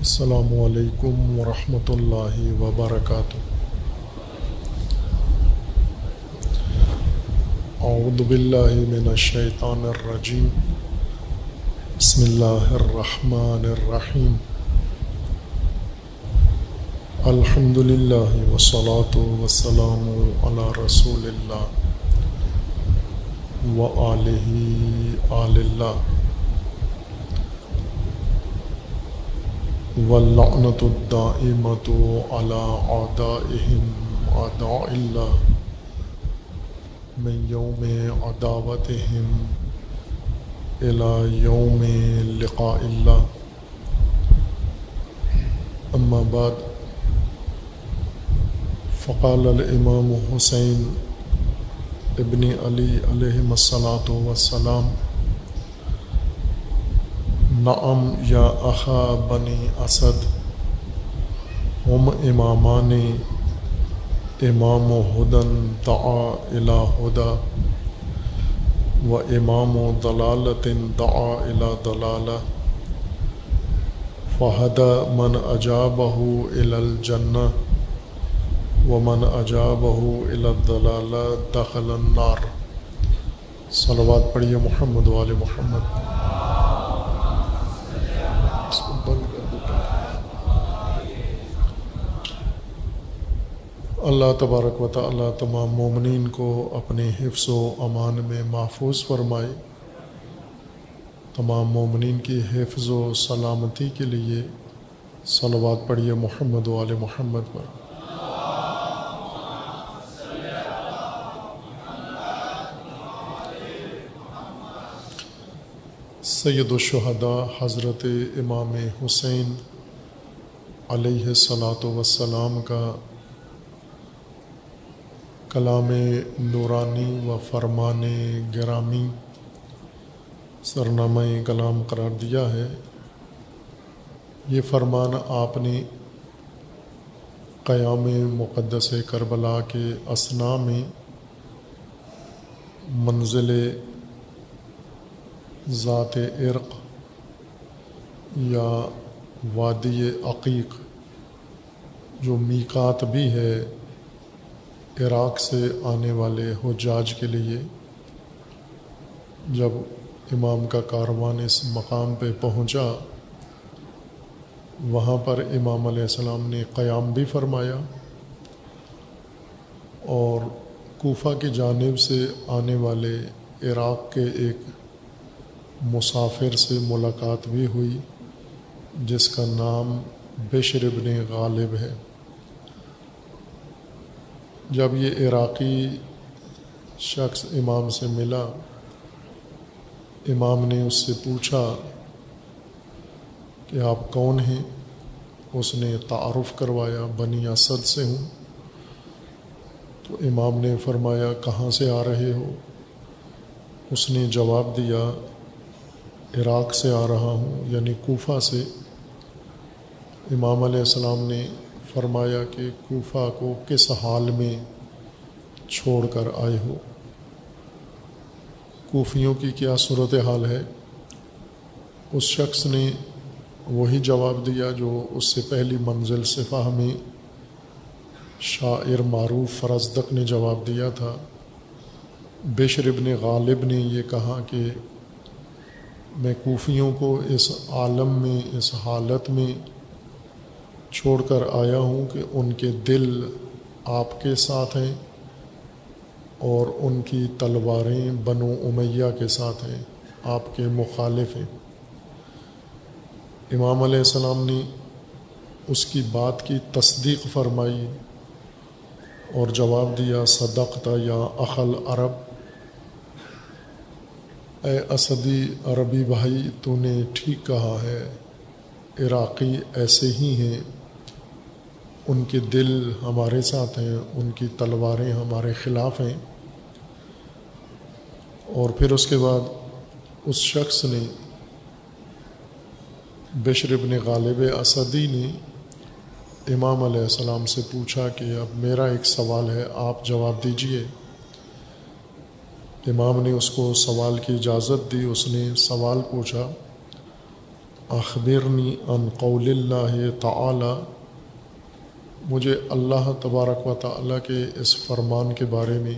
السلام علیکم ورحمۃ اللہ وبرکاتہ۔ اعوذ باللہ من الشیطان الرجیم۔ بسم اللہ الرحمن الرحیم۔ الحمد للہ وسلاۃ وسلام علی رسول اللہ و علیہ آل اللہ۔ واللعنة الدائمة على عدائهم عداء الله. من يوم عداوتهم إلى يوم لقاء الله. أما بعد، فقال الإمام حسين ابن علي عليهم الصلاة والسلام نعم یا اخا بنی اسد، ہم امامان، امام و ہدن دعا الا ہدا و امام و دلالت دعا الا دلالہ فہد من اجابہ الجنہ، و من اجابہ الدلالہ دخل النار۔ صلوات پڑھیے محمد وال محمد۔ اللہ تبارک و تعالیٰ تمام مومنین کو اپنے حفظ و امان میں محفوظ فرمائے۔ تمام مومنین کی حفظ و سلامتی کے لیے صلوات پڑھیے محمد وال محمد پر۔ سید الشہداء حضرت امام حسین علیہ صلاۃ وسلام کا کلام نورانی و فرمان گرامی، سرنامہ کلام قرار دیا ہے۔ یہ فرمان آپ نے قیام مقدس کربلا کے اسنا میں منزل ذات عرق یا وادی عقیق، جو میکات بھی ہے عراق سے آنے والے حجاج کے لیے جب امام کا کاروان اس مقام پہ پہنچا، وہاں پر امام علیہ السلام نے قیام بھی فرمایا اور کوفہ کی جانب سے آنے والے عراق کے ایک مسافر سے ملاقات بھی ہوئی، جس کا نام بشر ابن غالب ہے۔ جب یہ عراقی شخص امام سے ملا، امام نے اس سے پوچھا کہ آپ کون ہیں؟ اس نے تعارف کروایا، بنی اسد سے ہوں۔ تو امام نے فرمایا، کہاں سے آ رہے ہو؟ اس نے جواب دیا، عراق سے آ رہا ہوں یعنی کوفہ سے۔ امام علیہ السلام نے فرمایا کہ کوفہ کو کس حال میں چھوڑ کر آئے ہو؟ کوفیوں کی کیا صورت حال ہے؟ اس شخص نے وہی جواب دیا جو اس سے پہلی منزل سے فہمی شاعر معروف فرزدق نے جواب دیا تھا۔ بشر ابن غالب نے یہ کہا کہ میں کوفیوں کو اس عالم میں، اس حالت میں چھوڑ کر آیا ہوں کہ ان کے دل آپ کے ساتھ ہیں اور ان کی تلواریں بنو امیہ کے ساتھ ہیں، آپ کے مخالف ہیں۔ امام علیہ السلام نے اس کی بات کی تصدیق فرمائی اور جواب دیا صدقتا یا اخل عرب۔ اے اسدی عربی بھائی، تو نے ٹھیک کہا ہے، عراقی ایسے ہی ہیں۔ ان کے دل ہمارے ساتھ ہیں، ان کی تلواریں ہمارے خلاف ہیں۔ اور پھر اس کے بعد اس شخص نے بشر ابن غالب اسدی نے امام علیہ السلام سے پوچھا کہ اب میرا ایک سوال ہے، آپ جواب دیجیے۔ امام نے اس کو سوال کی اجازت دی، اس نے سوال پوچھا، اخبرنی ان قول اللہ تعالی مجھے اللہ تبارک و تعالیٰ کے اس فرمان کے بارے میں،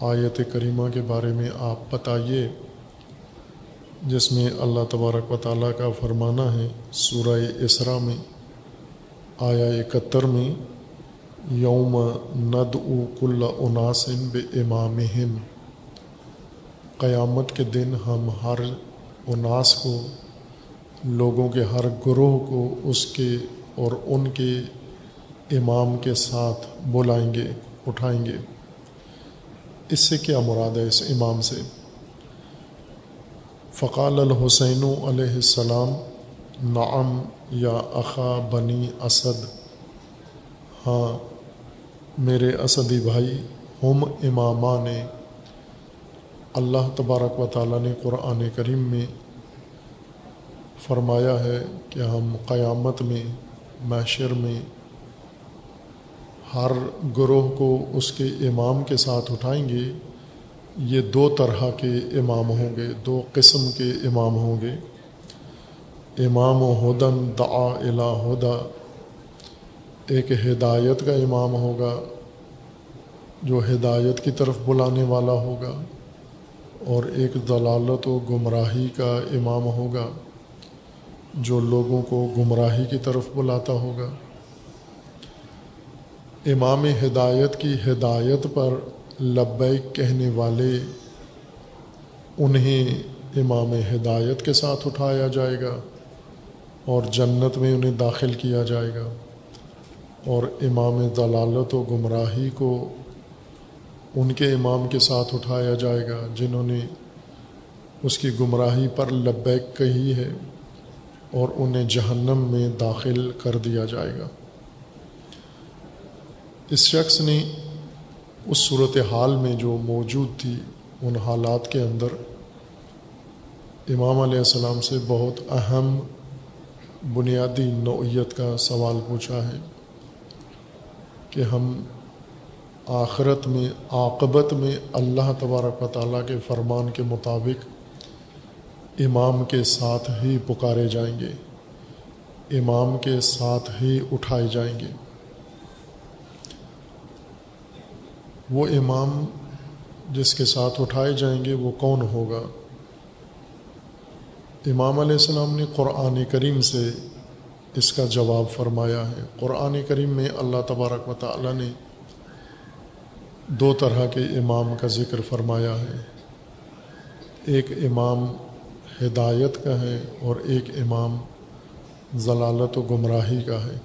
آیت کریمہ کے بارے میں آپ بتائیے، جس میں اللہ تبارک و تعالیٰ کا فرمانا ہے، سورہ اسرا میں آیا اکہتر میں، یوم ند او کل عناسن بے امام قیامت کے دن ہم ہر اناس کو، لوگوں کے ہر گروہ کو، اس کے اور ان کے امام کے ساتھ بلائیں گے، اٹھائیں گے۔ اس سے کیا مراد ہے اس امام سے؟ فقال الحسین علیہ السلام، نعم یا اخا بنی اسد۔ ہاں میرے اسدی بھائی، ہم امامہ نے اللہ تبارک و تعالیٰ نے قرآن کریم میں فرمایا ہے کہ ہم قیامت میں معاشر میں ہر گروہ کو اس کے امام کے ساتھ اٹھائیں گے، یہ دو طرح کے امام ہوں گے، دو قسم کے امام ہوں گے۔ امام و ہدن دعا الا ہدا ایک ہدایت کا امام ہوگا، جو ہدایت کی طرف بلانے والا ہوگا، اور ایک دلالت و گمراہی کا امام ہوگا، جو لوگوں کو گمراہی کی طرف بلاتا ہوگا۔ امام ہدایت کی ہدایت پر لبیک کہنے والے، انہیں امام ہدایت کے ساتھ اٹھایا جائے گا اور جنت میں انہیں داخل کیا جائے گا اور امام دلالت و گمراہی کو ان کے امام کے ساتھ اٹھایا جائے گا جنہوں نے اس کی گمراہی پر لبیک کہی ہے اور انہیں جہنم میں داخل کر دیا جائے گا۔ اس شخص نے اس صورت حال میں جو موجود تھی، ان حالات کے اندر امام علیہ السلام سے بہت اہم بنیادی نوعیت کا سوال پوچھا ہے کہ ہم آخرت میں، عاقبت میں اللہ تبارک و تعالیٰ کے فرمان کے مطابق امام کے ساتھ ہی پکارے جائیں گے، امام کے ساتھ ہی اٹھائے جائیں گے۔ وہ امام جس کے ساتھ اٹھائے جائیں گے وہ کون ہوگا؟ امام علیہ السلام نے قرآن کریم سے اس کا جواب فرمایا ہے۔ قرآن کریم میں اللہ تبارک و تعالیٰ نے دو طرح کے امام کا ذکر فرمایا ہے۔ ایک امام ہدایت کا ہے اور ایک امام ضلالت و گمراہی کا ہے۔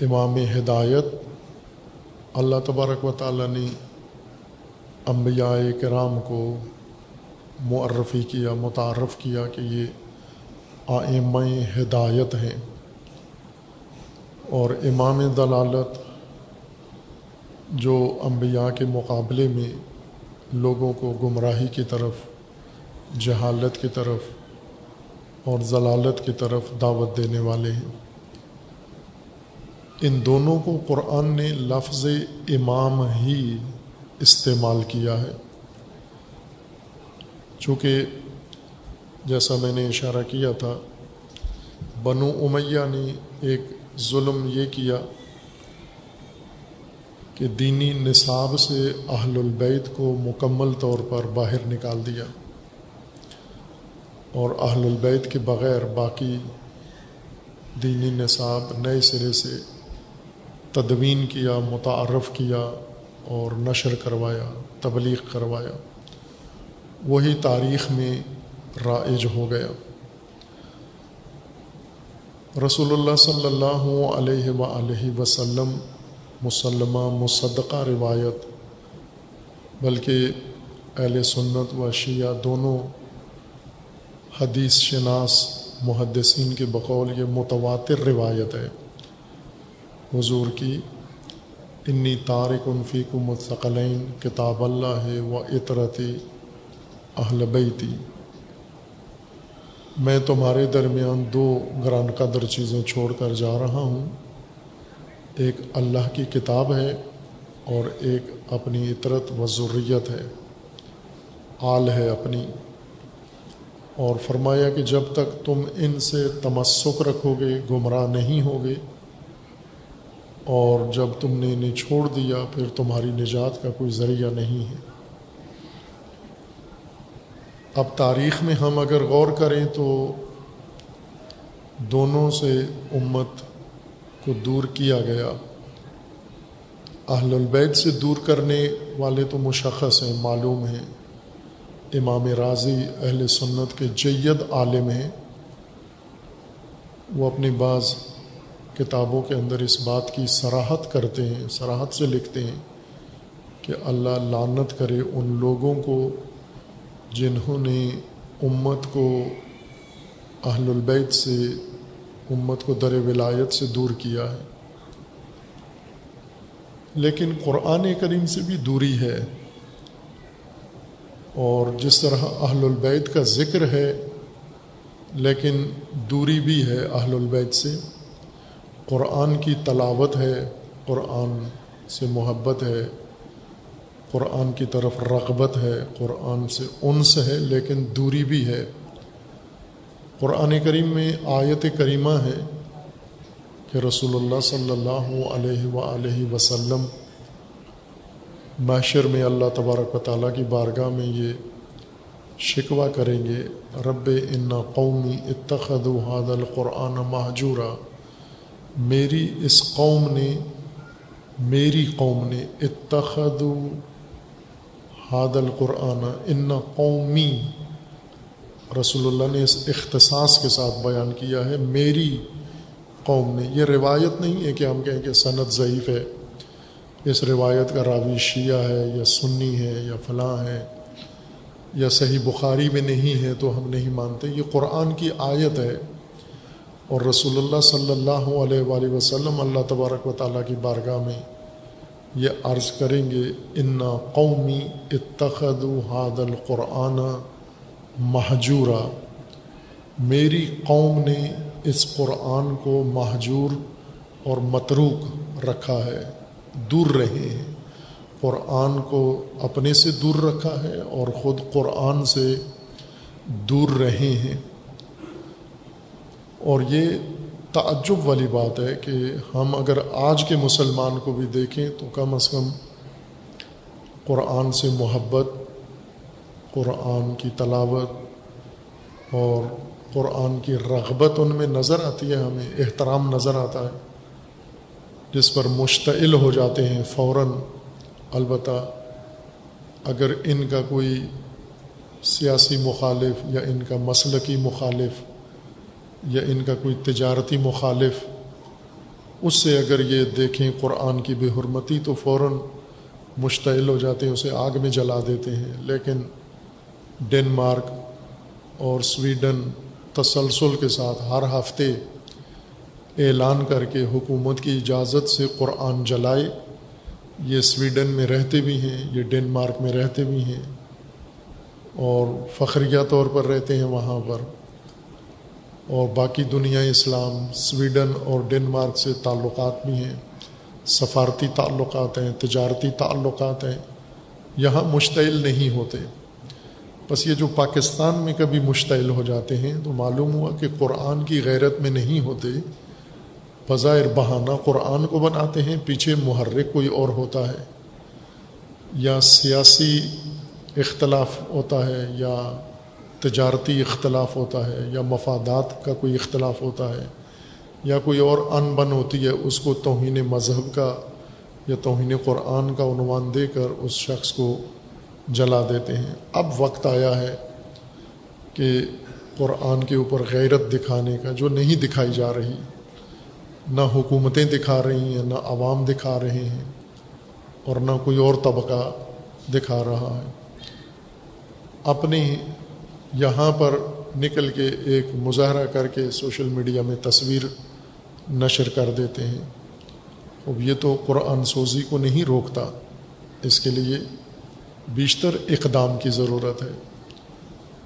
امام ہدایت اللہ تبارک و تعالیٰ نے انبیاء کرام کو معرفی کیا، متعارف کیا کہ یہ آئم ہدایت ہیں اور امام دلالت جو انبیاء کے مقابلے میں لوگوں کو گمراہی کی طرف، جہالت کی طرف اور ضلالت کی طرف دعوت دینے والے ہیں۔ ان دونوں کو قرآن نے لفظ امام ہی استعمال کیا ہے۔ چونکہ جیسا میں نے اشارہ کیا تھا، بنو امیہ نے ایک ظلم یہ کیا کہ دینی نصاب سے اہل البیت کو مکمل طور پر باہر نکال دیا اور اہل البیت کے بغیر باقی دینی نصاب نئے سرے سے تدوین کیا، متعارف کیا اور نشر کروایا، تبلیغ کروایا، وہی تاریخ میں رائج ہو گیا۔ رسول اللہ صلی اللہ علیہ و وسلم مسلمہ مصدقہ روایت، بلکہ اہل سنت و شیعہ دونوں حدیث شناس، محدثین کے بقول یہ متواتر روایت ہے۔ حضور کی، انی تارک انفی کو مستقلین کتاب اللہ ہے و عطرت اہل بیتی. میں تمہارے درمیان دو گران قدر چیزیں چھوڑ کر جا رہا ہوں۔ ایک اللہ کی کتاب ہے اور ایک اپنی عطرت و ضروریت ہے۔ آل ہے اپنی۔ اور فرمایا کہ جب تک تم ان سے تمسک رکھو گے، گمراہ نہیں ہوگے اور جب تم نے انہیں چھوڑ دیا، پھر تمہاری نجات کا کوئی ذریعہ نہیں ہے۔ اب تاریخ میں ہم اگر غور کریں تو دونوں سے امت کو دور کیا گیا۔ اہل البید سے دور کرنے والے تو مشخص ہیں، معلوم ہیں۔ امام راضی اہل سنت کے جید عالم ہیں۔ وہ اپنی بعض کتابوں کے اندر اس بات کی سراحت کرتے ہیں سراحت سے لکھتے ہیں کہ اللہ لانت کرے ان لوگوں کو جنہوں نے امت کو اہل البیت سے، امت کو در ولایت سے دور کیا ہے۔ لیکن قرآن کریم سے بھی دوری ہے۔ اور جس طرح اہل البیت کا ذکر ہے، لیکن دوری بھی ہے اہل البیت سے۔ قرآن کی تلاوت ہے، قرآن سے محبت ہے، قرآن کی طرف رغبت ہے، قرآن سے انس ہے لیکن دوری بھی ہے۔ قرآن کریم میں آیت کریمہ ہے کہ رسول اللہ صلی اللہ علیہ و وسلم معاشر میں اللہ تبارک و تعالیٰ کی بارگاہ میں یہ شکوہ کریں گے، رب ان قومی اتخذ حاد القرآن محجورہ میری اس قوم نے، میری قوم نے اتخذ حاد القرآن ان قومی۔ رسول اللہ نے اس اختصاص کے ساتھ بیان کیا ہے، میری قوم نے۔ یہ روایت نہیں ہے کہ ہم کہیں کہ صنعت ضعیف ہے، اس روایت کا راوی شیعہ ہے یا سنی ہے یا فلاں ہے یا صحیح بخاری میں نہیں ہے تو ہم نہیں مانتے۔ یہ قرآن کی آیت ہے۔ اور رسول اللہ صلی اللہ علیہ وآلہ وسلم اللہ تبارک و تعالیٰ کی بارگاہ میں یہ عرض کریں گے انا قومی اتخذ حاد القرآن محجورہ میری قوم نے اس قرآن کو محجور اور متروک رکھا ہے، دور رہے ہیں۔ قرآن کو اپنے سے دور رکھا ہے اور خود قرآن سے دور رہے ہیں۔ اور یہ تعجب والی بات ہے کہ ہم اگر آج کے مسلمان کو بھی دیکھیں تو کم از کم قرآن سے محبت، قرآن کی تلاوت اور قرآن کی رغبت ان میں نظر آتی ہے، ہمیں احترام نظر آتا ہے، جس پر مشتعل ہو جاتے ہیں فوراً۔ البتہ اگر ان کا کوئی سیاسی مخالف یا ان کا مسلقی مخالف یا ان کا کوئی تجارتی مخالف، اس سے اگر یہ دیکھیں قرآن کی بے حرمتی تو فوراً مشتعل ہو جاتے ہیں، اسے آگ میں جلا دیتے ہیں۔ لیکن ڈنمارک اور سویڈن تسلسل کے ساتھ ہر ہفتے اعلان کر کے حکومت کی اجازت سے قرآن جلائے۔ یہ سویڈن میں رہتے بھی ہیں، یہ ڈنمارک میں رہتے بھی ہیں اور فخریہ طور پر رہتے ہیں وہاں پر۔ اور باقی دنیا اسلام، سویڈن اور ڈنمارک سے تعلقات بھی ہیں۔ سفارتی تعلقات ہیں، تجارتی تعلقات ہیں۔ یہاں مشتعل نہیں ہوتے۔ بس یہ جو پاکستان میں کبھی مشتعل ہو جاتے ہیں تو معلوم ہوا کہ قرآن کی غیرت میں نہیں ہوتے۔ بظاہر بہانہ قرآن کو بناتے ہیں، پیچھے محرک کوئی اور ہوتا ہے۔ یا سیاسی اختلاف ہوتا ہے یا تجارتی اختلاف ہوتا ہے یا مفادات کا کوئی اختلاف ہوتا ہے یا کوئی اور ان بن ہوتی ہے، اس کو توہین مذہب کا یا توہین قرآن کا عنوان دے کر اس شخص کو جلا دیتے ہیں۔ اب وقت آیا ہے کہ قرآن کے اوپر غیرت دکھانے کا، جو نہیں دکھائی جا رہی، نہ حکومتیں دکھا رہی ہیں، نہ عوام دکھا رہے ہیں اور نہ کوئی اور طبقہ دکھا رہا ہے۔ اپنی یہاں پر نکل کے ایک مظاہرہ کر کے سوشل میڈیا میں تصویر نشر کر دیتے ہیں۔ اب یہ تو قرآن سوزی کو نہیں روکتا۔ اس کے لیے بیشتر اقدام کی ضرورت ہے۔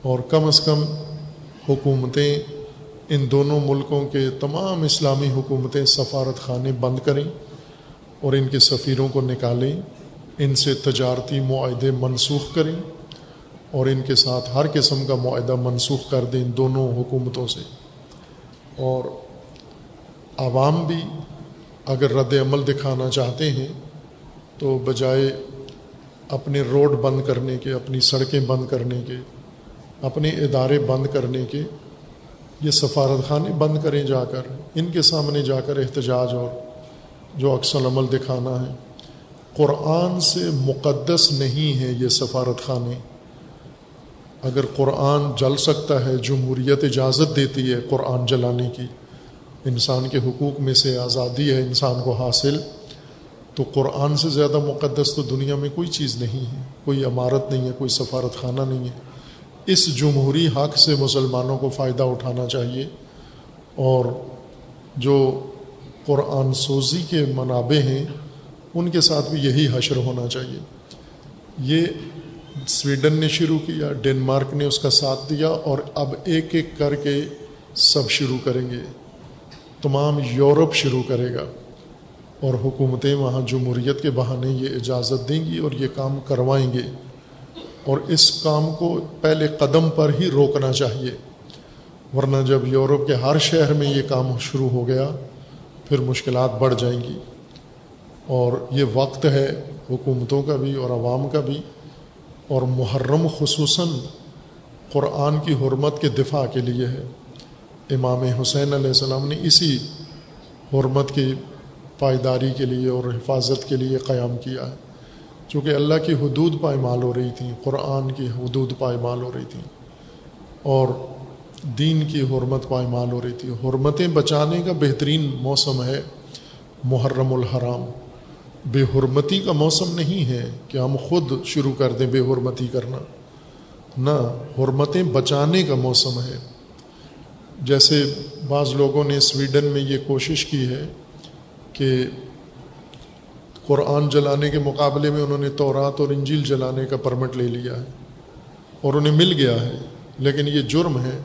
اور کم از کم حکومتیں ان دونوں ملکوں کے تمام اسلامی حکومتیں سفارت خانے بند کریں اور ان کے سفیروں کو نکالیں۔ ان سے تجارتی معاہدے منسوخ کریں۔ اور ان کے ساتھ ہر قسم کا معاہدہ منسوخ کر دیں ان دونوں حکومتوں سے۔ اور عوام بھی اگر رد عمل دکھانا چاہتے ہیں تو بجائے اپنے روڈ بند کرنے کے، اپنی سڑکیں بند کرنے کے، اپنے ادارے بند کرنے کے، یہ سفارت خانے بند کریں جا کر، ان کے سامنے جا کر احتجاج اور جو اکثر عمل دکھانا ہے۔ قرآن سے مقدس نہیں ہے یہ سفارت خانے۔ اگر قرآن جل سکتا ہے، جمہوریت اجازت دیتی ہے قرآن جلانے کی، انسان کے حقوق میں سے آزادی ہے، انسان کو حاصل، تو قرآن سے زیادہ مقدس تو دنیا میں کوئی چیز نہیں ہے، کوئی عمارت نہیں ہے، کوئی سفارت خانہ نہیں ہے۔ اس جمہوری حق سے مسلمانوں کو فائدہ اٹھانا چاہیے۔ اور جو قرآن سوزی کے منابع ہیں، ان کے ساتھ بھی یہی حشر ہونا چاہیے۔ یہ سویڈن نے شروع کیا، ڈنمارک نے اس کا ساتھ دیا اور اب ایک ایک کر کے سب شروع کریں گے۔ تمام یورپ شروع کرے گا۔ اور حکومتیں وہاں جمہوریت کے بہانے یہ اجازت دیں گی اور یہ کام کروائیں گے۔ اور اس کام کو پہلے قدم پر ہی روکنا چاہیے۔ ورنہ جب یورپ کے ہر شہر میں یہ کام شروع ہو گیا، پھر مشکلات بڑھ جائیں گی۔ اور یہ وقت ہے حکومتوں کا بھی اور عوام کا بھی۔ اور محرم خصوصاً قرآن کی حرمت کے دفاع کے لیے ہے۔ امام حسین علیہ السلام نے اسی حرمت کی پائیداری کے لیے اور حفاظت کے لیے قیام کیا ہے۔ چونکہ اللہ کی حدود پائمال ہو رہی تھیں، قرآن کی حدود پائمال ہو رہی تھیں اور دین کی حرمت پائمال ہو رہی تھی۔ حرمتیں بچانے کا بہترین موسم ہے محرم الحرام۔ بے حرمتی کا موسم نہیں ہے کہ ہم خود شروع کر دیں بے حرمتی کرنا۔ نہ، حرمتیں بچانے کا موسم ہے۔ جیسے بعض لوگوں نے سویڈن میں یہ کوشش کی ہے کہ قرآن جلانے کے مقابلے میں انہوں نے تورات اور انجیل جلانے کا پرمٹ لے لیا ہے اور انہیں مل گیا ہے۔ لیکن یہ جرم ہے۔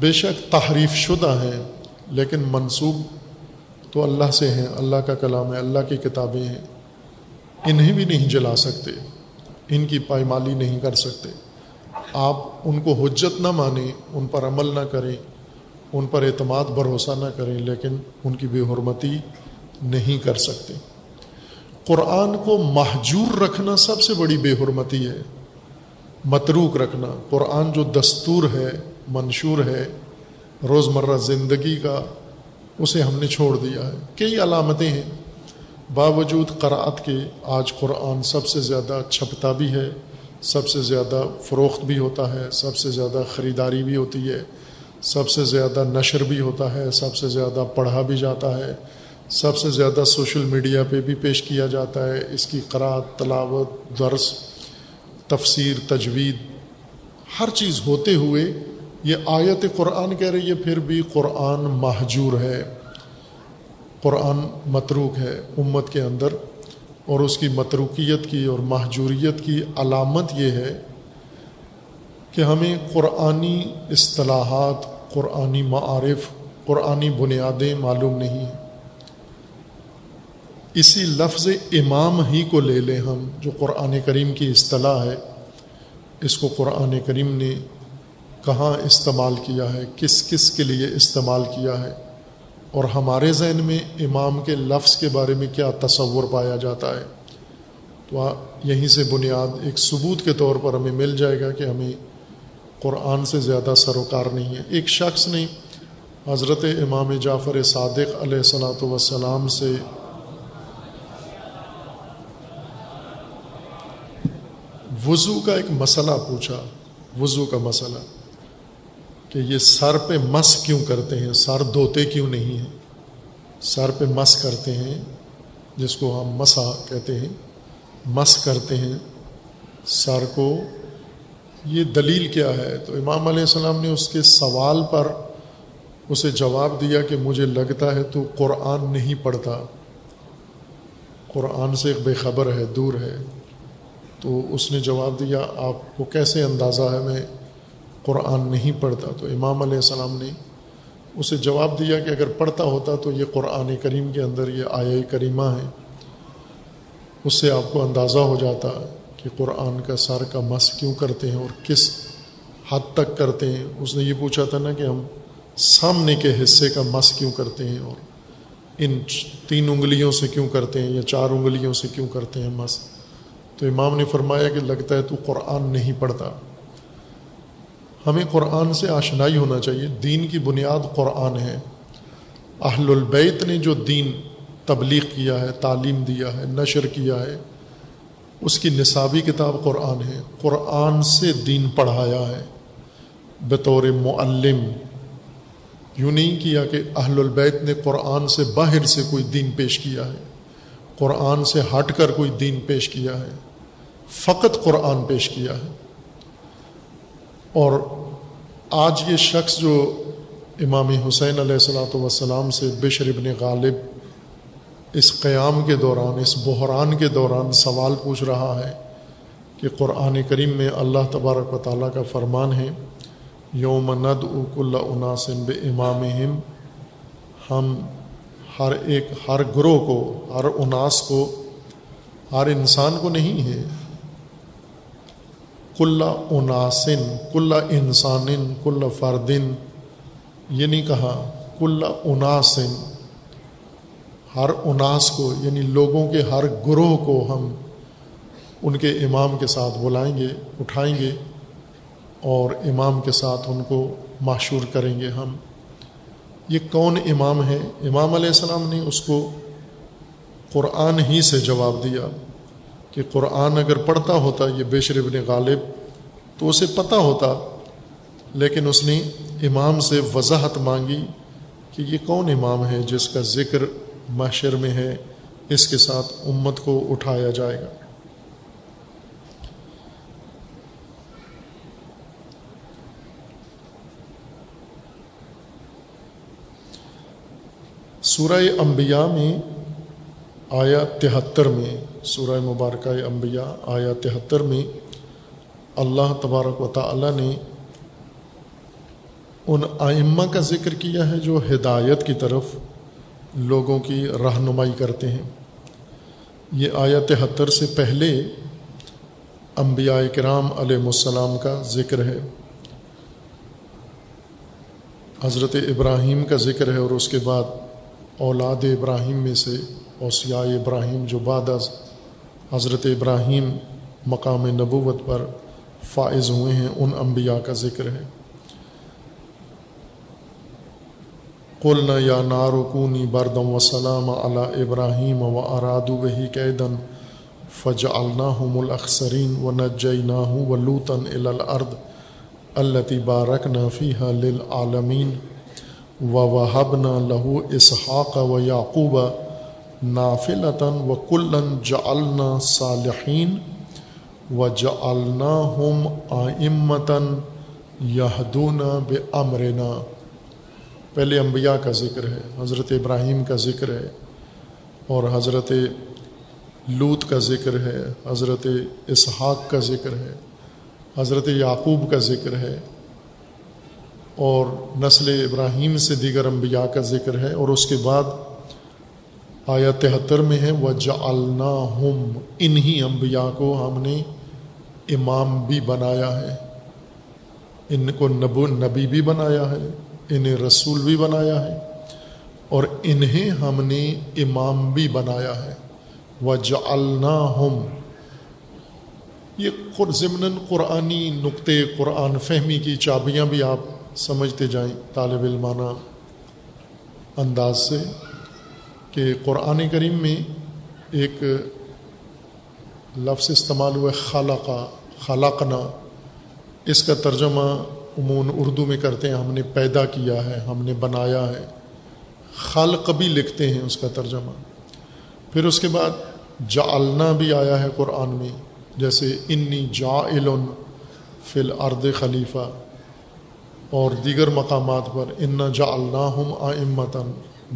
بے شک تحریف شدہ ہیں لیکن منصوب تو اللہ سے ہیں، اللہ کا کلام ہے، اللہ کی کتابیں ہیں۔ انہیں بھی نہیں جلا سکتے، ان کی پائمالی نہیں کر سکتے۔ آپ ان کو حجت نہ مانیں، ان پر عمل نہ کریں، ان پر اعتماد، بھروسہ نہ کریں، لیکن ان کی بے حرمتی نہیں کر سکتے۔ قرآن کو محجور رکھنا سب سے بڑی بے حرمتی ہے، متروک رکھنا۔ قرآن جو دستور ہے، منشور ہے، روزمرہ زندگی کا اسے ہم نے چھوڑ دیا ہے۔ کئی علامتیں ہیں۔ باوجود قرآت کے آج قرآن سب سے زیادہ چھپتا بھی ہے، سب سے زیادہ فروخت بھی ہوتا ہے، سب سے زیادہ خریداری بھی ہوتی ہے، سب سے زیادہ نشر بھی ہوتا ہے، سب سے زیادہ پڑھا بھی جاتا ہے، سب سے زیادہ سوشل میڈیا پہ بھی پیش کیا جاتا ہے۔ اس کی قرآت تلاوت، درس، تفسیر، تجوید، ہر چیز ہوتے ہوئے یہ آیت قرآن کہہ رہی ہے، پھر بھی قرآن محجور ہے، قرآن متروک ہے امت کے اندر، اور اس کی متروکیت کی اور محجوریت کی علامت یہ ہے کہ ہمیں قرآنی اصطلاحات، قرآنی معارف، قرآنی بنیادیں معلوم نہیں ہیں۔ اسی لفظ امام ہی کو لے لیں ہم، جو قرآن کریم کی اصطلاح ہے، اس کو قرآن کریم نے کہاں استعمال کیا ہے، کس کس کے لیے استعمال کیا ہے؟ اور ہمارے ذہن میں امام کے لفظ کے بارے میں کیا تصور پایا جاتا ہے؟ تو یہیں سے بنیاد ایک ثبوت کے طور پر ہمیں مل جائے گا کہ ہمیں قرآن سے زیادہ سروکار نہیں ہے۔ ایک شخص نے حضرت امام جعفر صادق علیہ السلاۃ وسلام سے وضو کا ایک مسئلہ پوچھا۔ وضو کا مسئلہ۔ کہ یہ سر پہ مس کیوں کرتے ہیں؟ سر دھوتے کیوں نہیں ہیں؟ سر پہ مس کرتے ہیں، جس کو ہم مسا کہتے ہیں، مس کرتے ہیں۔ سر کو یہ دلیل کیا ہے؟ تو امام علیہ السلام نے اس کے سوال پر اسے جواب دیا کہ مجھے لگتا ہے تو قرآن نہیں پڑھتا۔ قرآن سے ایک بے خبر ہے، دور ہے۔ تو اس نے جواب دیا، آپ کو کیسے اندازہ ہے؟ میں قرآن نہیں پڑھتا تو امام علیہ السلام نے اسے جواب دیا کہ اگر پڑھتا ہوتا تو یہ قرآن کریم کے اندر یہ آیا کریمہ ہے اس سے آپ کو اندازہ ہو جاتا کہ کہ قرآن کا سر کا مس کیوں کرتے ہیں اور کس حد تک کرتے ہیں۔ اس نے یہ پوچھا تھا نا کہ ہم سامنے کے حصے کا مس کیوں کرتے ہیں اور ان تین انگلیوں سے کیوں کرتے ہیں یا چار انگلیوں سے کیوں کرتے ہیں مس؟ تو امام نے فرمایا کہ لگتا ہے تو قرآن نہیں پڑھتا۔ ہمیں قرآن سے آشنائی ہونا چاہیے۔ دین کی بنیاد قرآن ہے۔ اہل البیت نے جو دین تبلیغ کیا ہے، تعلیم دیا ہے، نشر کیا ہے، اس کی نصابی کتاب قرآن ہے۔ قرآن سے دین پڑھایا ہے۔ بطور معلم یوں نہیں کیا کہ اہل البیت نے قرآن سے باہر سے کوئی دین پیش کیا ہے۔ قرآن سے ہٹ کر کوئی دین پیش کیا ہے۔ فقط قرآن پیش کیا ہے۔ اور آج یہ شخص جو امام حسین علیہ السلاۃ وسلام سے بشر ابن غالب اس قیام کے دوران، اس بحران کے دوران سوال پوچھ رہا ہے کہ قرآن کریم میں اللہ تبارک و تعالیٰ کا فرمان ہے، یوم ند اک اللہ عناسن ب امام ہم ہر ایک، ہر گروہ کو، ہر اناس کو، ہر انسان کو نہیں ہے کل عناسن کل انسان کل فردن، یہ نہیں کہا، کل عناسن ہر اناس کو یعنی لوگوں کے ہر گروہ کو ہم ان کے امام کے ساتھ بلائیں گے، اٹھائیں گے، اور امام کے ساتھ ان کو معشور کریں گے ہم۔ یہ کون امام ہے امام علیہ السلام نے اس کو قرآن ہی سے جواب دیا۔ کہ قرآن اگر پڑھتا ہوتا یہ بشر ابن غالب تو اسے پتہ ہوتا، لیکن اس نے امام سے وضاحت مانگی کہ یہ کون امام ہے جس کا ذکر معاشر میں ہے، اس کے ساتھ امت کو اٹھایا جائے گا۔ سورہ انبیاء میں آیا تہتر میں، سورہ مبارکہ انبیاء آیا تہتر میں اللہ تبارک و تعالی نے ان آئمہ کا ذکر کیا ہے جو ہدایت کی طرف لوگوں کی رہنمائی کرتے ہیں۔ یہ آیا تہتر سے پہلے انبیاء کرام علیہ السلام کا ذکر ہے۔ حضرت ابراہیم کا ذکر ہے اور اس کے بعد اولاد ابراہیم میں سے اوسیاء ابراہیم جو بعد از حضرت ابراہیم مقام نبوت پر فائز ہوئے ہیں، ان انبیاء کا ذکر ہے۔ قلنا یا نارکونی بردم و سلام علی ابراہیم و اراد وہی قیدن فج الناحم الاخسرین و نجنا و لوتن الارض التی بارک نافی للعالمین و وحب نہ لہو اسحاق و یعقوب نافلتاً و کلن جعلنا صالحین و جعلنا ہم آئمتاً یہدون بے امرنا پہلے انبیاء کا ذکر ہے، حضرت ابراہیم کا ذکر ہے اور حضرت لوت کا ذکر ہے، حضرت اسحاق کا ذکر ہے، حضرت یعقوب کا ذکر ہے اور نسل ابراہیم سے دیگر انبیاء کا ذکر ہے اور اس کے بعد آیا تہتر میں ہے وہ جعلنا ہم انہی انبیاء کو ہم نے امام بھی بنایا ہے، ان کو نبو، نبی بھی بنایا ہے، انہیں رسول بھی بنایا ہے، اور انہیں ہم نے امام بھی بنایا ہے۔ وہ جعلنا ہم یہ ضمن قرآنی نقطے، قرآن فہمی کی چابیاں بھی آپ سمجھتے جائیں طالب علمانہ انداز سے۔ کہ قرآن کریم میں ایک لفظ استعمال ہوا ہے خالقہ، خالقنا، اس کا ترجمہ عموماً اردو میں کرتے ہیں، ہم نے پیدا کیا ہے، ہم نے بنایا ہے۔ خالق بھی لکھتے ہیں اس کا ترجمہ۔ پھر اس کے بعد جعلنا بھی آیا ہے قرآن میں، جیسے انی جا فی الارض خلیفہ۔ اور دیگر مقامات پر ان جا ہم آمتاً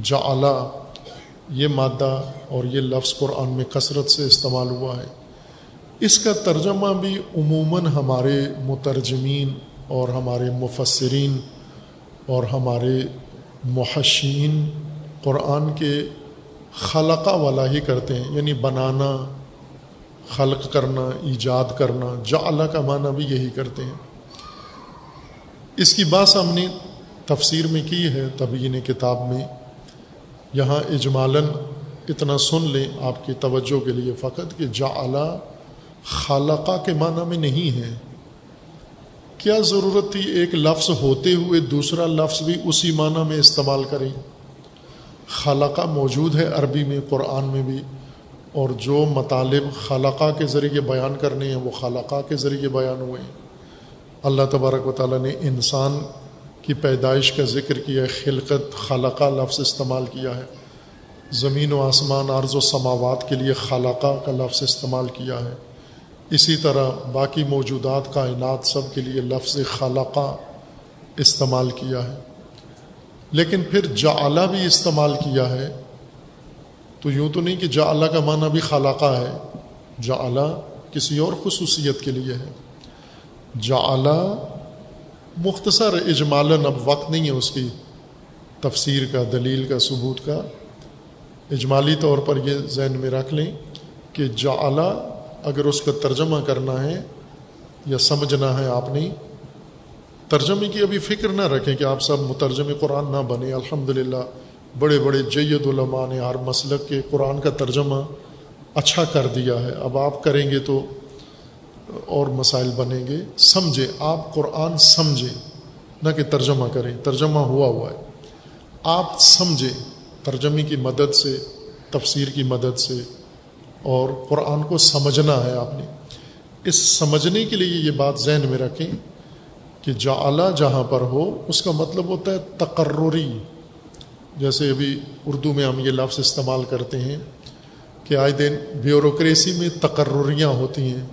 جا یہ مادہ اور یہ لفظ قرآن میں کثرت سے استعمال ہوا ہے۔ اس کا ترجمہ بھی عموماً ہمارے مترجمین اور ہمارے مفسرین اور ہمارے محشین قرآن کے خلقہ والا ہی کرتے ہیں۔ یعنی بنانا، خلق کرنا، ایجاد کرنا، جعلہ کا معنی بھی یہی کرتے ہیں۔ اس کی بات ہم نے تفسیر میں کی ہے تبین کتاب میں۔ یہاں اجمالاً اتنا سن لیں آپ کی توجہ کے لیے فقط کہ جا خالقہ کے معنی میں نہیں ہے۔ کیا ضرورت تھی ایک لفظ ہوتے ہوئے دوسرا لفظ بھی اسی معنی میں استعمال کریں؟ خالقہ موجود ہے عربی میں، قرآن میں بھی۔ اور جو مطالب خالقہ کے ذریعے بیان کرنے ہیں، وہ خالقہ کے ذریعے بیان ہوئے۔ ہیں اللہ تبارک و تعالیٰ نے انسان کی پیدائش کا ذکر کیا ہے، خلقت خالقہ لفظ استعمال کیا ہے۔ زمین و آسمان، عرض و سماوات کے لیے خالقہ کا لفظ استعمال کیا ہے۔ اسی طرح باقی موجودات، کائنات سب کے لیے لفظ خالقہ استعمال کیا ہے۔ لیکن پھر جعلہ بھی استعمال کیا ہے، تو یوں تو نہیں کہ جعلہ کا معنی بھی خالقہ ہے، جعلہ کسی اور خصوصیت کے لیے ہے۔ جعلہ مختصر اجمالاً اب وقت نہیں ہے اس کی تفسیر کا، دلیل کا، ثبوت کا۔ اجمالی طور پر یہ ذہن میں رکھ لیں کہ جعلہ اگر اس کا ترجمہ کرنا ہے یا سمجھنا ہے آپ نے، ترجمے کی ابھی فکر نہ رکھیں کہ آپ سب مترجم قرآن نہ بنے۔ الحمد للہ بڑے بڑے جید علماء نے ہر مسلک کے قرآن کا ترجمہ اچھا کر دیا ہے۔ اب آپ کریں گے تو اور مسائل بنیں گے۔ سمجھے، آپ قرآن سمجھیں نہ کہ ترجمہ کریں۔ ترجمہ ہوا ہوا ہے۔ آپ سمجھیں ترجمے کی مدد سے، تفسیر کی مدد سے، اور قرآن کو سمجھنا ہے آپ نے۔ اس سمجھنے کے لیے یہ بات ذہن میں رکھیں کہ جا جہاں پر ہو، اس کا مطلب ہوتا ہے تقرری۔ جیسے ابھی اردو میں ہم یہ لفظ استعمال کرتے ہیں کہ آئے دن بیوروکریسی میں تقرریاں ہوتی ہیں۔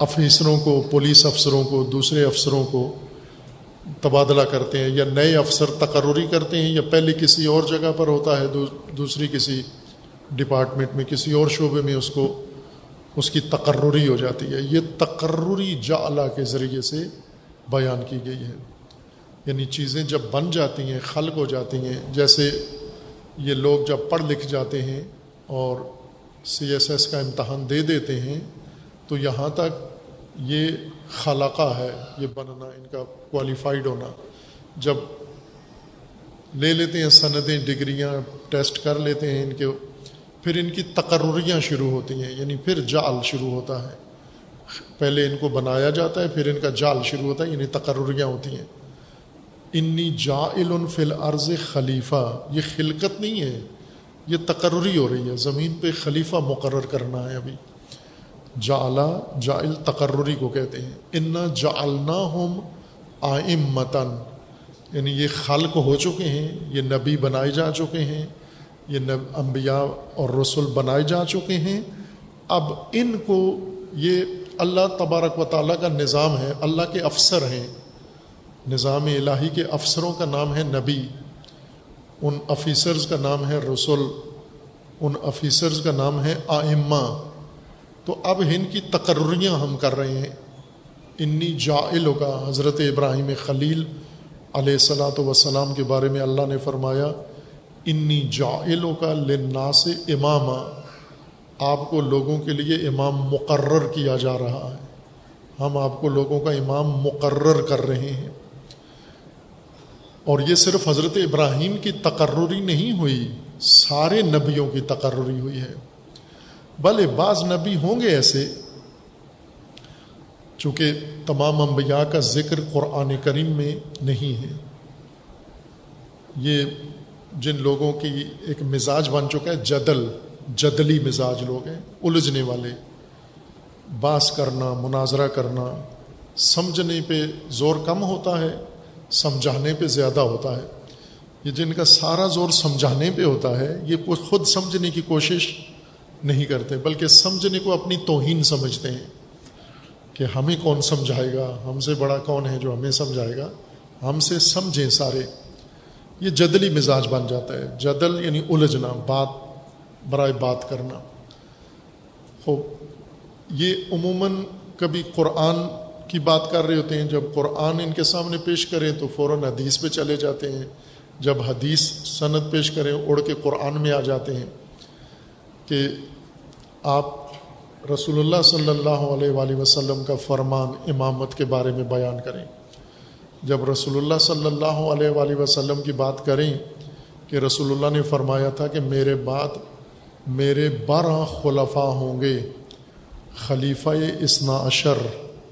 افیسروں کو، پولیس افسروں کو، دوسرے افسروں کو تبادلہ کرتے ہیں یا نئے افسر تقرری کرتے ہیں یا پہلے کسی اور جگہ پر ہوتا ہے دوسری کسی ڈپارٹمنٹ میں، کسی اور شعبے میں اس کو، اس کی تقرری ہو جاتی ہے۔ یہ تقرری جعلا کے ذریعے سے بیان کی گئی ہے۔ یعنی چیزیں جب بن جاتی ہیں، خلق ہو جاتی ہیں، جیسے یہ لوگ جب پڑھ لکھ جاتے ہیں اور سی ایس ایس کا امتحان دے دیتے ہیں، تو یہاں تک یہ خلاقہ ہے، یہ بننا، ان کا کوالیفائڈ ہونا۔ جب لے لیتے ہیں سندیں ڈگریاں، ٹیسٹ کر لیتے ہیں ان کے، پھر ان کی تقرریاں شروع ہوتی ہیں یعنی پھر جال شروع ہوتا ہے۔ پہلے ان کو بنایا جاتا ہے، پھر ان کا جال شروع ہوتا ہے یعنی تقرریاں ہوتی ہیں۔ انی جا فل عرض خلیفہ، یہ خلقت نہیں ہے، یہ تقرری ہو رہی ہے۔ زمین پہ خلیفہ مقرر کرنا ہے ابھی۔ جعلا جائل تقرری کو کہتے ہیں۔ انا جعلنا ہم آئم متن یعنی یہ خلق ہو چکے ہیں، یہ نبی بنائے جا چکے ہیں، یہ انبیاء اور رسول بنائے جا چکے ہیں۔ اب ان کو یہ اللہ تبارک و تعالیٰ کا نظام ہے، اللہ کے افسر ہیں۔ نظام الہی کے افسروں کا نام ہے نبی۔ ان افیسرز کا نام ہے رسول۔ ان افیسرز کا نام ہے آئمہ۔ تو اب ہند کی تقرریاں ہم کر رہے ہیں۔ انی جائل کا حضرت ابراہیم خلیل علیہ السلاۃ وسلام کے بارے میں اللہ نے فرمایا، انی جائل کا لنا سے امام آپ کو لوگوں کے لیے امام مقرر کیا جا رہا ہے۔ ہم آپ کو لوگوں کا امام مقرر کر رہے ہیں۔ اور یہ صرف حضرت ابراہیم کی تقرری نہیں ہوئی، سارے نبیوں کی تقرری ہوئی ہے۔ بھلے بعض نبی ہوں گے ایسے، چونکہ تمام انبیاء کا ذکر قرآن کریم میں نہیں ہے۔ یہ جن لوگوں کی ایک مزاج بن چکا ہے، جدل، جدلی مزاج لوگ ہیں، الجھنے والے، باس کرنا، مناظرہ کرنا، سمجھنے پہ زور کم ہوتا ہے، سمجھانے پہ زیادہ ہوتا ہے۔ یہ جن کا سارا زور سمجھانے پہ ہوتا ہے، یہ خود سمجھنے کی کوشش نہیں کرتے، بلکہ سمجھنے کو اپنی توہین سمجھتے ہیں کہ ہمیں کون سمجھائے گا، ہم سے بڑا کون ہے جو ہمیں سمجھائے گا؟ ہم سے سمجھیں سارے۔ یہ جدلی مزاج بن جاتا ہے۔ جدل یعنی الجھنا، بات، برائے بات کرنا۔ خوب، یہ عموماً کبھی قرآن کی بات کر رہے ہوتے ہیں۔ جب قرآن ان کے سامنے پیش کریں تو فوراً حدیث پہ چلے جاتے ہیں۔ جب حدیث صنعت پیش کریں، اڑ کے قرآن میں آ جاتے ہیں۔ کہ آپ رسول اللہ صلی اللہ علیہ وآلہ وسلم کا فرمان امامت کے بارے میں بیان کریں۔ جب رسول اللہ صلی اللہ علیہ وآلہ وسلم کی بات کریں کہ رسول اللہ نے فرمایا تھا کہ میرے بعد میرے بارہ خلفاء ہوں گے، خلیفہ اسنا اشر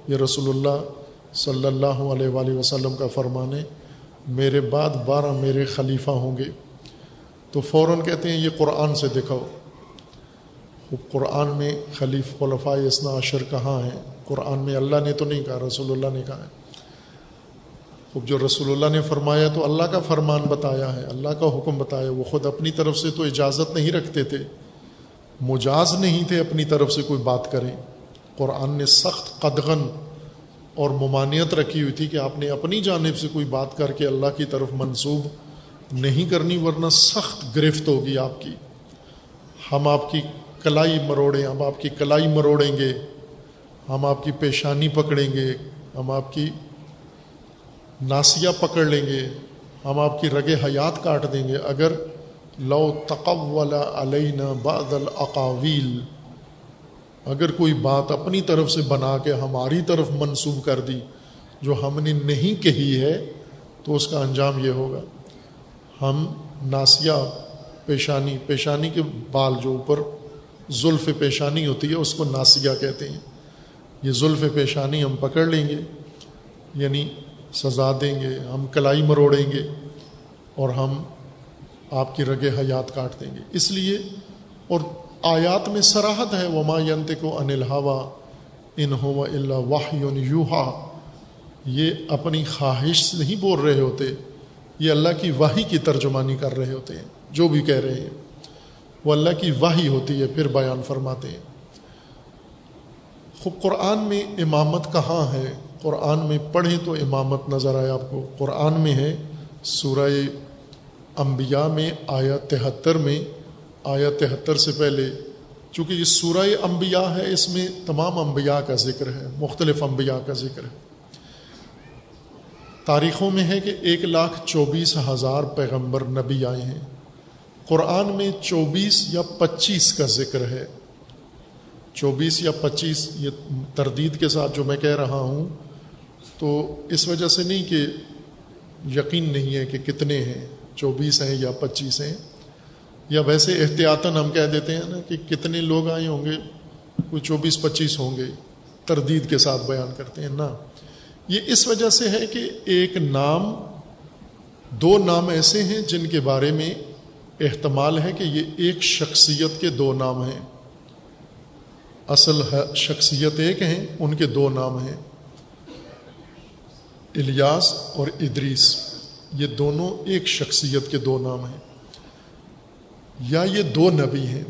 یہ رسول اللہ صلی اللہ علیہ وآلہ وسلم کا فرمان ہے، میرے بعد بارہ میرے خلیفہ ہوں گے۔ تو فوراً کہتے ہیں یہ قرآن سے دکھاؤ۔ قرآن میں خلیف خلفاء اسنا اشر کہاں ہیں؟ قرآن میں اللہ نے تو نہیں کہا، رسول اللہ نے کہا ہے۔ خوب، جو رسول اللہ نے فرمایا تو اللہ کا فرمان بتایا ہے، اللہ کا حکم بتایا وہ خود اپنی طرف سے تو اجازت نہیں رکھتے تھے، مجاز نہیں تھے اپنی طرف سے کوئی بات کریں۔ قرآن نے سخت قدغن اور ممانعت رکھی ہوئی تھی کہ آپ نے اپنی جانب سے کوئی بات کر کے اللہ کی طرف منسوب نہیں کرنی، ورنہ سخت گرفت ہوگی آپ کی۔ ہم آپ کی کلائی مروڑیں، ہم آپ کی کلائی مروڑیں گے، ہم آپ کی پیشانی پکڑیں گے، ہم آپ کی ناسیہ پکڑ لیں گے، ہم آپ کی رگ حیات کاٹ دیں گے۔ اگر لو تقول علینا بعض الاقاویل، اگر کوئی بات اپنی طرف سے بنا کے ہماری طرف منسوب کر دی، جو ہم نے نہیں کہی ہے، تو اس کا انجام یہ ہوگا۔ ہم ناسیہ، پیشانی پیشانی کے بال جو اوپر زلف پیشانی ہوتی ہے، اس کو ناسیہ کہتے ہیں۔ یہ زلف پیشانی ہم پکڑ لیں گے یعنی سزا دیں گے، ہم کلائی مروڑیں گے اور ہم آپ کی رگ حیات کاٹ دیں گے۔ اس لیے، اور آیات میں سراحت ہے، وما ینت کو انل ہوا ان ہو اللہ واہ یوہا یہ اپنی خواہش سے نہیں بول رہے ہوتے، یہ اللہ کی واہی کی ترجمانی کر رہے ہوتے ہیں، جو بھی کہہ رہے ہیں۔ وہ اللہ کی واہی ہوتی ہے، پھر بیان فرماتے ہیں۔ خوب قرآن میں امامت کہاں ہے؟ قرآن میں پڑھیں تو امامت نظر آئے آپ کو۔ قرآن میں ہے سورہ انبیاء میں آیا تہتر میں۔ آیا تہتر سے پہلے، چونکہ یہ سورہ انبیاء ہے، اس میں تمام انبیاء کا ذکر ہے، مختلف انبیاء کا ذکر ہے۔ تاریخوں میں ہے کہ ایک لاکھ چوبیس ہزار پیغمبر نبی آئے ہیں۔ قرآن میں چوبیس یا پچیس کا ذکر ہے۔ چوبیس یا پچیس، یہ تردید کے ساتھ جو میں کہہ رہا ہوں، تو اس وجہ سے نہیں کہ یقین نہیں ہے کہ کتنے ہیں، چوبیس ہیں یا پچیس ہیں۔ یا ویسے احتیاطاً ہم کہہ دیتے ہیں نا کہ کتنے لوگ آئے ہوں گے، کوئی چوبیس، پچیس ہوں گے۔ تردید کے ساتھ بیان کرتے ہیں، نا۔ یہ اس وجہ سے ہے کہ ایک نام، دو نام ایسے ہیں جن کے بارے میں احتمال ہے کہ یہ ایک شخصیت کے دو نام ہیں۔ اصل شخصیت ایک ہیں، ان کے دو نام ہیں۔ الیاس اور ادریس، یہ دونوں ایک شخصیت کے دو نام ہیں۔ یا یہ دو نبی ہیں۔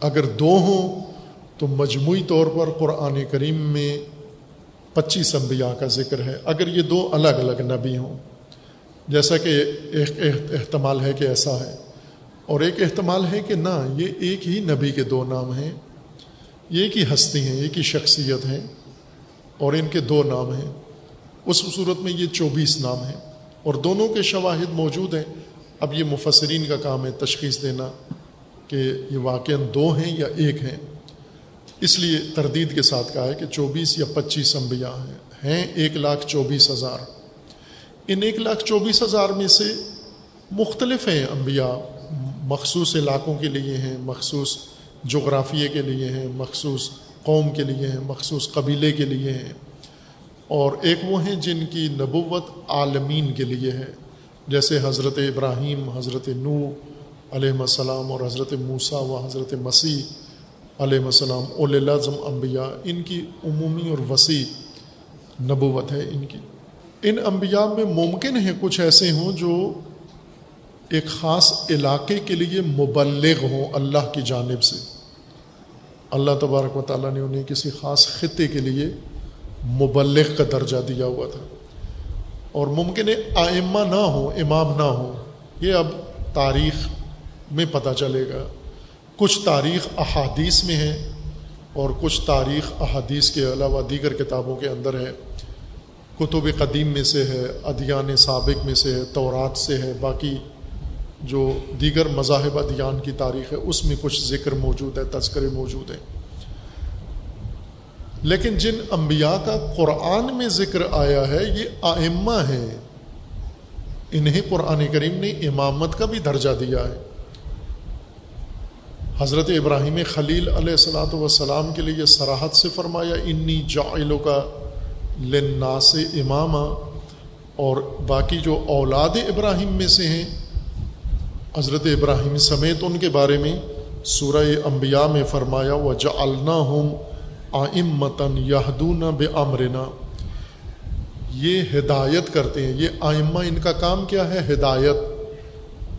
اگر دو ہوں، تو مجموعی طور پر قرآن کریم میں پچیس انبیاء کا ذکر ہے۔ اگر یہ دو الگ الگ نبی ہوں، جیسا کہ ایک احتمال ہے کہ ایسا ہے۔ اور ایک احتمال ہے کہ نہ، یہ ایک ہی نبی کے دو نام ہیں۔ یہ ایک ہی ہستی ہیں، ایک ہی شخصیت ہیں اور ان کے دو نام ہیں۔ اس صورت میں یہ چوبیس نام ہیں اور دونوں کے شواہد موجود ہیں۔ اب یہ مفسرین کا کام ہے تشخیص دینا کہ یہ واقع دو ہیں یا ایک ہیں۔ اس لیے تردید کے ساتھ کہا ہے کہ چوبیس یا پچیس انبیاء ہیں ہیں ایک لاکھ چوبیس ہزار۔ ان ایک لاکھ چوبیس ہزار میں سے مختلف ہیں انبیاء۔ مخصوص علاقوں کے لیے ہیں، مخصوص جغرافیے کے لیے ہیں، مخصوص قوم کے لیے ہیں، مخصوص قبیلے کے لیے ہیں۔ اور ایک وہ ہیں جن کی نبوت عالمین کے لیے ہے، جیسے حضرت ابراہیم، حضرت نو علیہ السلام اور حضرت موسیٰ و حضرت مسیح علیہ السلام اول لازم انبیاء، ان کی عمومی اور وسیع نبوت ہے ان کی۔ ان انبیاء میں ممکن ہے کچھ ایسے ہوں جو ایک خاص علاقے کے لیے مبلغ ہوں اللہ کی جانب سے۔ اللہ تبارک و تعالیٰ نے انہیں کسی خاص خطے کے لیے مبلغ کا درجہ دیا ہوا تھا۔ اور ممکن ہے آئمہ نہ ہوں، امام نہ ہوں، یہ اب تاریخ میں پتہ چلے گا۔ کچھ تاریخ احادیث میں ہے اور کچھ تاریخ احادیث کے علاوہ دیگر کتابوں کے اندر ہے کتب قدیم میں سے ہے، ادیان سابق میں سے ہے، تورات سے ہے، باقی جو دیگر مذاہب ادیان کی تاریخ ہے، اس میں کچھ ذکر موجود ہے، تذکرے موجود ہیں۔ لیکن جن انبیاء کا قرآن میں ذکر آیا ہے، یہ آئمہ ہیں۔ انہیں قرآن کریم نے امامت کا بھی درجہ دیا ہے۔ حضرت ابراہیم خلیل علیہ السلاۃ وسلام کے لیے یہ سراحت سے فرمایا، انی جائلوں کا لنا سے امامہ اور باقی جو اولاد ابراہیم میں سے ہیں حضرت ابراہیم سمیت ان کے بارے میں سورہ انبیاء میں فرمایا و جا ہوں آئم متن یادون بے امرنا یہ ہدایت کرتے ہیں۔ یہ آئمہ ان کا کام کیا ہے؟ ہدایت۔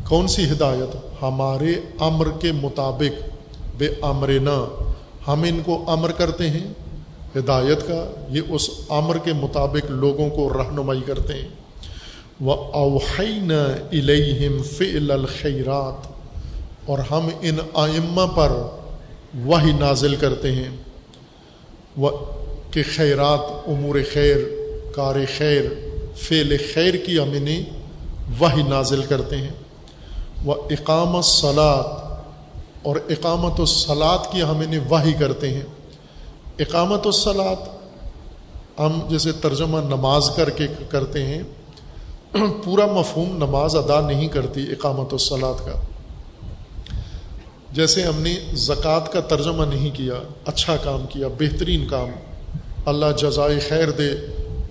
کون سی ہدایت؟ ہمارے امر کے مطابق بے امرنا ہم ان کو امر کرتے ہیں۔ ہدایت کا یہ اس امر کے مطابق لوگوں کو رہنمائی کرتے ہیں۔ وہ اوحین الہم فعل الخیرات اور ہم ان آئمہ پر وہی نازل کرتے ہیں۔ وہ کہ خیرات امور خیر، کار خیر، فعل خیر کی ہم انہیں وہی نازل کرتے ہیں۔ وہ اقامت سلاد اور اقامت و سلاد کی ہم انہیں واہی کرتے ہیں۔ اقامت و سلاد ہم جیسے ترجمہ نماز کر کے کرتے ہیں۔ پورا مفہوم نماز ادا نہیں کرتی اقامت و سلاد کا۔ جیسے ہم نے زکوٰۃ کا ترجمہ نہیں کیا اچھا کام کیا، بہترین کام، اللہ جزائے خیر دے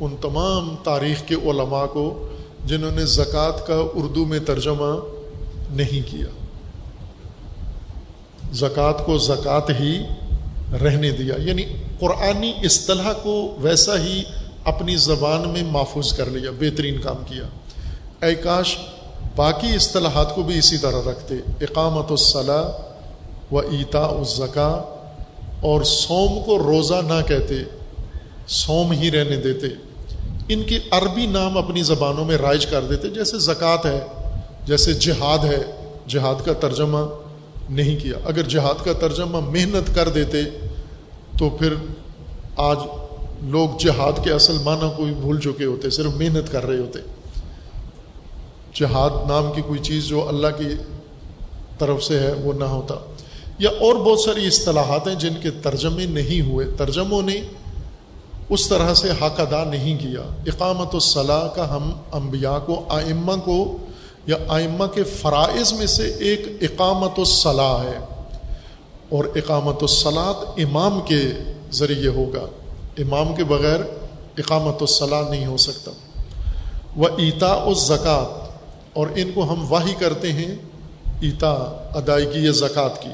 ان تمام تاریخ کے علماء کو جنہوں نے زکوٰۃ کا اردو میں ترجمہ نہیں کیا۔ زکوٰۃ کو زکوٰۃ ہی رہنے دیا یعنی قرآنی اصطلاح کو ویسا ہی اپنی زبان میں محفوظ کر لیا، بہترین کام کیا۔ اے کاش، باقی اصطلاحات کو بھی اسی طرح رکھتے۔ اقامت الصلاح و ایتا الزکا اور سوم کو روزہ نہ کہتے سوم ہی رہنے دیتے۔ ان کی عربی نام اپنی زبانوں میں رائج کر دیتے، جیسے زکوٰۃ ہے، جیسے جہاد ہے۔ جہاد کا ترجمہ نہیں کیا۔ اگر جہاد کا ترجمہ محنت کر دیتے، تو پھر آج لوگ جہاد کے اصل معنی کو بھی بھول چکے ہوتے، صرف محنت کر رہے ہوتے۔ جہاد نام کی کوئی چیز جو اللہ کی طرف سے ہے، وہ نہ ہوتا۔ یا اور بہت ساری اصطلاحات ہیں جن کے ترجمے نہیں ہوئے۔ ترجموں نے اس طرح سے حق ادا نہیں کیا۔ اقامت الصلاح کا ہم انبیاء کو، آئمہ کو یا آئمہ کے فرائض میں سے ایک اقامت الصلاح ہے۔ اور اقامت الصلاط امام کے ذریعے ہوگا۔ امام کے بغیر اقامت الصلاح نہیں ہو سکتا۔ وہ ایتا زکوٰۃ اور ان کو ہم واہی کرتے ہیں ایتا ادائیگی یا زکوٰۃ کی۔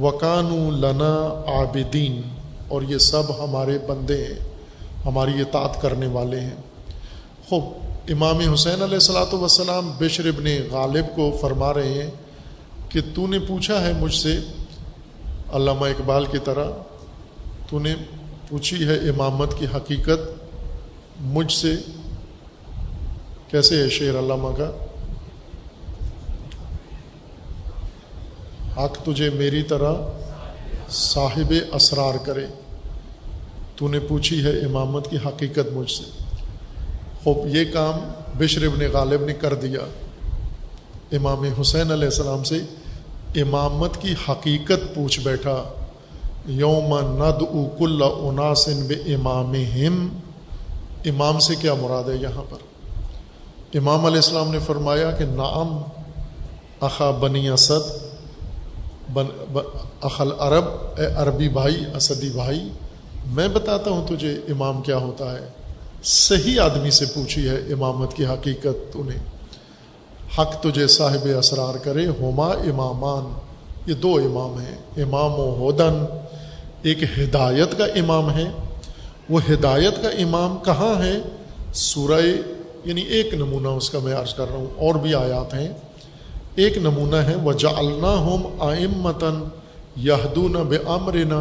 وکان لنا عابدین، اور یہ سب ہمارے بندے ہیں، ہماری اطاعت کرنے والے ہیں۔ خوب، امام حسین علیہ السلاۃ وسلام بشر ابن غالب کو فرما رہے ہیں کہ تو نے پوچھا ہے مجھ سے، علامہ اقبال کی طرح، تو نے پوچھی ہے امامت کی حقیقت مجھ سے؟ کیسے ہے شعر علامہ کا؟ حق تجھے میری طرح صاحب اسرار کرے۔ تو نے پوچھی ہے امامت کی حقیقت مجھ سے۔ خوب، یہ کام بشر ابن غالب نے کر دیا۔ امام حسین علیہ السلام سے امامت کی حقیقت پوچھ بیٹھا۔ یوم ند کل عناسن بے امام امام سے کیا مراد ہے یہاں پر؟ امام علیہ السلام نے فرمایا کہ نام اخا بنی اسد، بن اخل عرب اے عربی بھائی، اسدی بھائی، میں بتاتا ہوں تجھے امام کیا ہوتا ہے۔ صحیح آدمی سے پوچھی ہے امامت کی حقیقت تو نے حق تجھے صاحب اسرار کرے ہما امامان۔ یہ دو امام ہیں، امام و ہودن۔ ایک ہدایت کا امام ہے۔ وہ ہدایت کا امام کہاں ہے؟ سورہ یعنی ایک نمونہ اس کا میں عرض کر رہا ہوں، اور بھی آیات ہیں۔ ایک نمونہ ہے وہ جالنا ہوم آئمتاً یہدون بے امرنا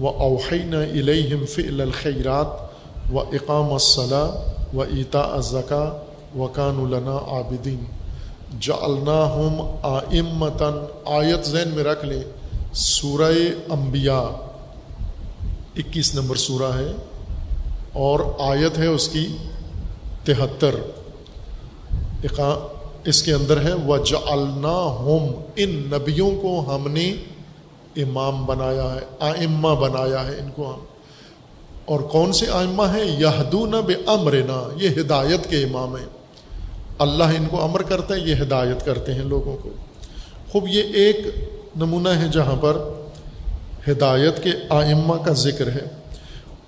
و اوحین الہم فعل الخیرات و اقام الصلاح و ایتا ازکا و کان النا عابدین جعلنا ہم آئمتاً آیت ذہن میں رکھ لیں، سورہ انبیاء۔ اکیس نمبر سورہ ہے اور آیت ہے اس کی تہتر۔ اس کے اندر ہے وہ جعلنا ہم ان نبیوں کو ہم نے امام بنایا ہے، آئمہ بنایا ہے ان کو ہم۔ اور کون سے آئمہ ہیں؟ یہدون بے امرنا یہ ہدایت کے امام ہیں۔ اللہ ان کو امر کرتا ہے، یہ ہدایت کرتے ہیں لوگوں کو۔ خوب، یہ ایک نمونہ ہے جہاں پر ہدایت کے آئمہ کا ذکر ہے۔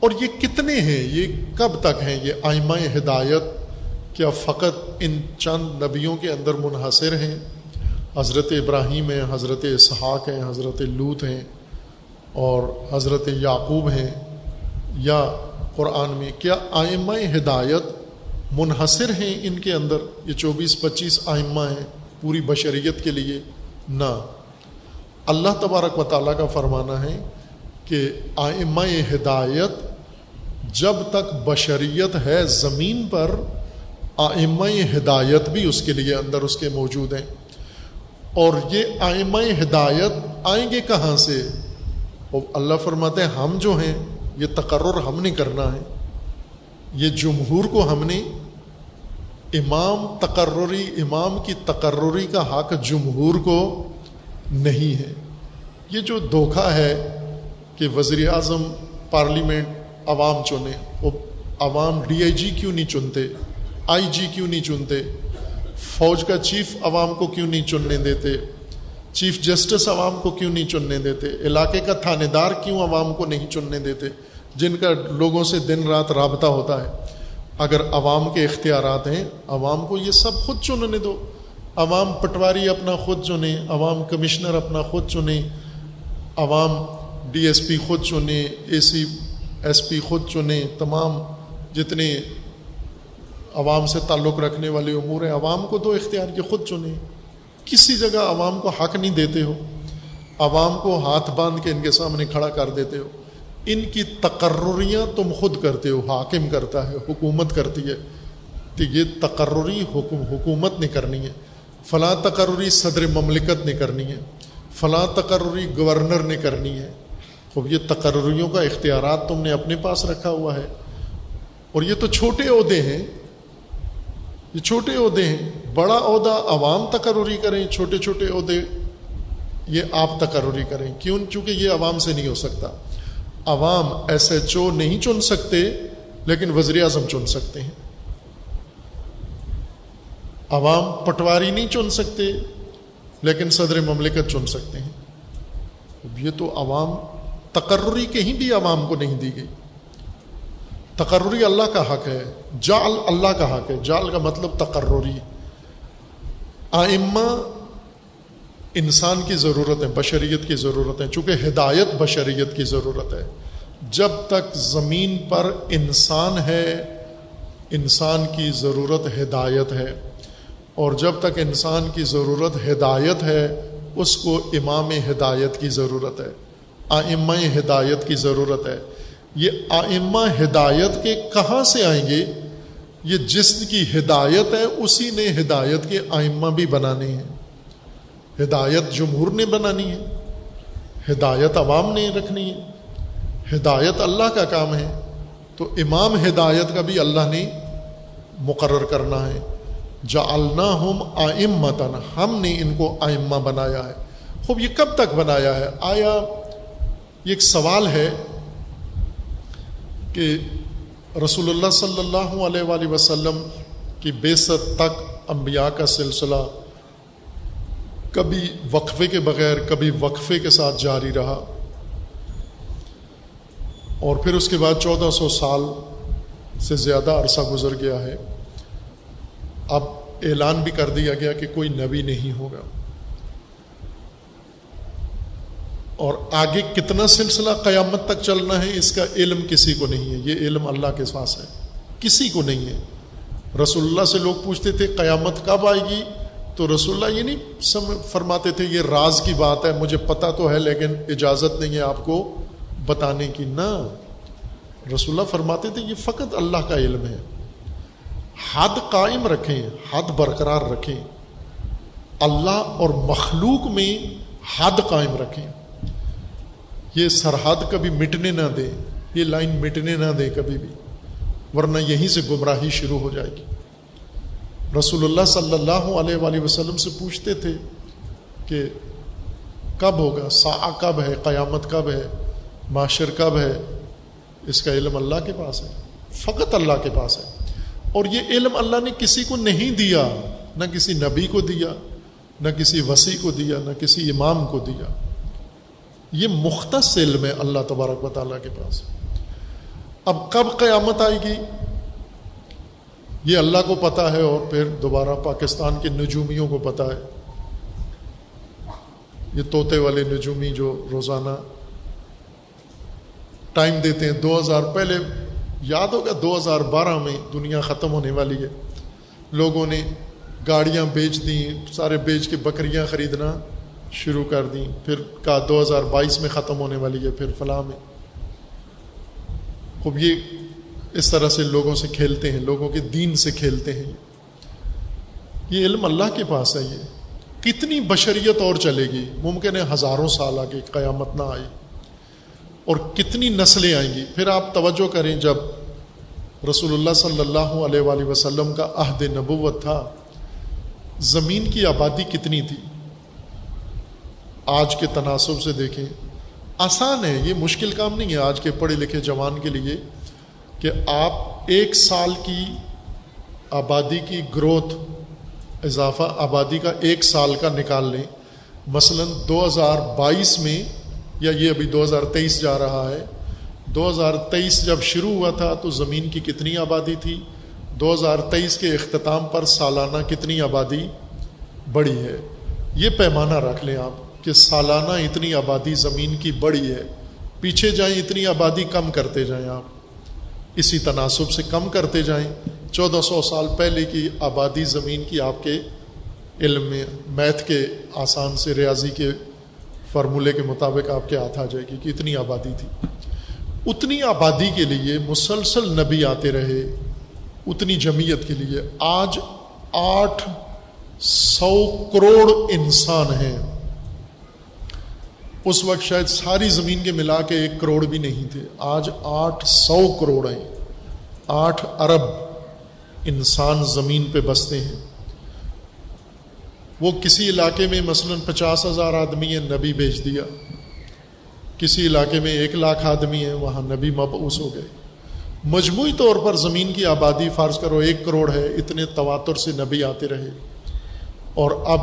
اور یہ کتنے ہیں؟ یہ کب تک ہیں؟ یہ آئمہ ہدایت کیا فقط ان چند نبیوں کے اندر منحصر ہیں؟ حضرت ابراہیم ہیں، حضرت اسحاق ہیں، حضرت لوت ہیں اور حضرت یعقوب ہیں۔ یا قرآن میں کیا آئمہ ہدایت منحصر ہیں ان کے اندر؟ یہ چوبیس، پچیس آئمہ ہیں پوری بشریت کے لیے؟ نہ۔ اللہ تبارک و تعالیٰ کا فرمانا ہے کہ آئمہ ہدایت جب تک بشریت ہے زمین پر، آئمہ ہدایت بھی اس کے لیے اندر اس کے موجود ہیں۔ اور یہ آئمہ ہدایت آئیں گے کہاں سے؟ اللہ فرماتے ہیں، ہم جو ہیں، یہ تقرر ہم نے کرنا ہے۔ یہ جمہور کو ہم نے، امام تقرری، امام کی تقرری کا حق جمہور کو نہیں ہے۔ یہ جو دھوکھا ہے کہ وزیر اعظم پارلیمنٹ عوام چنے، وہ عوام ڈی آئی جی کیوں نہیں چنتے؟ آئی جی کیوں نہیں چنتے؟ فوج کا چیف عوام کو کیوں نہیں چننے دیتے؟ چیف جسٹس عوام کو کیوں نہیں چننے دیتے؟ علاقے کا تھانے دار کیوں عوام کو نہیں چننے دیتے؟ جن کا لوگوں سے دن رات رابطہ ہوتا ہے۔ اگر عوام کے اختیارات ہیں، عوام کو یہ سب خود چننے دو۔ عوام پٹواری اپنا خود چنیں عوام کمشنر اپنا خود چنیں عوام ڈی ایس پی خود چنیں اے سی ایس پی خود چنیں تمام جتنے عوام سے تعلق رکھنے والے امور ہیں، عوام کو دو اختیار کے خود چنیں کسی جگہ عوام کو حق نہیں دیتے ہو۔ عوام کو ہاتھ باندھ کے ان کے سامنے کھڑا کر دیتے ہو۔ ان کی تقرریاں تم خود کرتے ہو، حاکم کرتا ہے، حکومت کرتی ہے۔ تو یہ تقرری حکم، حکومت نے کرنی ہے۔ فلاں تقرری صدر مملکت نے کرنی ہے، فلاں تقرری گورنر نے کرنی ہے۔ خوب یہ تقرریوں کا اختیارات تم نے اپنے پاس رکھا ہوا ہے۔ اور یہ تو چھوٹے عہدے ہیں۔ یہ چھوٹے عہدے ہیں۔ بڑا عہدہ عوام تقرری کریں، چھوٹے چھوٹے عہدے یہ آپ تقرری کریں۔ کیوں؟ چونکہ یہ عوام سے نہیں ہو سکتا۔ عوام ایس ایچ او نہیں چن سکتے، لیکن وزیر اعظم چن سکتے ہیں۔ عوام پٹواری نہیں چن سکتے، لیکن صدر مملکت چن سکتے ہیں۔ یہ تو عوام تقرری کہیں بھی عوام کو نہیں دی گئی۔ تقرری اللہ کا حق ہے جال اللہ کا حق ہے۔ جال کا مطلب تقرری۔ آئمہ انسان کی ضرورت ہے، بشریت کی ضرورت ہے، چونکہ ہدایت بشریت کی ضرورت ہے۔ جب تک زمین پر انسان ہے، انسان کی ضرورت ہدایت ہے۔ اور جب تک انسان کی ضرورت ہدایت ہے، اس کو امام ہدایت کی ضرورت ہے، آئمہ ہدایت کی ضرورت ہے۔ یہ آئمہ ہدایت کے کہاں سے آئیں گے؟ یہ جس کی ہدایت ہے، اسی نے ہدایت کے آئمہ بھی بنانے ہیں۔ ہدایت جمہور نے بنانی ہے، ہدایت عوام نے رکھنی ہے۔ ہدایت اللہ کا کام ہے، تو امام ہدایت کا بھی اللہ نے مقرر کرنا ہے۔ جا ہم آئمتن ہم نے ان کو آئمہ بنایا ہے۔ خوب، یہ کب تک بنایا ہے؟ آیا، یہ ایک سوال ہے کہ رسول اللہ صلی اللہ علیہ وآلہ وسلم کی بے تک انبیاء کا سلسلہ کبھی وقفے کے بغیر، کبھی وقفے کے ساتھ جاری رہا۔ اور پھر اس کے بعد چودہ سو سال سے زیادہ عرصہ گزر گیا ہے۔ اب اعلان بھی کر دیا گیا کہ کوئی نبی نہیں ہوگا۔ اور آگے کتنا سلسلہ قیامت تک چلنا ہے، اس کا علم کسی کو نہیں ہے۔ یہ علم اللہ کے پاس ہے۔ کسی کو نہیں ہے۔ رسول اللہ سے لوگ پوچھتے تھے، قیامت کب آئے گی؟ تو رسول اللہ یہ نہیں سم، فرماتے تھے، یہ راز کی بات ہے، مجھے پتا تو ہے، لیکن اجازت نہیں ہے آپ کو بتانے کی۔ نہ۔ رسول اللہ فرماتے تھے، یہ فقط اللہ کا علم ہے۔ حد قائم رکھیں، حد برقرار رکھیں۔ اللہ اور مخلوق میں حد قائم رکھیں۔ یہ سرحد کبھی مٹنے نہ دیں یہ لائن مٹنے نہ دیں کبھی بھی، ورنہ یہیں سے گمراہی شروع ہو جائے گی۔ رسول اللہ صلی اللہ علیہ وآلہ وسلم سے پوچھتے تھے کہ کب ہوگا؟ سا کب ہے؟ قیامت کب ہے؟ معاشر کب ہے؟ اس کا علم اللہ کے پاس ہے، فقط اللہ کے پاس ہے۔ اور یہ علم اللہ نے کسی کو نہیں دیا، نہ کسی نبی کو دیا، نہ کسی وسیع کو دیا، نہ کسی امام کو دیا۔ یہ مختص علم ہے اللہ تبارک و تعالیٰ کے پاس۔ اب کب قیامت آئے گی؟ یہ اللہ کو پتا ہے اور پھر دوبارہ پاکستان کے نجومیوں کو پتا ہے۔ یہ طوطے والے نجومی جو روزانہ ٹائم دیتے ہیں، دو ہزار پہلے یاد ہوگا دو ہزار بارہ میں دنیا ختم ہونے والی ہے۔ لوگوں نے گاڑیاں بیچ دیں، سارے بیچ کے بکریاں خریدنا شروع کر دیں۔ پھر کہا دو ہزار بائیس میں ختم ہونے والی ہے، پھر فلاں میں۔ خوب، یہ اس طرح سے لوگوں سے کھیلتے ہیں، لوگوں کے دین سے کھیلتے ہیں۔ یہ علم اللہ کے پاس ہے، یہ کتنی بشریت اور چلے گی؟ ممکن ہے ہزاروں سال آگے قیامت نہ آئی اور کتنی نسلیں آئیں گی۔ پھر آپ توجہ کریں، جب رسول اللہ صلی اللہ علیہ وآلہ وسلم کا عہد نبوت تھا۔ زمین کی آبادی کتنی تھی؟ آج کے تناسب سے دیکھیں، آسان ہے، یہ مشکل کام نہیں ہے آج کے پڑھے لکھے جوان کے لیے کہ آپ ایک سال کی آبادی کی گروتھ، اضافہ آبادی کا ایک سال کا نکال لیں۔ مثلا دو ہزار بائیس میں یا یہ ابھی دو ہزار تیئیس جا رہا ہے دو ہزار تیئیس جب شروع ہوا تھا تو زمین کی کتنی آبادی تھی؟ دو ہزار تیئیس کے اختتام پر سالانہ کتنی آبادی بڑی ہے؟ یہ پیمانہ رکھ لیں آپ کہ سالانہ اتنی آبادی زمین کی بڑی ہے۔ پیچھے جائیں، اتنی آبادی کم کرتے جائیں آپ۔ اسی تناسب سے کم کرتے جائیں۔ چودہ سو سال پہلے کی آبادی زمین کی آپ کے علم میں، میتھ کے آسان سے، ریاضی کے فارمولے کے مطابق آپ کے ہاتھ آ جائے گی کہ اتنی آبادی تھی۔ اتنی آبادی کے لیے مسلسل نبی آتے رہے، اتنی جمعیت کے لیے۔ آج آٹھ سو کروڑ انسان ہیں۔ اس وقت شاید ساری زمین کے ملا کے ایک کروڑ بھی نہیں تھے۔ آج آٹھ سو کروڑ ہیں۔ آٹھ ارب انسان زمین پہ بستے ہیں۔ وہ کسی علاقے میں مثلا پچاس ہزار آدمی ہے نبی بیچ دیا۔ کسی علاقے میں ایک لاکھ آدمی ہے وہاں نبی مبعوث ہو گئے۔ مجموعی طور پر زمین کی آبادی فرض کرو ایک کروڑ ہے، اتنے تواتر سے نبی آتے رہے۔ اور اب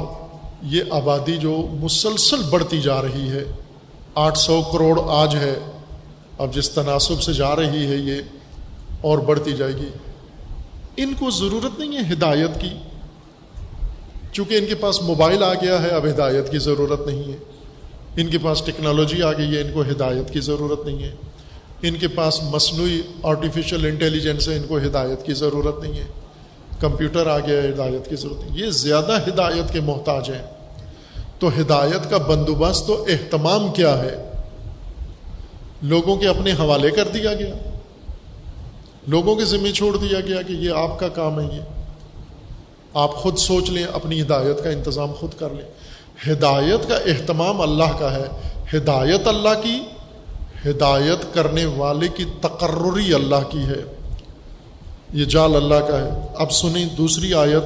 یہ آبادی جو مسلسل بڑھتی جا رہی ہے، آٹھ سو کروڑ آج ہے۔ اب جس تناسب سے جا رہی ہے یہ اور بڑھتی جائے گی۔ ان کو ضرورت نہیں ہے ہدایت کی، چونکہ ان کے پاس موبائل آ گیا ہے، اب ہدایت کی ضرورت نہیں ہے۔ ان کے پاس ٹیکنالوجی آ گئی ہے، ان کو ہدایت کی ضرورت نہیں ہے۔ ان کے پاس مصنوعی آرٹیفیشل انٹیلیجنس ہے، ان کو ہدایت کی ضرورت نہیں ہے۔ کمپیوٹر آ گیا ہے ہدایت کی ضرورت نہیں۔ یہ زیادہ ہدایت کے محتاج ہیں۔ تو ہدایت کا بندوبست تو اہتمام کیا ہے؟ لوگوں کے اپنے حوالے کر دیا گیا۔ لوگوں کے ذمہ چھوڑ دیا گیا کہ یہ آپ کا کام ہے، یہ آپ خود سوچ لیں، اپنی ہدایت کا انتظام خود کر لیں۔ ہدایت کا اہتمام اللہ کا ہے۔ ہدایت اللہ کی، ہدایت کرنے والے کی تقرری اللہ کی ہے۔ یہ جال اللہ کا ہے۔ اب سنیں دوسری آیت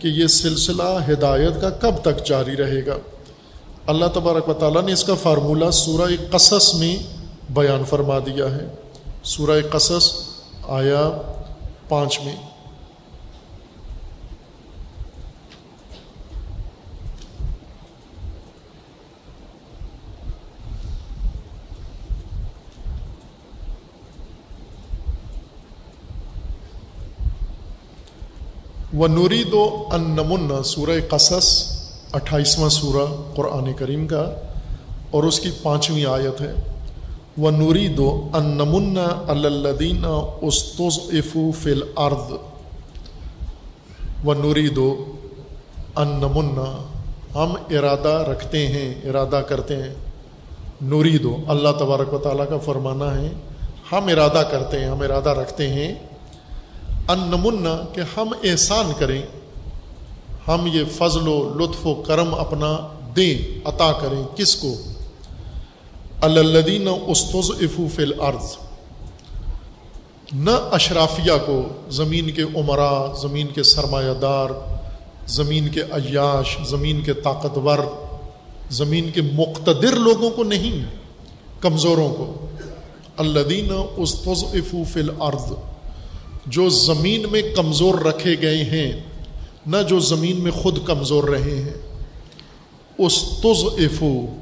کہ یہ سلسلہ ہدایت کا کب تک جاری رہے گا۔ اللہ تبارک و تعالیٰ نے اس کا فارمولہ سورہ قصص میں بیان فرما دیا ہے۔ سورہ قصص آیا پانچ میں۔ و نوری دو ان نمن سورہ قصص، اٹھائیسواں سورہ قرآن کریم کا، اور اس کی پانچویں آیت ہے۔ و نوری دو ان نمن الدین استوز افو فل ارد و نوری دو ان نمن، ہم ارادہ رکھتے ہیں، ارادہ کرتے ہیں۔ نوری دو اللہ تبارک و تعالیٰ کا فرمانا ہے، ہم ارادہ کرتے ہیں، ہم ارادہ رکھتے ہیں۔ ان نمنا کہ ہم احسان کریں، ہم یہ فضل و لطف و کرم اپنا دیں عطا کریں۔ کس کو؟ الدین استوز افوف العرض نہ اشرافیہ کو، زمین کے عمرا، زمین کے سرمایہ دار زمین کے عیاش، زمین کے طاقتور، زمین کے مقتدر لوگوں کو نہیں، کمزوروں کو۔ الدین استضعفوا فی الارض۔ جو زمین میں کمزور رکھے گئے ہیں، نہ جو زمین میں خود کمزور رہے ہیں۔ اس استضعفوا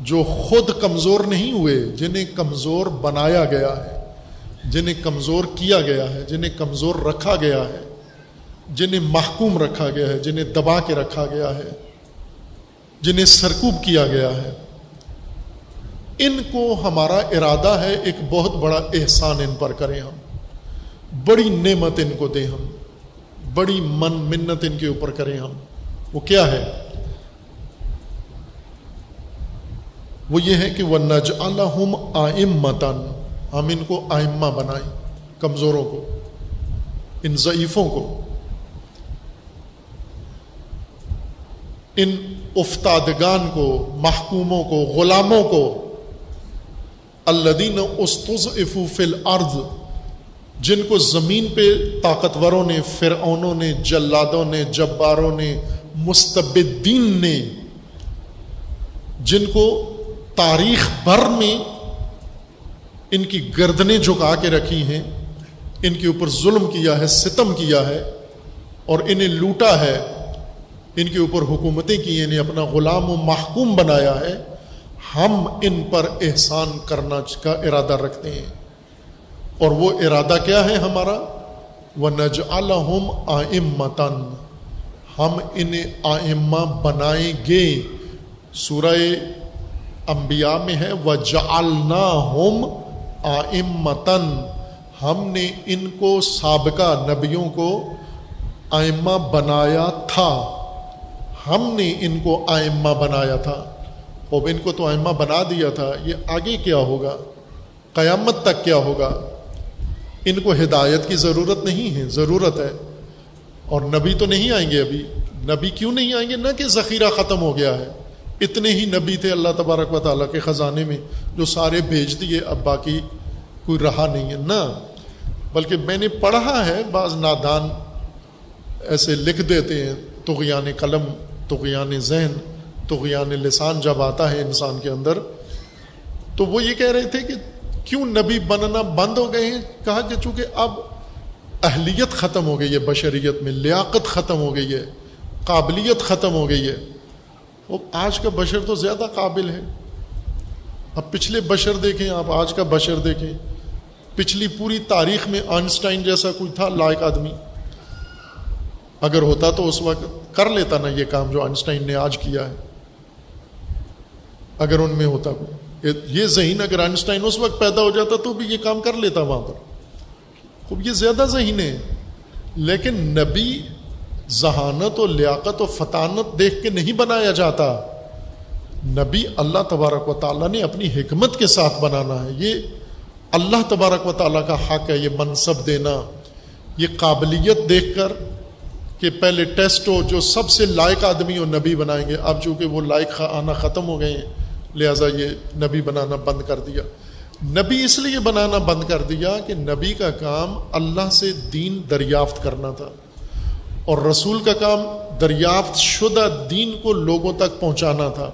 جو خود کمزور نہیں ہوئے، جنہیں کمزور بنایا گیا ہے، جنہیں کمزور کیا گیا ہے، جنہیں کمزور رکھا گیا ہے، جنہیں محکوم رکھا گیا ہے، جنہیں دبا کے رکھا گیا ہے، جنہیں سرکوب کیا گیا ہے۔ ان کو ہمارا ارادہ ہے، ایک بہت بڑا احسان ان پر کریں ہم۔ بڑی نعمت ان کو دیں ہم، بڑی من، منت ان کے اوپر کریں ہم۔ وہ کیا ہے؟ وہ یہ ہے کہ وہ نج الحم آئم متن ہم ان کو آئمہ بنائیں کمزوروں کو، ان ضعیفوں کو۔ ان افتادگان کو، محکوموں کو، غلاموں کو۔ الدین استز فل ارض جن کو زمین پہ طاقتوروں نے، فرعونوں نے، جلادوں نے، جباروں نے، مستبدین نے، جن کو تاریخ بھر میں ان کی گردنیں جھکا کے رکھی ہیں، ان کے اوپر ظلم کیا ہے، ستم کیا ہے اور انہیں لوٹا ہے، ان کے اوپر حکومتیں کی، انہیں اپنا غلام و محکوم بنایا ہے، ہم ان پر احسان کرنا کا ارادہ رکھتے ہیں۔ اور وہ ارادہ کیا ہے ہمارا؟ وہ نج الحم آئم متن ہم انہیں آئمہ بنائیں گے۔ سورہ انبیاء میں ہے وہ جالنا ہوم آئم متن ہم نے ان کو سابقہ نبیوں کو آئمہ بنایا تھا۔ ہم نے ان کو آئمہ بنایا تھا۔ اب ان کو تو ائمہ بنا دیا تھا۔ یہ آگے کیا ہوگا؟ قیامت تک کیا ہوگا؟ ان کو ہدایت کی ضرورت نہیں ہے، ضرورت ہے۔ اور نبی تو نہیں آئیں گے ابھی۔ نبی کیوں نہیں آئیں گے؟ نہ کہ ذخیرہ ختم ہو گیا ہے۔ اتنے ہی نبی تھے اللہ تبارک و تعالیٰ کے خزانے میں جو سارے بھیج دیے، اب باقی کوئی رہا نہیں ہے۔ نہ، بلکہ میں نے پڑھا ہے، بعض نادان ایسے لکھ دیتے ہیں تغیان قلم تغیان ذہن تو لسان جب آتا ہے انسان کے اندر، تو وہ یہ کہہ رہے تھے کہ کیوں نبی بننا بند ہو گئے ہیں؟ کہا کہ چونکہ اب اہلیت ختم ہو گئی ہے، بشریت میں لیاقت ختم ہو گئی ہے، قابلیت ختم ہو گئی ہے۔ وہ آج کا بشر تو زیادہ قابل ہے۔ اب پچھلے بشر دیکھیں، آپ آج کا بشر دیکھیں۔ پچھلی پوری تاریخ میں آئنسٹائن جیسا کوئی تھا، لائق آدمی۔ اگر ہوتا تو اس وقت کر لیتا نا یہ کام جو آئنسٹائن نے آج کیا ہے۔ اگر ان میں ہوتا یہ ذہین اگر آئنسٹائن اس وقت پیدا ہو جاتا تو بھی یہ کام کر لیتا وہاں پر۔ خوب، یہ زیادہ ذہین ہے لیکن نبی ذہانت و لیاقت و فطانت دیکھ کے نہیں بنایا جاتا۔ نبی اللہ تبارک و تعالیٰ نے اپنی حکمت کے ساتھ بنانا ہے۔ یہ اللہ تبارک و تعالیٰ کا حق ہے، یہ منصب دینا۔ یہ قابلیت دیکھ کر کہ پہلے ٹیسٹ ہو، جو سب سے لائق آدمی ہو نبی بنائیں گے۔ اب چونکہ وہ لائق آنا ختم ہو گئے ہیں لہٰذا یہ نبی بنانا بند کر دیا۔ نبی اس لیے بنانا بند کر دیا کہ نبی کا کام اللہ سے دین دریافت کرنا تھا۔ اور رسول کا کام دریافت شدہ دین کو لوگوں تک پہنچانا تھا۔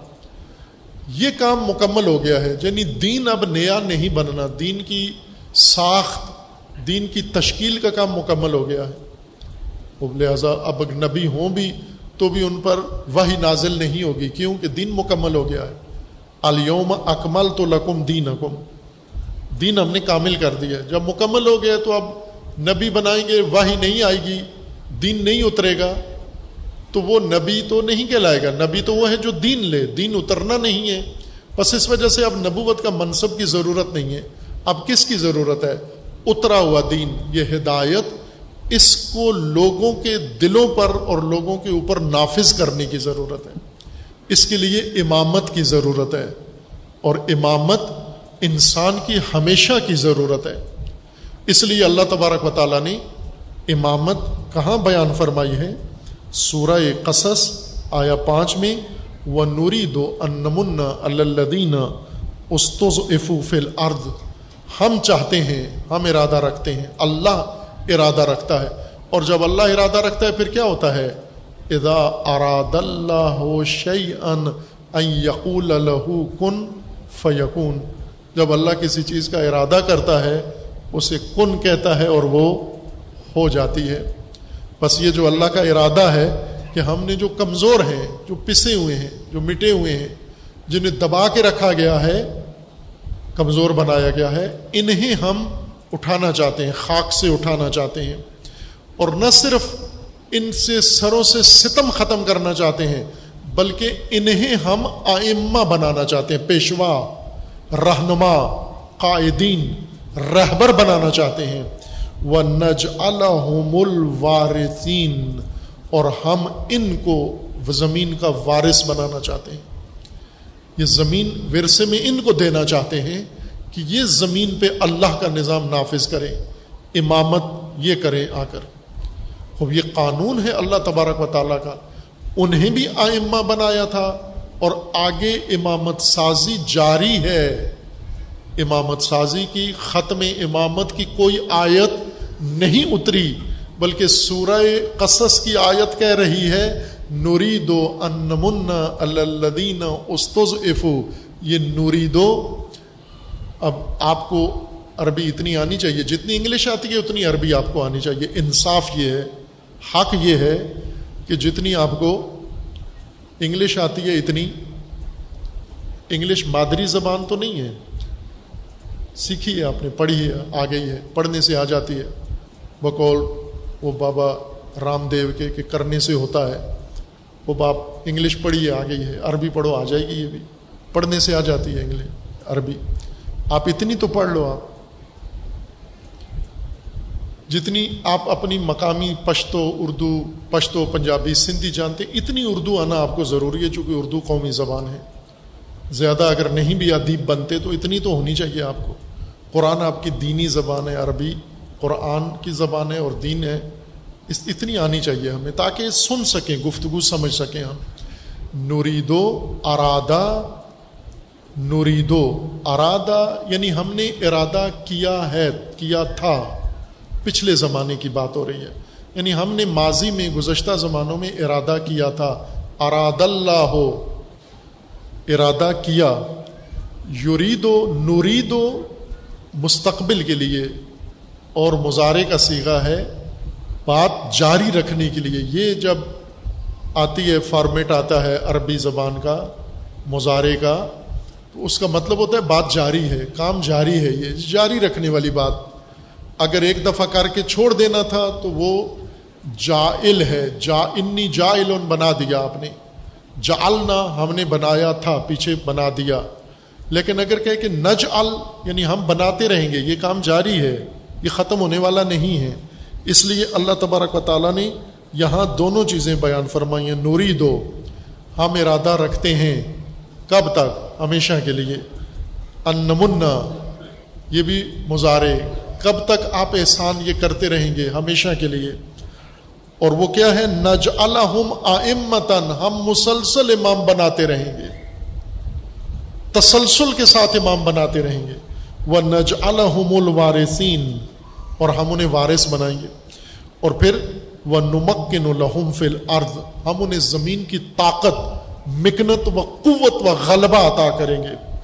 یہ کام مکمل ہو گیا ہے۔ یعنی دین اب نیا نہیں بننا، دین کی ساخت، دین کی تشکیل کا کام مکمل ہو گیا ہے۔ لہٰذا اب نبی ہوں بھی تو بھی ان پر وہی نازل نہیں ہوگی۔ کیوں؟ کہ دین مکمل ہو گیا ہے۔ الوم اکمل تو لکم دین حکم دین ہم نے کامل کر دیا جب مکمل ہو گیا تو اب نبی بنائیں گے واہی نہیں آئے گی، دین نہیں اترے گا۔ تو وہ نبی تو نہیں کہلائے گا۔ نبی تو وہ ہے جو دین لے۔ دین اترنا نہیں ہے۔ بس اس وجہ سے اب نبوت کا منصب کی ضرورت نہیں ہے۔ اب کس کی ضرورت ہے؟ اترا ہوا دین۔ یہ ہدایت اس کو لوگوں کے دلوں پر اور لوگوں کے اوپر نافذ کرنے کی ضرورت ہے۔ اس کے لیے امامت کی ضرورت ہے اور امامت انسان کی ہمیشہ کی ضرورت ہے۔ اس لیے اللہ تبارک و تعالیٰ نے امامت کہاں بیان فرمائی ہے؟ سورہ قصص آیا پانچ میں و نوری دو انمن الدین استوز افوفل ارد ہم چاہتے ہیں، ہم ارادہ رکھتے ہیں۔ اللہ ارادہ رکھتا ہے۔ اور جب اللہ ارادہ رکھتا ہے، پھر کیا ہوتا ہے؟ اذا اراد اللہ شعی ان یقول له کن فیقون جب اللہ کسی چیز کا ارادہ کرتا ہے، اسے کن کہتا ہے اور وہ ہو جاتی ہے۔ بس یہ جو اللہ کا ارادہ ہے کہ ہم نے جو کمزور ہیں، جو پسے ہوئے ہیں، جو مٹے ہوئے ہیں، جنہیں دبا کے رکھا گیا ہے، کمزور بنایا گیا ہے، انہیں ہم اٹھانا چاہتے ہیں، خاک سے اٹھانا چاہتے ہیں۔ اور نہ صرف ان سے سروں سے ستم ختم کرنا چاہتے ہیں، بلکہ انہیں ہم آئمہ بنانا چاہتے ہیں، پیشوا، رہنما، قائدین، رہبر بنانا چاہتے ہیں۔ وہ نج الوارثین اور ہم ان کو زمین کا وارث بنانا چاہتے ہیں۔ یہ زمین ورثے میں ان کو دینا چاہتے ہیں کہ یہ زمین پہ اللہ کا نظام نافذ کریں امامت یہ کریں آ کر۔ خوب، یہ قانون ہے اللہ تبارک و تعالیٰ کا۔ انہیں بھی آئمہ بنایا تھا اور آگے امامت سازی جاری ہے۔ امامت سازی کی ختم امامت کی کوئی آیت نہیں اتری، بلکہ سورہ قصص کی آیت کہہ رہی ہے نوری دو انمن الدین استز افو یہ نوری دو اب آپ کو عربی اتنی آنی چاہیے، جتنی انگلش آتی ہے اتنی عربی آپ کو آنی چاہیے۔ انصاف یہ ہے۔ حق یہ ہے کہ جتنی آپ کو انگلش آتی ہے اتنی انگلش مادری زبان تو نہیں ہے۔ سیکھی ہے آپ نے، پڑھی ہے، آ گئی ہے، پڑھنے سے آ جاتی ہے۔ بقول وہ بابا رام دیو کے کہ کرنے سے ہوتا ہے۔ وہ باپ انگلش پڑھی ہے، آ گئی ہے۔ عربی پڑھو، آ جائے گی یہ بھی۔ پڑھنے سے آ جاتی ہے انگلش، عربی۔ آپ اتنی تو پڑھ لو آپ۔ جتنی آپ اپنی مقامی پشتو، اردو، پشتو، پنجابی، سندھی جانتے، اتنی اردو آنا آپ کو ضروری ہے، چونکہ اردو قومی زبان ہے۔ زیادہ اگر نہیں بھی ادیب بنتے، تو اتنی تو ہونی چاہیے آپ کو۔ قرآن آپ کی دینی زبان ہے، عربی، قرآن کی زبان ہے اور دین ہے۔ اس اتنی آنی چاہیے ہمیں، تاکہ سن سکیں، گفتگو سمجھ سکیں ہم۔ نوریدو ارادہ نوریدو ارادہ یعنی ہم نے ارادہ کیا ہے، کیا تھا۔ پچھلے زمانے کی بات ہو رہی ہے۔ یعنی ہم نے ماضی میں گزشتہ زمانوں میں ارادہ کیا تھا اراد اللہ ہو ارادہ کیا یوریدو نوریدو مستقبل کے لیے، اور مظاہرے کا سیگا ہے بات جاری رکھنے کے لیے۔ یہ جب آتی ہے فارمیٹ آتا ہے عربی زبان کا مظاہرے کا، تو اس کا مطلب ہوتا ہے بات جاری ہے، کام جاری ہے۔ یہ جاری رکھنے والی بات اگر ایک دفعہ کر کے چھوڑ دینا تھا تو وہ جائل ہے، جا انی جا بنا دیا آپ نے۔ جالنا ہم نے بنایا تھا، پیچھے بنا دیا۔ لیکن اگر کہ نج ال یعنی ہم بناتے رہیں گے، یہ کام جاری ہے، یہ ختم ہونے والا نہیں ہے۔ اس لیے اللہ تبارک و تعالیٰ نے یہاں دونوں چیزیں بیان فرمائی ہیں نوری دو، ہم ارادہ رکھتے ہیں کب تک؟ ہمیشہ کے لیے۔ انمنا، یہ بھی مظاہرے کب تک آپ احسان یہ کرتے رہیں گے ہمیشہ کے لیے؟ اور وہ کیا ہے؟ نج الحم آمتن ہم مسلسل امام بناتے رہیں گے۔ تسلسل کے ساتھ امام بناتے رہیں گے۔ وہ نج الحم الوارثین اور ہم انہیں وارث بنائیں گے۔ اور پھر وہ نمکن الحم فل ارد ہم انہیں زمین کی طاقت، مکنت و قوت و غلبہ عطا کریں گے۔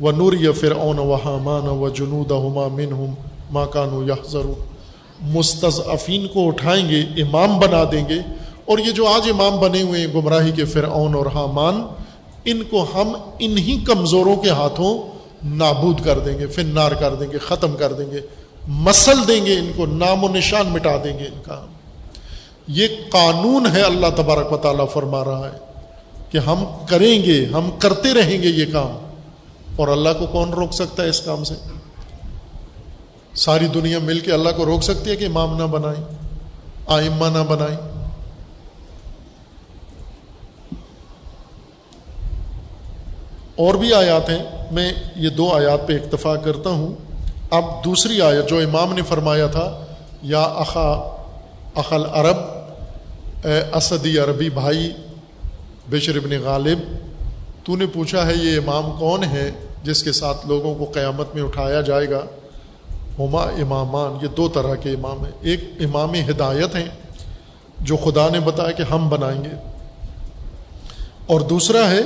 وہ نور یا پھر اون و حامان و جنود ہما من ہم ماں کانو یا مستضعفین کو اٹھائیں گے، امام بنا دیں گے۔ اور یہ جو آج امام بنے ہوئے ہیں، گمراہی کے فرعون اور حامان، ان کو ہم انہی کمزوروں کے ہاتھوں نابود کر دیں گے، فنار کر دیں گے، ختم کر دیں گے۔ مسل دیں گے ان کو، نام و نشان مٹا دیں گے ان کا۔ یہ قانون ہے، اللہ تبارک و تعالیٰ فرما رہا ہے کہ ہم کریں گے، ہم کرتے رہیں گے یہ کام۔ اور اللہ کو کون روک سکتا ہے اس کام سے؟ ساری دنیا مل کے اللہ کو روک سکتی ہے کہ امام نہ بنائیں، آئمہ نہ بنائیں؟ اور بھی آیات ہیں، میں یہ دو آیات پہ اکتفا کرتا ہوں۔ اب دوسری آیت جو امام نے فرمایا تھا، یا اخا اخل عرب اے اسدی عربی بھائی، بشر ابن غالب، تو نے پوچھا ہے، یہ امام کون ہے جس کے ساتھ لوگوں کو قیامت میں اٹھایا جائے گا، ہما امامان، یہ دو طرح کے امام ہیں۔ ایک امام ہدایت ہیں، جو خدا نے بتایا کہ ہم بنائیں گے۔ اور دوسرا ہے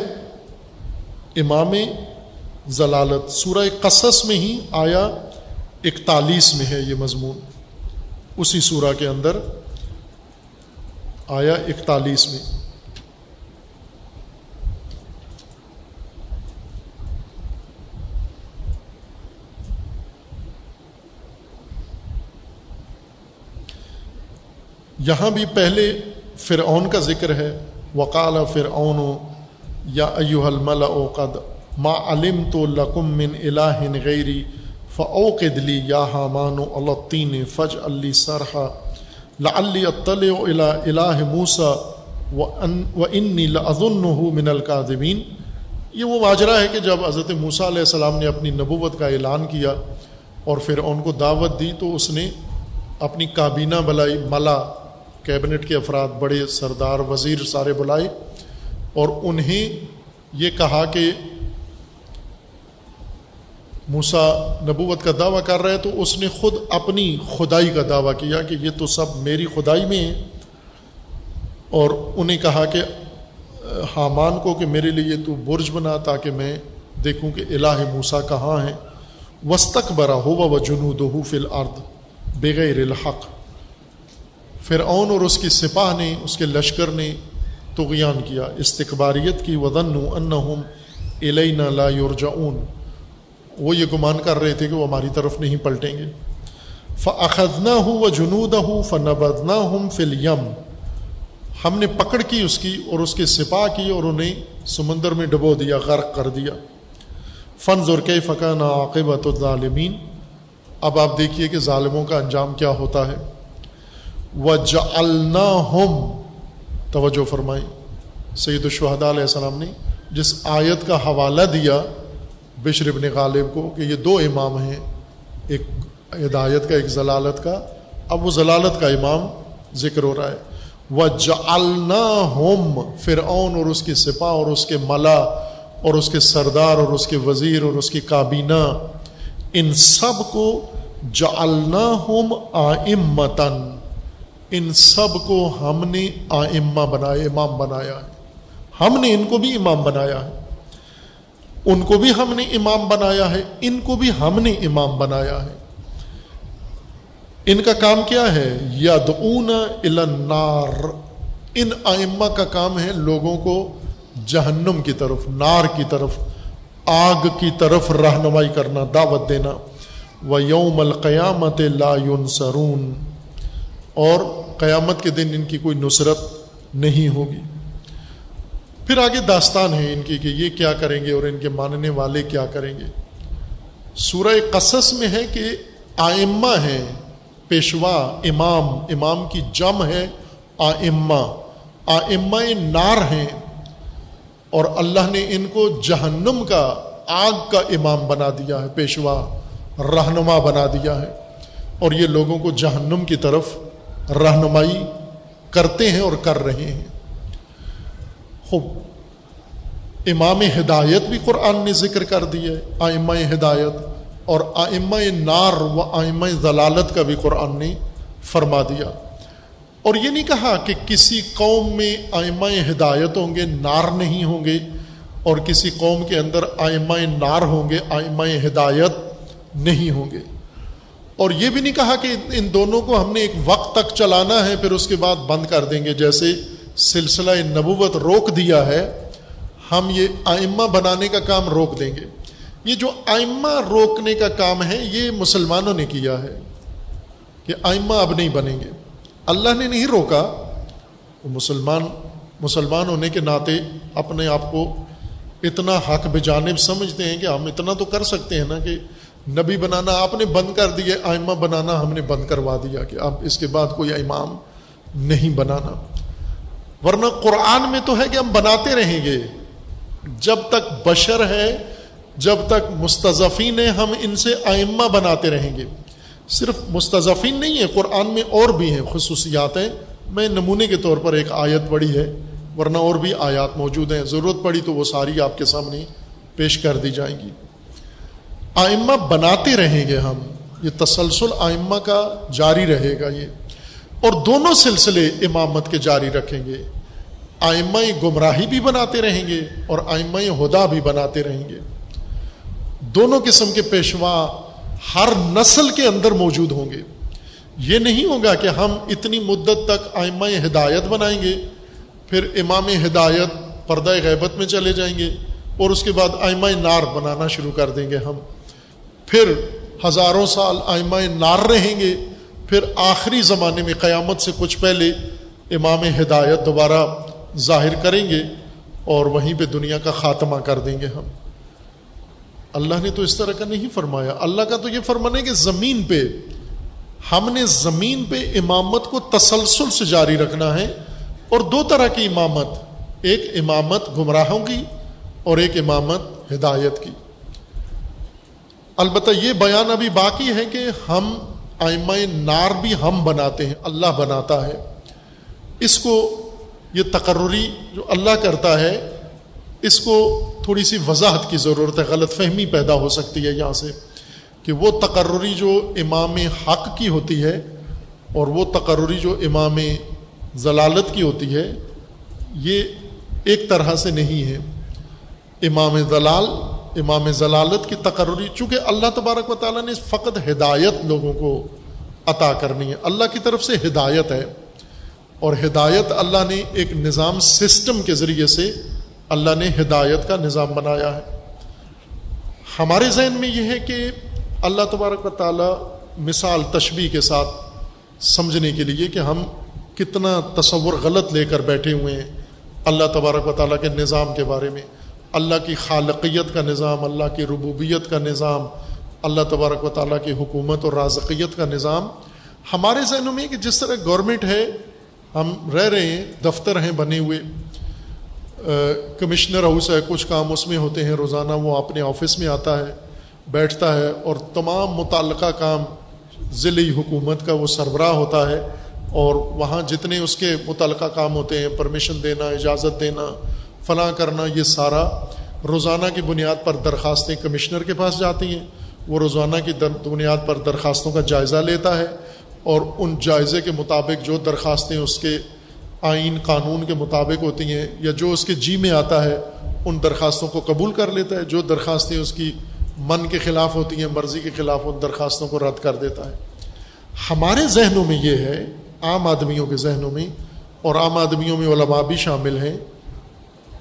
امام ضلالت۔ سورہ قصص میں ہی آیا اکتالیس میں ہے یہ مضمون۔ اسی سورہ کے اندر آیا اکتالیس میں۔ یہاں بھی پہلے فرعون کا ذکر ہے۔ وقال فرعون، یا ایوہ الملأ قد ما علم تو لکم من الہ غیری فعوقد لی یا حامان الطین فج علی سرحا لعلی اطلع الى الہ موسیٰ و انی لأظنه من القاذبین یہ وہ ماجرہ ہے کہ جب حضرت موسیٰ علیہ السلام نے اپنی نبوت کا اعلان کیا اور پھر ان کو دعوت دی تو اس نے اپنی کابینہ بلائی ملا۔ کیبنٹ کے افراد بڑے سردار وزیر سارے بلائے اور انہیں یہ کہا کہ موسا نبوت کا دعویٰ کر رہے تو اس نے خود اپنی خدائی کا دعویٰ کیا کہ یہ تو سب میری خدائی میں ہے اور انہیں کہا کہ ہاں، حامان کو کہ میرے لیے تو برج بنا تاکہ میں دیکھوں کہ الہ موسا کہاں ہے۔ وسطک برا ہو و جنو دو فل ارد بغیر الحق۔ فرعون اور اس کی سپاہ نے، اس کے لشکر نے تغیان کیا استقباریت کی ودن انہم الینا لا یرجعون وہ یہ گمان کر رہے تھے کہ وہ ہماری طرف نہیں پلٹیں گے۔ فاخذنا ہوں و جنود ہوں فنبدنا ہوں فل یم ہم نے پکڑ کی اس کی اور اس کے سپاہ کی اور انہیں سمندر میں ڈبو دیا، غرق کر دیا۔ فن ضرق فقان عاقبۃ الظالمین اب آپ دیکھیے کہ ظالموں کا انجام کیا ہوتا ہے۔ و جلنا توجہ فرمائی، سید الشہداء علیہ السلام نے جس آیت کا حوالہ دیا بشر ابن غالب کو کہ یہ دو امام ہیں، ایک ہدایت کا، ایک ضلالت کا، اب وہ ضلالت کا امام ذکر ہو رہا ہے۔ وہ جلنا ہوم فرعون اور اس کی سپاہ اور اس کے ملا اور اس کے سردار اور اس کے وزیر اور اس کی کابینہ، ان سب کو جعلنا ہوم آئمتن ان سب کو ہم نے آئمہ بنایا امام بنایا ہے۔ ہم نے ان کو بھی امام بنایا ہے۔ ان کو بھی ہم نے امام بنایا ہے۔ ان کو بھی ہم نے امام بنایا ہے۔ ان کا کام کیا ہے؟ ید النار۔ ان آئمہ کا کام ہے لوگوں کو جہنم کی طرف، نار کی طرف، آگ کی طرف رہنمائی کرنا، دعوت دینا۔ و یوم القیامت لا سرون اور قیامت کے دن ان کی کوئی نصرت نہیں ہوگی۔ پھر آگے داستان ہے ان کی کہ یہ کیا کریں گے اور ان کے ماننے والے کیا کریں گے۔ سورہ قصص میں ہے کہ آئمہ ہیں، پیشوا، امام امام کی جم ہے، آئمہ۔ آئمہ نار ہیں اور اللہ نے ان کو جہنم کا آگ کا امام بنا دیا ہے، پیشوا، رہنما بنا دیا ہے۔ اور یہ لوگوں کو جہنم کی طرف رہنمائی کرتے ہیں اور کر رہے ہیں۔ خوب۔ امام ہدایت بھی قرآن نے ذکر کر دی ہے، آئمہ ہدایت اور آئمہ نار و آئمہ ضلالت کا بھی قرآن نے فرما دیا۔ اور یہ نہیں کہا کہ کسی قوم میں آئمہ ہدایت ہوں گے، نار نہیں ہوں گے، اور کسی قوم کے اندر آئمہ نار ہوں گے، آئمہ ہدایت نہیں ہوں گے۔ اور یہ بھی نہیں کہا کہ ان دونوں کو ہم نے ایک وقت تک چلانا ہے، پھر اس کے بعد بند کر دیں گے۔ جیسے سلسلہ نبوت روک دیا ہے، ہم یہ آئمہ بنانے کا کام روک دیں گے۔ یہ جو آئمہ روکنے کا کام ہے، یہ مسلمانوں نے کیا ہے کہ آئمہ اب نہیں بنیں گے۔ اللہ نے نہیں روکا مسلمان مسلمان ہونے کے ناطے اپنے آپ کو اتنا حق بجانب سمجھتے ہیں کہ ہم اتنا تو کر سکتے ہیں نا کہ نبی بنانا آپ نے بند کر دیا آئمہ بنانا ہم نے بند کروا دیا کہ اب اس کے بعد کوئی امام نہیں بنانا۔ ورنہ قرآن میں تو ہے کہ ہم بناتے رہیں گے۔ جب تک بشر ہے، جب تک مستضفین ہے ہم ان سے آئمہ بناتے رہیں گے۔ صرف مستضفین نہیں ہے قرآن میں اور بھی ہیں، خصوصیات ہیں۔ میں نمونے کے طور پر ایک آیت پڑھی ہے، ورنہ اور بھی آیات موجود ہیں۔ ضرورت پڑی تو وہ ساری آپ کے سامنے پیش کر دی جائیں گی۔ آئمہ بناتے رہیں گے ہم، یہ تسلسل آئمہ کا جاری رہے گا یہ۔ اور دونوں سلسلے امامت کے جاری رکھیں گے۔ آئمہ گمراہی بھی بناتے رہیں گے اور آئمہ ہدا بھی بناتے رہیں گے۔ دونوں قسم کے پیشوا ہر نسل کے اندر موجود ہوں گے۔ یہ نہیں ہوگا کہ ہم اتنی مدت تک آئمہ ہدایت بنائیں گے، پھر امام ہدایت پردہ غیبت میں چلے جائیں گے اور اس کے بعد آئمہ نار بنانا شروع کر دیں گے ہم۔ پھر ہزاروں سال آئمہ نار رہیں گے، پھر آخری زمانے میں قیامت سے کچھ پہلے امام ہدایت دوبارہ ظاہر کریں گے اور وہیں پہ دنیا کا خاتمہ کر دیں گے ہم۔ اللہ نے تو اس طرح کا نہیں فرمایا۔ اللہ کا تو یہ فرمانا ہے کہ زمین پہ، ہم نے زمین پہ امامت کو تسلسل سے جاری رکھنا ہے اور دو طرح کی امامت، ایک امامت گمراہوں کی اور ایک امامت ہدایت کی۔ البتہ یہ بیان ابھی باقی ہے کہ ہم آئمہ نار بھی ہم بناتے ہیں، اللہ بناتا ہے۔ اس کو یہ تقرری جو اللہ کرتا ہے، اس کو تھوڑی سی وضاحت کی ضرورت ہے، غلط فہمی پیدا ہو سکتی ہے یہاں سے کہ وہ تقرری جو امام حق کی ہوتی ہے اور وہ تقرری جو امام ضلالت کی ہوتی ہے، یہ ایک طرح سے نہیں ہے۔ امام ضلال امام ضلالت کی تقرری، چونکہ اللہ تبارک و تعالیٰ نے فقط ہدایت لوگوں کو عطا کرنی ہے۔ اللہ کی طرف سے ہدایت ہے اور ہدایت اللہ نے ایک نظام سسٹم کے ذریعے سے اللہ نے ہدایت کا نظام بنایا ہے۔ ہمارے ذہن میں یہ ہے کہ اللہ تبارک و تعالیٰ مثال تشبیح کے ساتھ سمجھنے کے لیے کہ ہم کتنا تصور غلط لے کر بیٹھے ہوئے ہیں اللہ تبارک و تعالیٰ کے نظام کے بارے میں۔ اللہ کی خالقیت کا نظام، اللہ کی ربوبیت کا نظام، اللہ تبارک و تعالیٰ کی حکومت اور رازقیت کا نظام۔ ہمارے ذہنوں میں کہ جس طرح گورنمنٹ ہے، ہم رہ رہے ہیں، دفتر ہیں بنے ہوئے۔ کمشنر ہاؤس ہے، کچھ کام اس میں ہوتے ہیں۔ روزانہ وہ اپنے آفس میں آتا ہے، بیٹھتا ہے اور تمام متعلقہ کام ضلعی حکومت کا وہ سربراہ ہوتا ہے۔ اور وہاں جتنے اس کے متعلقہ کام ہوتے ہیں پرمیشن دینا، اجازت دینا فلاں کرنا یہ سارا روزانہ کی بنیاد پر درخواستیں کمشنر کے پاس جاتی ہیں۔ وہ روزانہ کی بنیاد پر درخواستوں کا جائزہ لیتا ہے اور ان جائزے کے مطابق جو درخواستیں اس کے آئین قانون کے مطابق ہوتی ہیں یا جو اس کے جی میں آتا ہے، ان درخواستوں کو قبول کر لیتا ہے۔ جو درخواستیں اس کی من کے خلاف ہوتی ہیں، مرضی کے خلاف، ان درخواستوں کو رد کر دیتا ہے۔ ہمارے ذہنوں میں یہ ہے، عام آدمیوں کے ذہنوں میں اور عام آدمیوں میں علماء بھی شامل ہیں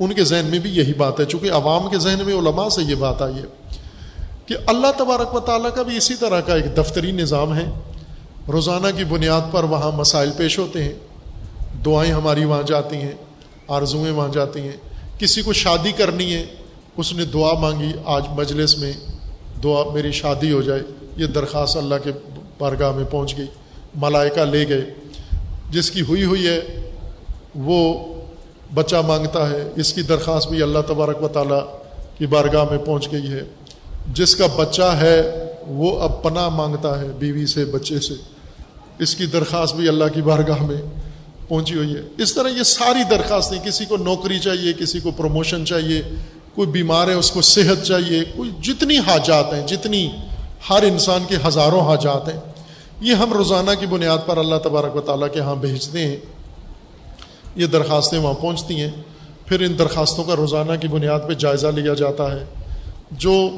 ان کے ذہن میں بھی یہی بات ہے۔ چونکہ عوام کے ذہن میں علماء سے یہ بات آئی ہے کہ اللہ تبارک و تعالیٰ کا بھی اسی طرح کا ایک دفتری نظام ہے۔ روزانہ کی بنیاد پر وہاں مسائل پیش ہوتے ہیں۔ دعائیں ہماری وہاں جاتی ہیں، آرزوئیں وہاں جاتی ہیں۔ کسی کو شادی کرنی ہے، اس نے دعا مانگی، آج مجلس میں دعا میری شادی ہو جائے۔ یہ درخواست اللہ کے بارگاہ میں پہنچ گئی، ملائکہ لے گئے۔ جس کی ہوئی ہوئی ہے، وہ بچہ مانگتا ہے، اس کی درخواست بھی اللہ تبارک و تعالیٰ کی بارگاہ میں پہنچ گئی ہے۔ جس کا بچہ ہے، وہ اب پناہ مانگتا ہے بیوی سے، بچے سے۔ اس کی درخواست بھی اللہ کی بارگاہ میں پہنچی ہوئی ہے۔ اس طرح یہ ساری درخواستیں کسی کو نوکری چاہیے، کسی کو پروموشن چاہیے، کوئی بیمار ہے، اس کو صحت چاہیے۔ کوئی جتنی حاجات ہیں، جتنی ہر انسان کے ہزاروں حاجات ہیں، یہ ہم روزانہ کی بنیاد پر اللہ تبارک و تعالیٰ کے ہاں بھیجتے ہیں۔ یہ درخواستیں وہاں پہنچتی ہیں۔ پھر ان درخواستوں کا روزانہ کی بنیاد پہ جائزہ لیا جاتا ہے۔ جو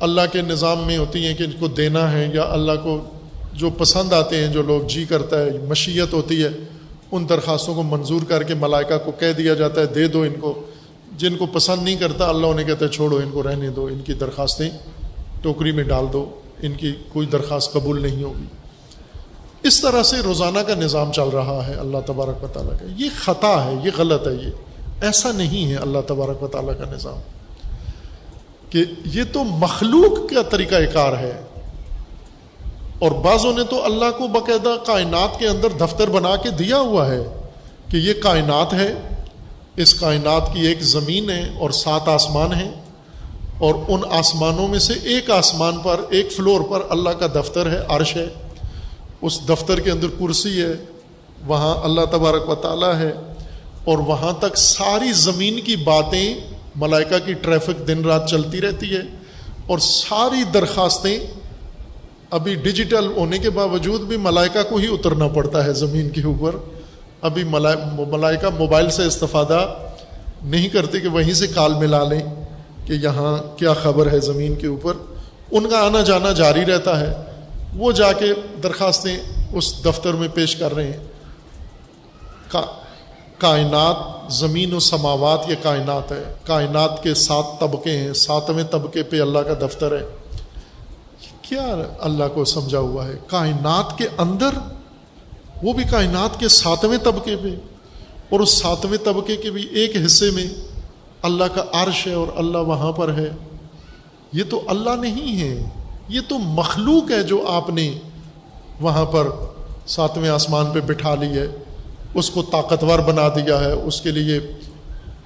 اللہ کے نظام میں ہوتی ہیں کہ ان کو دینا ہے یا اللہ کو جو پسند آتے ہیں، جو لوگ جی کرتا ہے، مشیت ہوتی ہے، ان درخواستوں کو منظور کر کے ملائکہ کو کہہ دیا جاتا ہے، دے دو ان کو۔ جن کو پسند نہیں کرتا، اللہ انہیں کہتا ہے چھوڑو، ان کو رہنے دو، ان کی درخواستیں ٹوکری میں ڈال دو، ان کی کوئی درخواست قبول نہیں ہوگی۔ اس طرح سے روزانہ کا نظام چل رہا ہے اللہ تبارک و تعالیٰ کا۔ یہ خطا ہے، یہ غلط ہے، یہ ایسا نہیں ہے اللہ تبارک و تعالیٰ کا نظام۔ کہ یہ تو مخلوق کا طریقہ کار ہے۔ اور بعضوں نے تو اللہ کو باقاعدہ کائنات کے اندر دفتر بنا کے دیا ہوا ہے کہ یہ کائنات ہے۔ اس کائنات کی ایک زمین ہے اور سات آسمان ہیں۔ اور ان آسمانوں میں سے ایک آسمان پر، ایک فلور پر اللہ کا دفتر ہے، عرش ہے۔ اس دفتر کے اندر کرسی ہے، وہاں اللہ تبارک و تعالیٰ ہے، اور وہاں تک ساری زمین کی باتیں ملائکہ کی ٹریفک دن رات چلتی رہتی ہے، اور ساری درخواستیں ابھی ڈیجیٹل ہونے کے باوجود بھی ملائکہ کو ہی اترنا پڑتا ہے زمین کے اوپر۔ ابھی ملائکہ موبائل سے استفادہ نہیں کرتے کہ وہیں سے کال ملا لیں کہ یہاں کیا خبر ہے زمین کے اوپر۔ ان کا آنا جانا جاری رہتا ہے۔ وہ جا کے درخواستیں اس دفتر میں پیش کر رہے ہیں۔ کائنات، زمین و سماوات یہ کائنات ہے۔ کائنات کے سات طبقے ہیں۔ ساتویں طبقے پہ اللہ کا دفتر ہے۔ کیا اللہ کو سمجھا ہوا ہے؟ کائنات کے اندر، وہ بھی کائنات کے ساتویں طبقے پہ۔ اور اس ساتویں طبقے کے بھی ایک حصے میں اللہ کا عرش ہے اور اللہ وہاں پر ہے۔ یہ تو اللہ نہیں ہے۔ یہ تو مخلوق ہے جو آپ نے وہاں پر ساتویں آسمان پہ بٹھا لی ہے۔ اس کو طاقتور بنا دیا ہے۔ اس کے لیے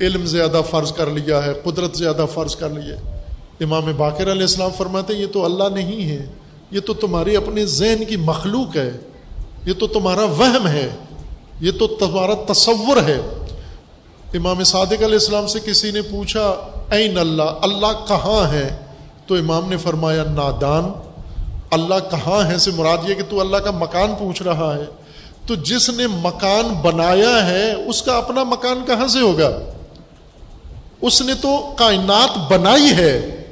علم زیادہ فرض کر لیا ہے، قدرت زیادہ فرض کر لی ہے۔ امام باقر علیہ السلام فرماتے یہ تو اللہ نہیں ہے۔ یہ تو تمہارے اپنے ذہن کی مخلوق ہے۔ یہ تو تمہارا وہم ہے۔ یہ تو تمہارا تصور ہے۔ امام صادق علیہ السلام سے کسی نے پوچھا، این اللہ اللہ کہاں ہے؟ تو امام نے فرمایا، نادان، اللہ کہاں ہے سے مراد یہ کہ تو اللہ کا مکان پوچھ رہا ہے۔ تو جس نے مکان بنایا ہے، اس کا اپنا مکان کہاں سے ہوگا؟ اس نے تو کائنات بنائی ہے۔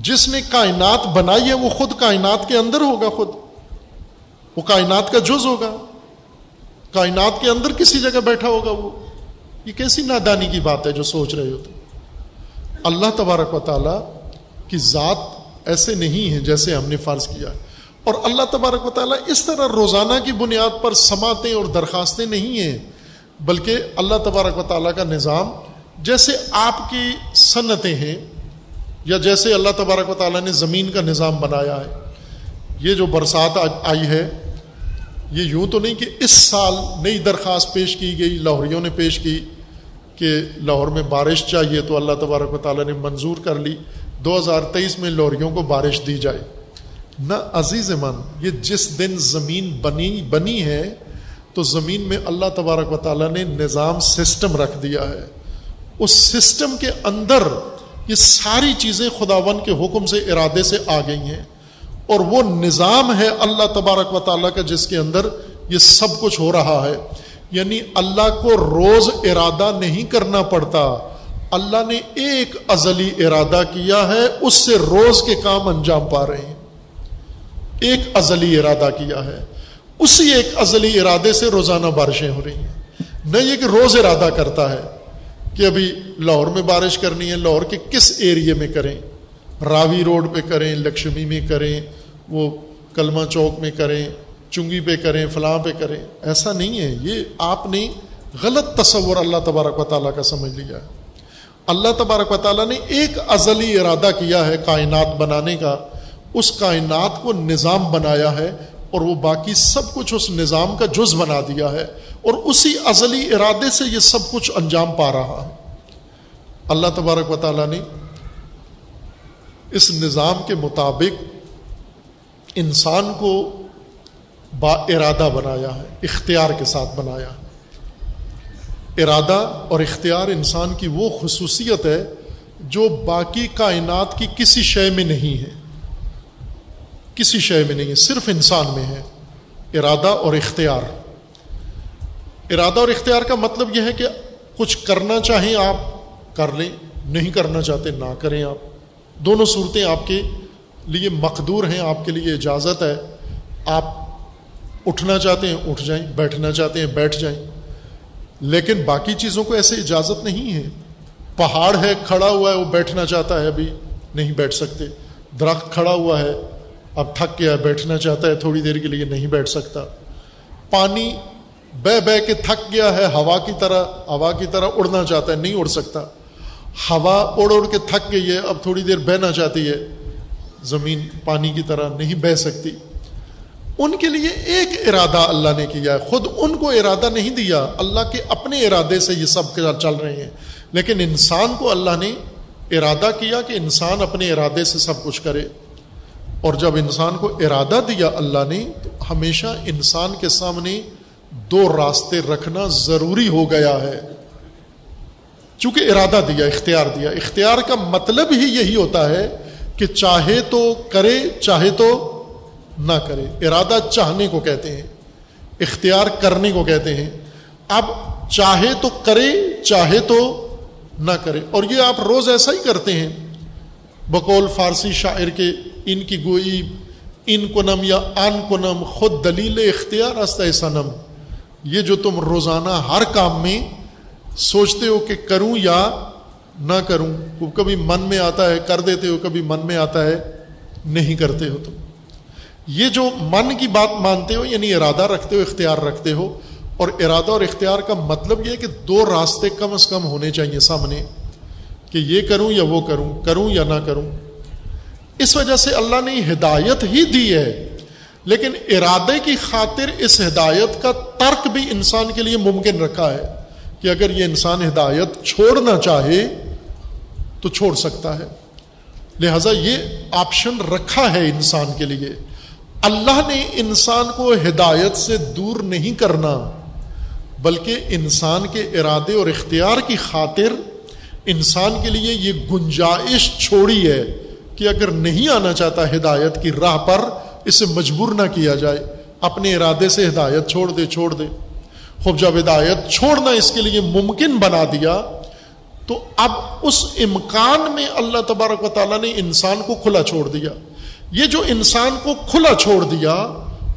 جس نے کائنات بنائی ہے، وہ خود کائنات کے اندر ہوگا خود۔ وہ کائنات کا جز ہوگا۔ کائنات کے اندر کسی جگہ بیٹھا ہوگا وہ۔ یہ کیسی نادانی کی بات ہے جو سوچ رہے ہوتے اللہ تبارک و تعالی کی ذات ایسے نہیں ہے جیسے ہم نے فرض کیا۔ اور اللہ تبارک و تعالیٰ اس طرح روزانہ کی بنیاد پر سماتے اور درخواستیں نہیں ہیں، بلکہ اللہ تبارک و تعالیٰ کا نظام جیسے آپ کی صنعتیں ہیں یا جیسے اللہ تبارک و تعالیٰ نے زمین کا نظام بنایا ہے۔ یہ جو برسات آئی ہے، یہ یوں تو نہیں کہ اس سال نئی درخواست پیش کی گئی، لاہوریوں نے پیش کی کہ لاہور میں بارش چاہیے تو اللہ تبارک و تعالیٰ نے منظور کر لی۔ دو ہزار تیئیس میں لاہوریوں کو بارش دی جائے۔ نہ عزیز من، یہ جس دن زمین بنی بنی ہے، تو زمین میں اللہ تبارک و تعالیٰ نے نظام سسٹم رکھ دیا ہے۔ اس سسٹم کے اندر یہ ساری چیزیں خداون کے حکم سے، ارادے سے آ گئی ہیں۔ اور وہ نظام ہے اللہ تبارک و تعالیٰ کا، جس کے اندر یہ سب کچھ ہو رہا ہے۔ یعنی اللہ کو روز ارادہ نہیں کرنا پڑتا۔ اللہ نے ایک ازلی ارادہ کیا ہے، اس سے روز کے کام انجام پا رہے ہیں۔ ایک ازلی ارادہ کیا ہے۔ اسی ایک ازلی ارادے سے روزانہ بارشیں ہو رہی ہیں۔ نہ یہ کہ روز ارادہ کرتا ہے کہ ابھی لاہور میں بارش کرنی ہے، لاہور کے کس ایریے میں کریں؟ راوی روڈ پہ کریں، لکشمی میں کریں، وہ کلمہ چوک میں کریں، چنگی پہ کریں، فلاں پہ کریں۔ ایسا نہیں ہے۔ یہ آپ نے غلط تصور اللہ تبارک و تعالیٰ کا سمجھ لیا ہے۔ اللہ تبارک و تعالیٰ نے ایک ازلی ارادہ کیا ہے کائنات بنانے کا۔ اس کائنات کو نظام بنایا ہے اور وہ باقی سب کچھ اس نظام کا جز بنا دیا ہے اور اسی ازلی ارادے سے یہ سب کچھ انجام پا رہا ہے۔ اللہ تبارک و تعالیٰ نے اس نظام کے مطابق انسان کو با ارادہ بنایا ہے، اختیار کے ساتھ بنایا ہے۔ ارادہ اور اختیار انسان کی وہ خصوصیت ہے جو باقی کائنات کی کسی شے میں نہیں ہے۔ کسی شے میں نہیں ہے، صرف انسان میں ہے۔ ارادہ اور اختیار۔ ارادہ اور اختیار کا مطلب یہ ہے کہ کچھ کرنا چاہیں آپ کر لیں، نہیں کرنا چاہتے نہ کریں آپ۔ دونوں صورتیں آپ کے لیے مقدور ہیں، آپ کے لیے اجازت ہے۔ آپ اٹھنا چاہتے ہیں، اٹھ جائیں، بیٹھنا چاہتے ہیں، بیٹھ جائیں۔ لیکن باقی چیزوں کو ایسے اجازت نہیں ہے۔ پہاڑ ہے، کھڑا ہوا ہے، وہ بیٹھنا چاہتا ہے، ابھی نہیں بیٹھ سکتے۔ درخت کھڑا ہوا ہے، اب تھک گیا بیٹھنا چاہتا ہے، تھوڑی دیر کے لیے نہیں بیٹھ سکتا۔ پانی بہ بہ کے تھک گیا ہے، ہوا کی طرح، ہوا کی طرح اڑنا چاہتا ہے، نہیں اڑ سکتا۔ ہوا اڑ اڑ کے تھک گئی ہے، اب تھوڑی دیر بہنا چاہتی ہے۔ زمین پانی کی طرح نہیں بہ سکتی۔ ان کے لیے ایک ارادہ اللہ نے کیا ہے۔ خود ان کو ارادہ نہیں دیا، اللہ کے اپنے ارادے سے یہ سب چل رہے ہیں۔ لیکن انسان کو اللہ نے ارادہ کیا کہ انسان اپنے ارادے سے سب کچھ کرے۔ اور جب انسان کو ارادہ دیا اللہ نے، تو ہمیشہ انسان کے سامنے دو راستے رکھنا ضروری ہو گیا ہے۔ چونکہ ارادہ دیا، اختیار دیا۔ اختیار کا مطلب ہی یہی ہوتا ہے کہ چاہے تو کرے، چاہے تو نہ کرے۔ ارادہ چاہنے کو کہتے ہیں، اختیار کرنے کو کہتے ہیں۔ اب چاہے تو کرے، چاہے تو نہ کرے۔ اور یہ آپ روز ایسا ہی کرتے ہیں۔ بقول فارسی شاعر کے، ان کی گوئی، ان کنم یا ان کنم خود دلیل اختیار است سنم یہ جو تم روزانہ ہر کام میں سوچتے ہو کہ کروں یا نہ کروں، وہ کبھی من میں آتا ہے، کر دیتے ہو، کبھی من میں آتا ہے، نہیں کرتے ہو تم۔ یہ جو من کی بات مانتے ہو یعنی ارادہ رکھتے ہو، اختیار رکھتے ہو، اور ارادہ اور اختیار کا مطلب یہ ہے کہ دو راستے کم از کم ہونے چاہیے سامنے، کہ یہ کروں یا وہ کروں کروں یا نہ کروں۔ اس وجہ سے اللہ نے ہدایت ہی دی ہے، لیکن ارادے کی خاطر اس ہدایت کا ترک بھی انسان کے لیے ممکن رکھا ہے کہ اگر یہ انسان ہدایت چھوڑنا چاہے تو چھوڑ سکتا ہے۔ لہذا یہ آپشن رکھا ہے انسان کے لیے۔ اللہ نے انسان کو ہدایت سے دور نہیں کرنا، بلکہ انسان کے ارادے اور اختیار کی خاطر انسان کے لیے یہ گنجائش چھوڑی ہے کہ اگر نہیں آنا چاہتا ہدایت کی راہ پر، اسے مجبور نہ کیا جائے۔ اپنے ارادے سے ہدایت چھوڑ دے چھوڑ دے۔ خوب جب ہدایت چھوڑنا اس کے لیے ممکن بنا دیا، تو اب اس امکان میں اللہ تبارک و تعالیٰ نے انسان کو کھلا چھوڑ دیا۔ یہ جو انسان کو کھلا چھوڑ دیا،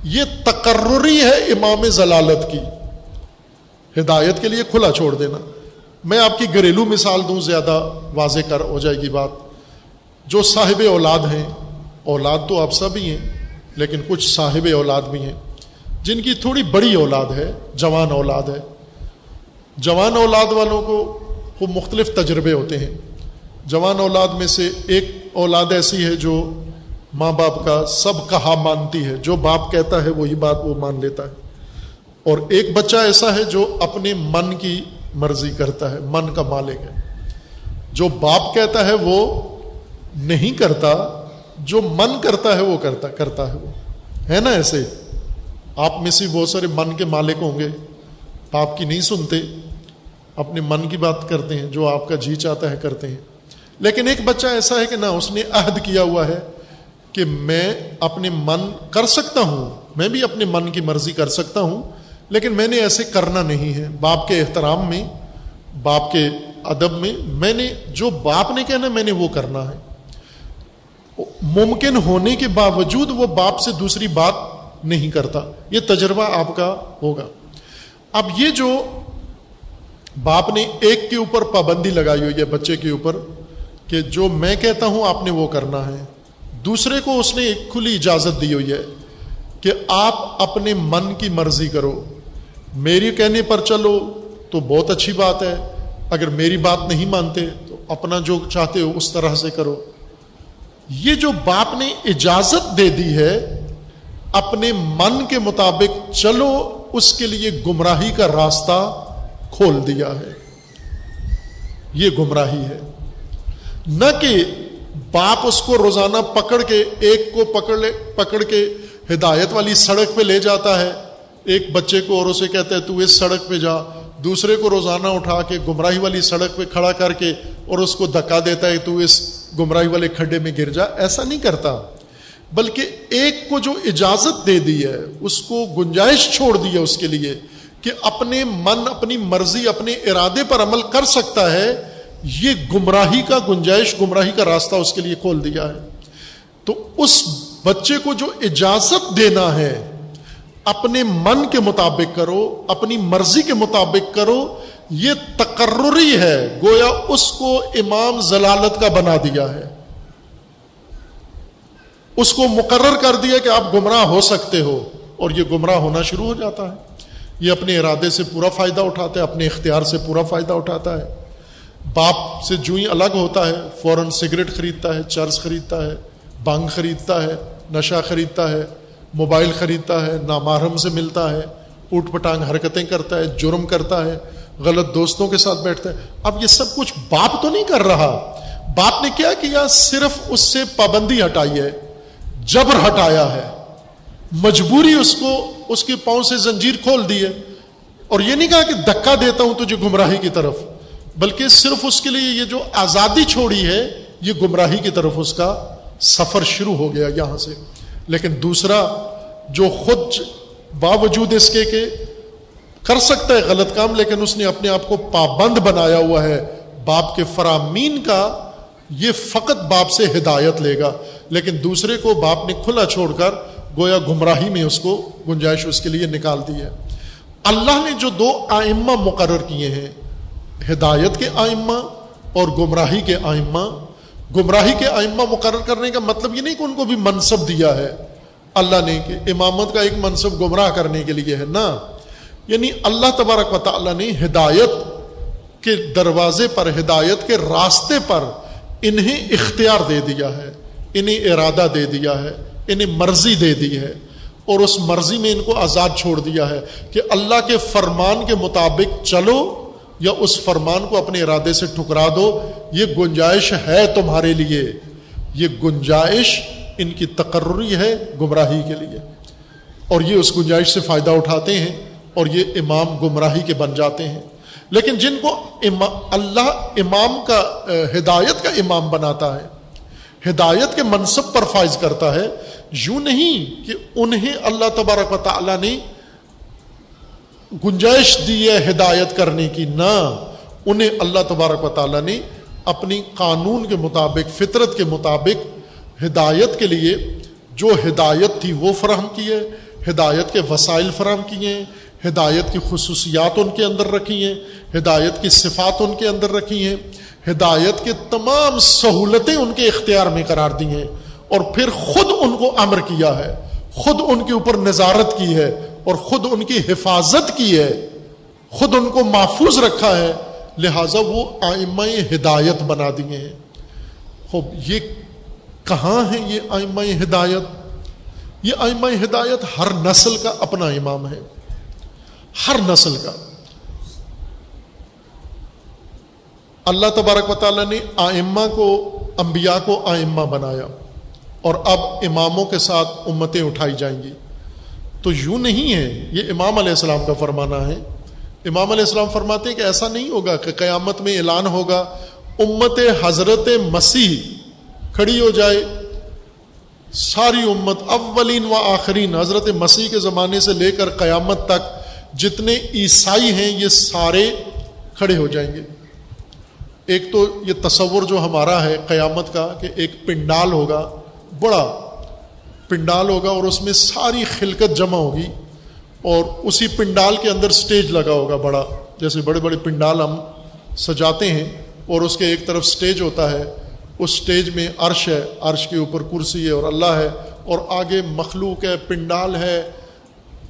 یہ تقرری ہے امام ضلالت کی۔ ہدایت کے لیے کھلا چھوڑ دینا۔ میں آپ کی گھریلو مثال دوں، زیادہ واضح کر ہو جائے گی بات۔ جو صاحب اولاد ہیں، اولاد تو آپ سب ہی ہیں، لیکن کچھ صاحب اولاد بھی ہیں۔ جن کی تھوڑی بڑی اولاد ہے، جوان اولاد ہے۔ جوان اولاد والوں کو وہ مختلف تجربے ہوتے ہیں۔ جوان اولاد میں سے ایک اولاد ایسی ہے جو ماں باپ کا سب کہا مانتی ہے۔ جو باپ کہتا ہے وہی بات وہ مان لیتا ہے۔ اور ایک بچہ ایسا ہے جو اپنے من کی مرضی کرتا ہے، من کا مالک ہے۔ جو باپ کہتا ہے وہ نہیں کرتا، جو من کرتا ہے وہ کرتا کرتا ہے وہ۔ ہے نا ایسے؟ آپ میں سے بہت سارے من کے مالک ہوں گے۔ آپ کی نہیں سنتے، اپنے من کی بات کرتے ہیں، جو آپ کا جی چاہتا ہے کرتے ہیں۔ لیکن ایک بچہ ایسا ہے کہ نہ، اس نے عہد کیا ہوا ہے۔ کہ میں اپنے من کر سکتا ہوں، میں بھی اپنے من کی مرضی کر سکتا ہوں، لیکن میں نے ایسے کرنا نہیں ہے۔ باپ کے احترام میں، باپ کے ادب میں میں نے جو باپ نے کہنا میں نے وہ کرنا ہے۔ ممکن ہونے کے باوجود وہ باپ سے دوسری بات نہیں کرتا۔ یہ تجربہ آپ کا ہوگا۔ اب یہ جو باپ نے ایک کے اوپر پابندی لگائی ہوئی ہے بچے کے اوپر، کہ جو میں کہتا ہوں، آپ نے وہ کرنا ہے۔ دوسرے کو اس نے ایک کھلی اجازت دی ہوئی ہے کہ آپ اپنے من کی مرضی کرو۔ میری کہنے پر چلو تو بہت اچھی بات ہے۔ اگر میری بات نہیں مانتے تو اپنا جو چاہتے ہو اس طرح سے کرو۔ یہ جو باپ نے اجازت دے دی ہے، اپنے من کے مطابق چلو، اس کے لیے گمراہی کا راستہ کھول دیا ہے۔ یہ گمراہی ہے۔ نہ کہ باپ اس کو روزانہ پکڑ کے، ایک کو پکڑ لے، پکڑ کے ہدایت والی سڑک پہ لے جاتا ہے۔ ایک بچے کو اور اسے کہتا ہے، تو اس سڑک پہ جا۔ دوسرے کو روزانہ اٹھا کے گمراہی والی سڑک پہ کھڑا کر کے اور اس کو دھکا دیتا ہے، تو اس گمراہی والے کھڈے میں گر جا۔ ایسا نہیں کرتا۔ بلکہ ایک کو جو اجازت دے دی ہے، اس کو گنجائش چھوڑ دی ہے اس کے لیے کہ اپنے من، اپنی مرضی، اپنے ارادے پر عمل کر سکتا ہے۔ یہ گمراہی کا گنجائش، گمراہی کا راستہ اس کے لیے کھول دیا ہے۔ تو اس بچے کو جو اجازت دینا ہے، اپنے من کے مطابق کرو، اپنی مرضی کے مطابق کرو، یہ تقرری ہے۔ گویا اس کو امام ضلالت کا بنا دیا ہے۔ اس کو مقرر کر دیا کہ آپ گمراہ ہو سکتے ہو اور یہ گمراہ ہونا شروع ہو جاتا ہے۔ یہ اپنے ارادے سے پورا فائدہ اٹھاتا ہے، اپنے اختیار سے پورا فائدہ اٹھاتا ہے۔ باپ سے جو ہی الگ ہوتا ہے، فوراً سگریٹ خریدتا ہے، چرس خریدتا ہے بانگ خریدتا ہے، نشہ خریدتا ہے، موبائل خریدتا ہے نامارم سے ملتا ہے، اوٹ پٹانگ حرکتیں کرتا ہے، جرم کرتا ہے، غلط دوستوں کے ساتھ بیٹھتا ہے۔ اب یہ سب کچھ باپ تو نہیں کر رہا۔ باپ نے کیا کیا؟ صرف اس سے پابندی ہٹائی ہے۔ جبر ہٹایا ہے۔ مجبوری اس کو، اس کے پاؤں سے زنجیر کھول دی ہے۔ اور یہ نہیں کہا کہ دکا دیتا ہوں تجھے گمراہی کی طرف۔ بلکہ صرف اس کے لیے یہ جو آزادی چھوڑی ہے، یہ گمراہی کی طرف اس کا سفر شروع ہو گیا یہاں سے۔ لیکن دوسرا، جو خود باوجود اس کے کہ کر سکتا ہے غلط کام، لیکن اس نے اپنے آپ کو پابند بنایا ہوا ہے، باپ کے فرامین کا، یہ فقط باپ سے ہدایت لے گا۔ لیکن دوسرے کو باپ نے کھلا چھوڑ کر گویا گمراہی میں اس کو گنجائش اس کے لیے نکال دی ہے۔ اللہ نے جو دو آئمہ مقرر کیے ہیں ہدایت کے آئمہ اور گمراہی کے آئمہ۔ گمراہی کے آئمہ مقرر کرنے کا مطلب یہ نہیں کہ ان کو بھی منصب دیا ہے۔ اللہ نے کہ امامت کا ایک منصب گمراہ کرنے کے لیے ہے نا یعنی اللہ تبارک و تعالیٰ نے ہدایت کے دروازے پر، ہدایت کے راستے پر انہیں اختیار دے دیا ہے، انہیں ارادہ دے دیا ہے، انہیں مرضی دے دی ہے۔ اور اس مرضی میں ان کو آزاد چھوڑ دیا ہے کہ اللہ کے فرمان کے مطابق چلو یا اس فرمان کو اپنے ارادے سے ٹھکرا دو، یہ گنجائش ہے تمہارے لیے۔ یہ گنجائش ان کی تقرری ہے گمراہی کے لیے۔ اور یہ اس گنجائش سے فائدہ اٹھاتے ہیں اور یہ امام گمراہی کے بن جاتے ہیں۔ لیکن جن کو اللہ امام کا ہدایت کا امام بناتا ہے، ہدایت کے منصب پر فائز کرتا ہے، یوں نہیں کہ انہیں اللہ تبارک و تعالی نے گنجائش دی ہے ہدایت کرنے کی، نہ انہیں اللہ تبارک و تعالیٰ نے اپنی قانون کے مطابق، فطرت کے مطابق ہدایت کے لیے جو ہدایت تھی وہ فراہم کی ہے، ہدایت کے وسائل فراہم کیے ہیں، ہدایت کی خصوصیات ان کے اندر رکھی ہیں، ہدایت کی صفات ان کے اندر رکھی ہیں، ہدایت کے تمام سہولتیں ان کے اختیار میں قرار دی ہیں اور پھر خود ان کو امر کیا ہے، خود ان کے اوپر نظارت کی ہے اور خود ان کی حفاظت کی ہے، خود ان کو محفوظ رکھا ہے، لہذا وہ آئمہ ہدایت بنا دیے ہیں۔ خوب، یہ کہاں ہے یہ آئمہ ہدایت؟ یہ آئمہ ہدایت ہر نسل کا اپنا امام ہے۔ ہر نسل کا۔ اللہ تبارک و تعالیٰ نے آئمہ کو، انبیاء کو آئمہ بنایا اور اب اماموں کے ساتھ امتیں اٹھائی جائیں گی۔ تو یوں نہیں ہے۔ یہ امام علیہ السلام کا فرمانا ہے۔ امام علیہ السلام فرماتے ہیں کہ ایسا نہیں ہوگا کہ قیامت میں اعلان ہوگا، امت حضرت مسیح کھڑی ہو جائے۔ ساری امت اولین و آخرین حضرت مسیح کے زمانے سے لے کر قیامت تک جتنے عیسائی ہیں، یہ سارے کھڑے ہو جائیں گے۔ ایک تو یہ تصور جو ہمارا ہے قیامت کا کہ ایک پنڈال ہوگا، بڑا پنڈال ہوگا اور اس میں ساری خلکت جمع ہوگی اور اسی پنڈال کے اندر سٹیج لگا ہوگا بڑا، جیسے بڑے بڑے پنڈال ہم سجاتے ہیں اور اس کے ایک طرف سٹیج ہوتا ہے، اس سٹیج میں عرش ہے، عرش کے اوپر کرسی ہے اور اللہ ہے اور آگے مخلوق ہے، پنڈال ہے،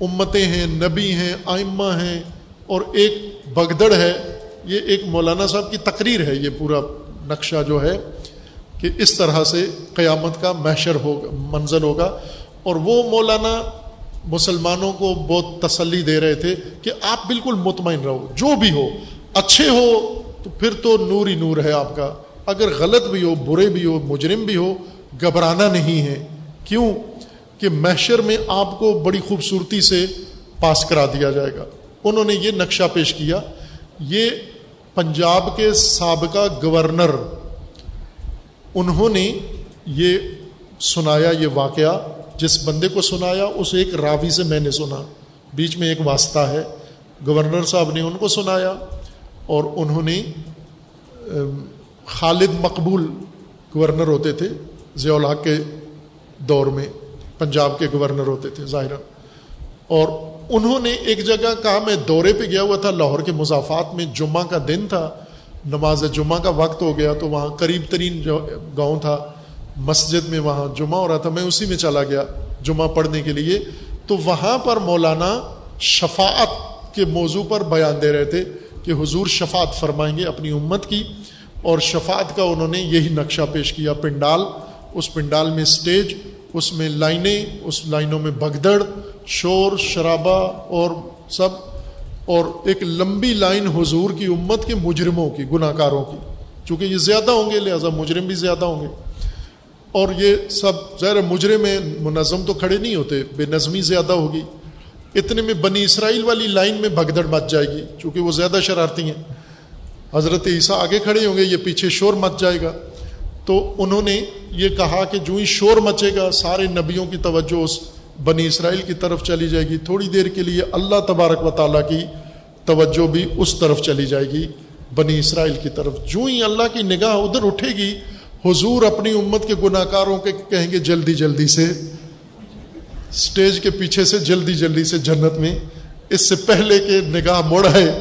امتیں ہیں، نبی ہیں، آئمہ ہیں اور ایک بگدڑ ہے۔ یہ ایک مولانا صاحب کی تقریر ہے، یہ پورا نقشہ جو ہے۔ کہ اس طرح سے قیامت کا محشر ہوگا، منزل ہوگا۔ اور وہ مولانا مسلمانوں کو بہت تسلی دے رہے تھے کہ آپ بالکل مطمئن رہو، جو بھی ہو، اچھے ہو، تو پھر تو نور ہی نور ہے آپ کا۔ اگر غلط بھی ہو، برے بھی ہو، مجرم بھی ہو، گھبرانا نہیں ہے۔ کیوں؟ کہ محشر میں آپ کو بڑی خوبصورتی سے پاس کرا دیا جائے گا۔ انہوں نے یہ نقشہ پیش کیا، یہ پنجاب کے سابقہ گورنر انہوں نے یہ سنایا، یہ واقعہ جس بندے کو سنایا، اس ایک راوی سے میں نے سنا۔ بیچ میں ایک واسطہ ہے۔ گورنر صاحب نے ان کو سنایا اور انہوں نے خالد مقبول گورنر ہوتے تھے ضیاء الحق کے دور میں، پنجاب کے گورنر ہوتے تھے ظاہرہ اور انہوں نے ایک جگہ کہا، میں دورے پہ گیا ہوا تھا، لاہور کے مضافات میں جمعہ کا دن تھا۔ نماز جمعہ کا وقت ہو گیا تو وہاں قریب ترین جو گاؤں تھا، مسجد میں وہاں جمعہ ہو رہا تھا، میں اسی میں چلا گیا جمعہ پڑھنے کے لیے۔ تو وہاں پر مولانا شفاعت کے موضوع پر بیان دے رہے تھے کہ حضور شفاعت فرمائیں گے اپنی امت کی۔ اور شفاعت کا انہوں نے یہی نقشہ پیش کیا، پنڈال۔ اس پنڈال میں اسٹیج اس میں لائنیں، اس لائنوں میں بگدڑ، شور، شرابہ اور سب۔ اور ایک لمبی لائن حضور کی امت کے مجرموں کی گناہ کاروں کی۔ چونکہ یہ زیادہ ہوں گے، لہٰذا مجرم بھی زیادہ ہوں گے۔ اور یہ سب ظاہر مجرم میں منظم تو کھڑے نہیں ہوتے، بے نظمی زیادہ ہوگی۔ اتنے میں بنی اسرائیل والی لائن میں بھگدڑ مچ جائے گی، چونکہ وہ زیادہ شرارتی ہیں۔ حضرت عیسیٰ آگے کھڑے ہوں گے، یہ پیچھے شور مچ جائے گا۔ تو انہوں نے یہ کہا کہ جو ہی شور مچے گا، سارے نبیوں کی توجہ اس بنی اسرائیل کی طرف چلی جائے گی۔ تھوڑی دیر کے لیے اللہ تبارک و تعالیٰ کی توجہ بھی اس طرف چلی جائے گی، بنی اسرائیل کی طرف۔ جو ہی اللہ کی نگاہ ادھر اٹھے گی، حضور اپنی امت کے گناہ کاروں کے کہیں گے جلدی جلدی سے اسٹیج کے پیچھے سے جلدی جلدی سے جنت میں، اس سے پہلے کہ نگاہ مڑائے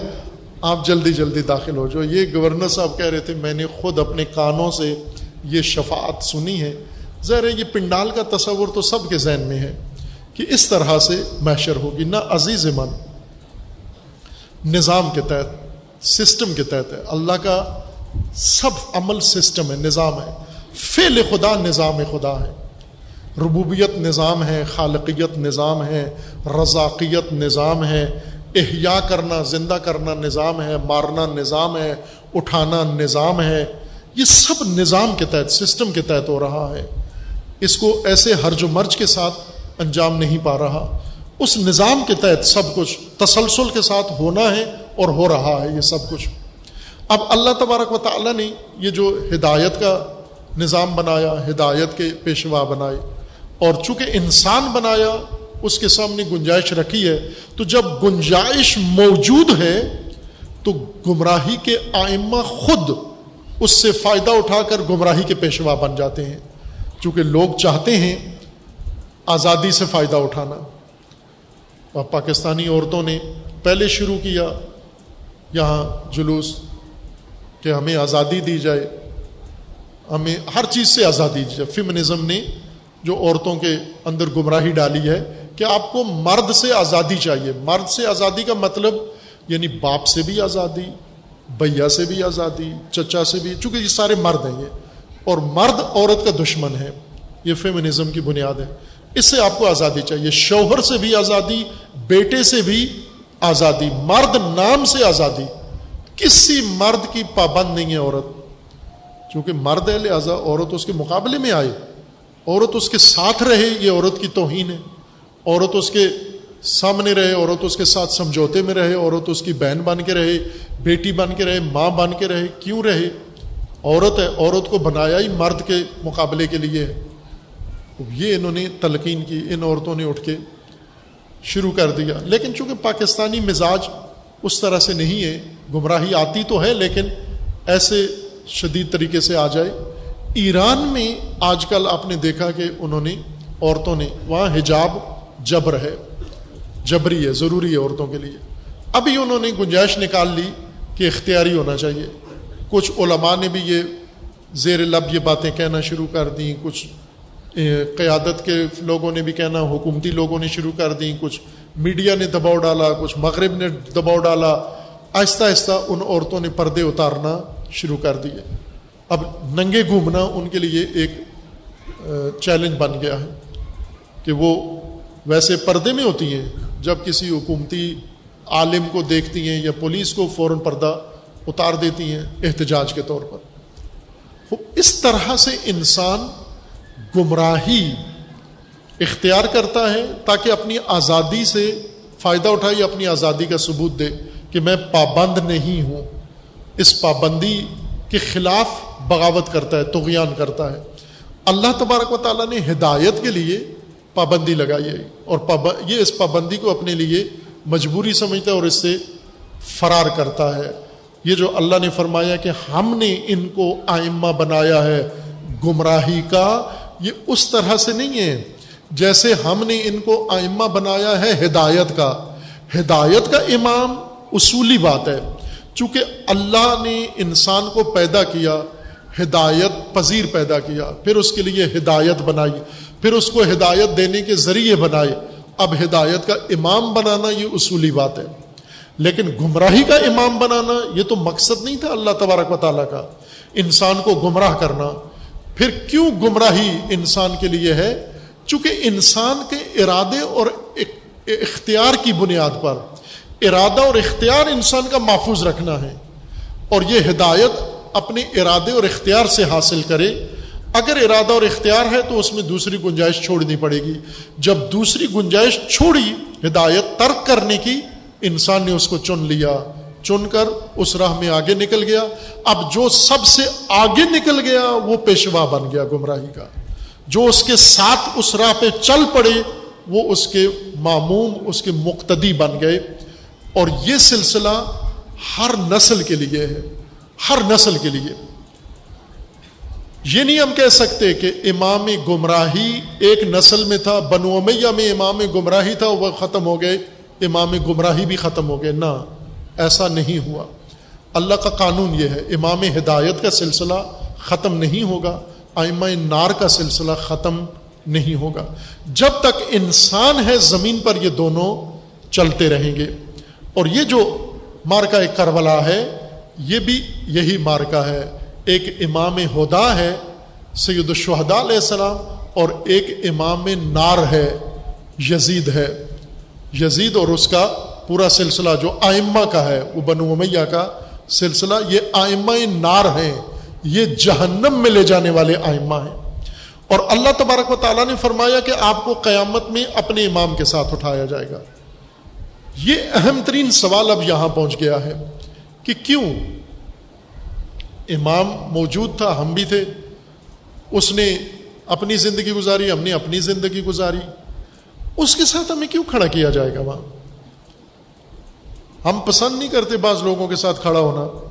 آپ جلدی جلدی داخل ہو جو یہ گورنر صاحب کہہ رہے تھے، میں نے خود اپنے کانوں سے یہ شفاعت سنی ہے۔ ظاہر ہے یہ پنڈال کا تصور تو سب کے ذہن میں ہے کہ اس طرح سے محشر ہوگی، نہ عزیز من۔ نظام کے تحت سسٹم کے تحت ہے۔ اللہ کا سب عمل سسٹم ہے، نظام ہے۔ فعل خدا نظام خدا ہے۔ ربوبیت نظام ہے، خالقیت نظام ہے رضاقیت نظام ہے۔ احیا کرنا، زندہ کرنا نظام ہے، مارنا نظام ہے، اٹھانا نظام ہے۔ یہ سب نظام کے تحت سسٹم کے تحت ہو رہا ہے۔ اس کو ایسے ہرج و مرج کے ساتھ انجام نہیں پا رہا۔ اس نظام کے تحت سب کچھ تسلسل کے ساتھ ہونا ہے اور ہو رہا ہے یہ سب کچھ۔ اب اللہ تبارک و تعالیٰ نے یہ جو ہدایت کا نظام بنایا، ہدایت کے پیشوا بنائے اور چونکہ انسان بنایا، اس کے سامنے گنجائش رکھی ہے، تو جب گنجائش موجود ہے، تو گمراہی کے آئمہ خود اس سے فائدہ اٹھا کر گمراہی کے پیشوا بن جاتے ہیں۔ چونکہ لوگ چاہتے ہیں آزادی سے فائدہ اٹھانا۔ اور پاکستانی عورتوں نے پہلے شروع کیا یہاں جلوس کہ ہمیں آزادی دی جائے۔ ہمیں ہر چیز سے آزادی دی جائے۔ فیمنزم نے جو عورتوں کے اندر گمراہی ڈالی ہے کہ آپ کو مرد سے آزادی چاہیے۔ مرد سے آزادی کا مطلب یعنی باپ سے بھی آزادی، بھیا سے بھی آزادی، چچا سے بھی، چونکہ یہ سارے مرد ہیں یہ۔ اور مرد عورت کا دشمن ہے۔ یہ فیمنزم کی بنیاد ہے۔ اس سے آپ کو آزادی چاہیے۔ شوہر سے بھی آزادی، بیٹے سے بھی آزادی، مرد نام سے آزادی۔ کسی مرد کی پابند نہیں ہے عورت۔ چونکہ مرد ہے لہٰذا عورت اس کے مقابلے میں آئے۔ عورت اس کے ساتھ رہے، یہ عورت کی توہین ہے۔ عورت اس کے سامنے رہے، عورت اس کے ساتھ سمجھوتے میں رہے۔ عورت اس کی بہن بن کے رہے، بیٹی بن کے رہے، ماں بن کے رہے، کیوں رہے؟ عورت ہے، عورت کو بنایا ہی مرد کے مقابلے کے لیے ہے۔ یہ انہوں نے تلقین کی، ان عورتوں نے اٹھ کے شروع کر دیا۔ لیکن چونکہ پاکستانی مزاج اس طرح سے نہیں ہے، گمراہی آتی تو ہے، لیکن ایسے شدید طریقے سے آ جائے۔ ایران میں آج کل آپ نے دیکھا کہ انہوں نے، عورتوں نے، وہاں حجاب جبر ہے۔ جبری ہے، ضروری ہے عورتوں کے لیے۔ ابھی انہوں نے گنجائش نکال لی کہ اختیاری ہونا چاہیے۔ کچھ علماء نے بھی یہ زیر لب یہ باتیں کہنا شروع کر دیں، کچھ قیادت کے لوگوں نے بھی کہنا، حکومتی لوگوں نے شروع کر دیں، کچھ میڈیا نے دباؤ ڈالا، کچھ مغرب نے دباؤ ڈالا۔ آہستہ آہستہ ان عورتوں نے پردے اتارنا شروع کر دیے۔ اب ننگے گھومنا ان کے لیے ایک چیلنج بن گیا ہے کہ وہ ویسے پردے میں ہوتی ہیں، جب کسی حکومتی عالم کو دیکھتی ہیں یا پولیس کو فوراً پردہ اتار دیتی ہیں احتجاج کے طور پر۔ اس طرح سے انسان گمراہی اختیار کرتا ہے تاکہ اپنی آزادی سے فائدہ اٹھائے یا اپنی آزادی کا ثبوت دے کہ میں پابند نہیں ہوں۔ اس پابندی کے خلاف بغاوت کرتا ہے، تغیان کرتا ہے۔ اللہ تبارک و تعالیٰ نے ہدایت کے لیے پابندی لگائی ہے اور یہ اس پابندی کو اپنے لیے مجبوری سمجھتا ہے اور اس سے فرار کرتا ہے۔ یہ جو اللہ نے فرمایا کہ ہم نے ان کو آئمہ بنایا ہے، گمراہی کا یہ اس طرح سے نہیں ہے۔ جیسے ہم نے ان کو آئمہ بنایا ہے ہدایت کا۔ ہدایت کا امام اصولی بات ہے۔ چونکہ اللہ نے انسان کو پیدا کیا، ہدایت پذیر پیدا کیا، پھر اس کے لیے ہدایت بنائی، پھر اس کو ہدایت دینے کے ذریعے بنائے۔ اب ہدایت کا امام بنانا یہ اصولی بات ہے۔ لیکن گمراہی کا امام بنانا یہ تو مقصد نہیں تھا اللہ تبارک و تعالیٰ کا۔ انسان کو گمراہ کرنا پھر کیوں گمراہی انسان کے لیے ہے؟ چونکہ انسان کے ارادے اور اختیار کی بنیاد پر ارادہ اور اختیار انسان کا محفوظ رکھنا ہے اور یہ ہدایت اپنے ارادے اور اختیار سے حاصل کرے۔ اگر ارادہ اور اختیار ہے تو اس میں دوسری گنجائش چھوڑنی پڑے گی۔ جب دوسری گنجائش چھوڑی، ہدایت ترک کرنے کی انسان نے اس کو چن لیا۔ چن کر اس راہ میں آگے نکل گیا۔ اب جو سب سے آگے نکل گیا، وہ پیشوا بن گیا گمراہی کا۔ جو اس کے ساتھ اس راہ پہ چل پڑے، وہ اس کے معموم اس کے مقتدی بن گئے۔ اور یہ سلسلہ ہر نسل کے لیے ہے۔ ہر نسل کے لیے۔ یہ نہیں ہم کہہ سکتے کہ امام گمراہی ایک نسل میں تھا، بنو امیہ میں امام گمراہی تھا، وہ ختم ہو گئے۔ امام گمراہی بھی ختم ہو گئے۔ نہ۔ ایسا نہیں ہوا۔ اللہ کا قانون یہ ہے، امام ہدایت کا سلسلہ ختم نہیں ہوگا، آئمہ نار کا سلسلہ ختم نہیں ہوگا۔ جب تک انسان ہے، زمین پر یہ دونوں چلتے رہیں گے۔ اور یہ جو مارکا کربلا ہے، یہ بھی یہی مارکا ہے۔ ایک امام ہدا ہے، سید الشہداء علیہ السلام، اور ایک امام نار ہے، یزید ہے۔ یزید اور اس کا پورا سلسلہ جو آئمہ کا ہے، وہ بنو امیہ کا سلسلہ، یہ آئمہ نار ہیں، یہ جہنم میں لے جانے والے آئمہ ہیں۔ اور اللہ تبارک و تعالیٰ نے فرمایا کہ آپ کو قیامت میں اپنے امام کے ساتھ اٹھایا جائے گا۔ یہ اہم ترین سوال اب یہاں پہنچ گیا ہے کہ کیوں؟ امام موجود تھا، ہم بھی تھے۔ اس نے اپنی زندگی گزاری، ہم نے اپنی زندگی گزاری۔ اس کے ساتھ ہمیں کیوں کھڑا کیا جائے گا وہاں؟ ہم پسند نہیں کرتے بعض لوگوں کے ساتھ کھڑا ہونا۔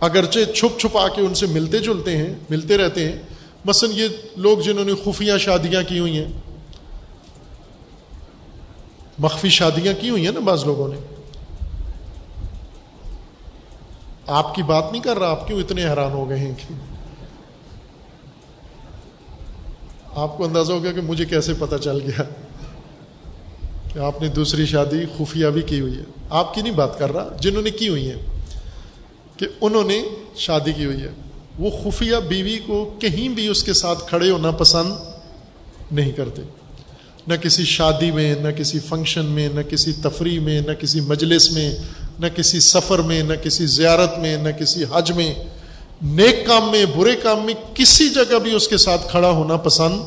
اگرچہ چھپ چھپ آ کے ان سے ملتے جلتے ہیں، ملتے رہتے ہیں، مثلا یہ لوگ جنہوں نے خفیہ شادیاں کی ہوئی ہیں۔ مخفی شادیاں کی ہوئی ہیں نا بعض لوگوں نے۔ آپ کی بات نہیں کر رہا، آپ کیوں اتنے حیران ہو گئے ہیں کہ آپ کو اندازہ ہو گیا کہ مجھے کیسے پتا چل گیا۔ کہ آپ نے دوسری شادی خفیہ بھی کی ہوئی ہے۔ آپ کی نہیں بات کر رہا، جنہوں نے کی ہوئی ہے کہ انہوں نے شادی کی ہوئی ہے۔ وہ خفیہ بیوی کو کہیں بھی اس کے ساتھ کھڑے ہونا پسند نہیں کرتے۔ نہ کسی شادی میں، نہ کسی فنکشن میں، نہ کسی تفریح میں، نہ کسی مجلس میں، نہ کسی سفر میں، نہ کسی زیارت میں، نہ کسی حج میں، نیک کام میں، برے کام میں کسی جگہ بھی اس کے ساتھ کھڑا ہونا پسند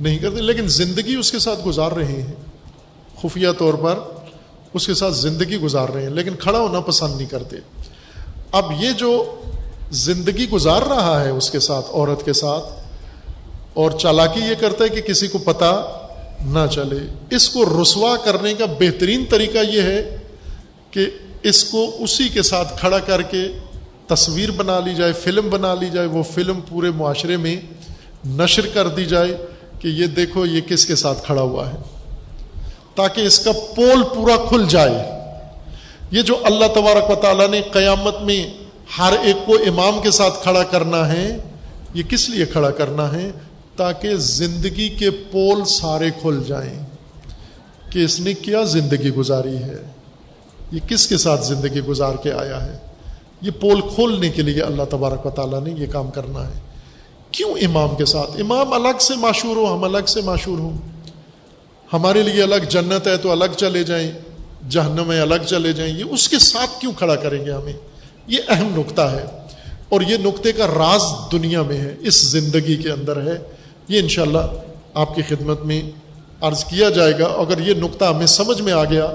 نہیں کرتے۔ لیکن زندگی اس کے ساتھ گزار رہے ہیں۔ خفیہ طور پر اس کے ساتھ زندگی گزار رہے ہیں، لیکن کھڑا ہونا پسند نہیں کرتے۔ اب یہ جو زندگی گزار رہا ہے اس کے ساتھ، عورت کے ساتھ، اور چالاکی یہ کرتا ہے کہ کسی کو پتا نہ چلے۔ اس کو رسوا کرنے کا بہترین طریقہ یہ ہے کہ اس کو اسی کے ساتھ کھڑا کر کے تصویر بنا لی جائے، فلم بنا لی جائے، وہ فلم پورے معاشرے میں نشر کر دی جائے کہ یہ دیکھو یہ کس کے ساتھ کھڑا ہوا ہے۔ تاکہ اس کا پول پورا کھل جائے۔ یہ جو اللہ تبارک و تعالیٰ نے قیامت میں ہر ایک کو امام کے ساتھ کھڑا کرنا ہے، یہ کس لیے کھڑا کرنا ہے؟ تاکہ زندگی کے پول سارے کھل جائیں۔ کہ اس نے کیا زندگی گزاری ہے؟ یہ کس کے ساتھ زندگی گزار کے آیا ہے؟ یہ پول کھولنے کے لیے اللہ تبارک و تعالیٰ نے یہ کام کرنا ہے۔ کیوں امام کے ساتھ؟ امام الگ سے معشور ہو، ہم الگ سے معشور ہوں۔ ہمارے لیے الگ جنت ہے تو الگ چلے جائیں، جہنم ہے الگ چلے جائیں، یہ اس کے ساتھ کیوں کھڑا کریں گے ہمیں؟ یہ اہم نقطہ ہے اور یہ نقطے کا راز دنیا میں ہے، اس زندگی کے اندر ہے۔ یہ انشاءاللہ آپ کی خدمت میں عرض کیا جائے گا۔ اگر یہ نقطہ ہمیں سمجھ میں آ گیا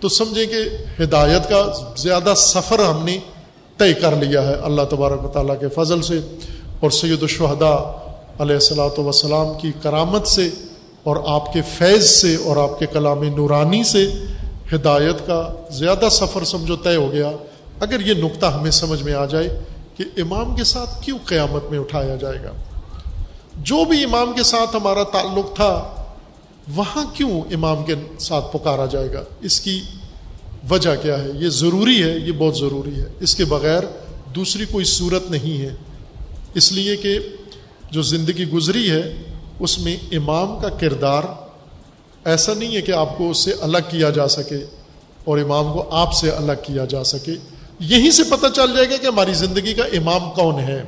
تو سمجھیں کہ ہدایت کا زیادہ سفر ہم نے طے کر لیا ہے اللہ تبارک و تعالیٰ کے فضل سے اور سید الشہداء علیہ السلاۃ وسلام کی کرامت سے اور آپ کے فیض سے اور آپ کے کلام نورانی سے ہدایت کا زیادہ سفر سمجھو طے ہو گیا۔ اگر یہ نقطہ ہمیں سمجھ میں آ جائے کہ امام کے ساتھ کیوں قیامت میں اٹھایا جائے گا؟ جو بھی امام کے ساتھ ہمارا تعلق تھا، وہاں کیوں امام کے ساتھ پکارا جائے گا؟ اس کی وجہ کیا ہے؟ یہ ضروری ہے، یہ بہت ضروری ہے۔ اس کے بغیر دوسری کوئی صورت نہیں ہے۔ اس لیے کہ جو زندگی گزری ہے اس میں امام کا کردار ایسا نہیں ہے کہ آپ کو اس سے الگ کیا جا سکے اور امام کو آپ سے الگ کیا جا سکے۔ یہیں سے پتہ چل جائے گا کہ ہماری زندگی کا امام کون ہے،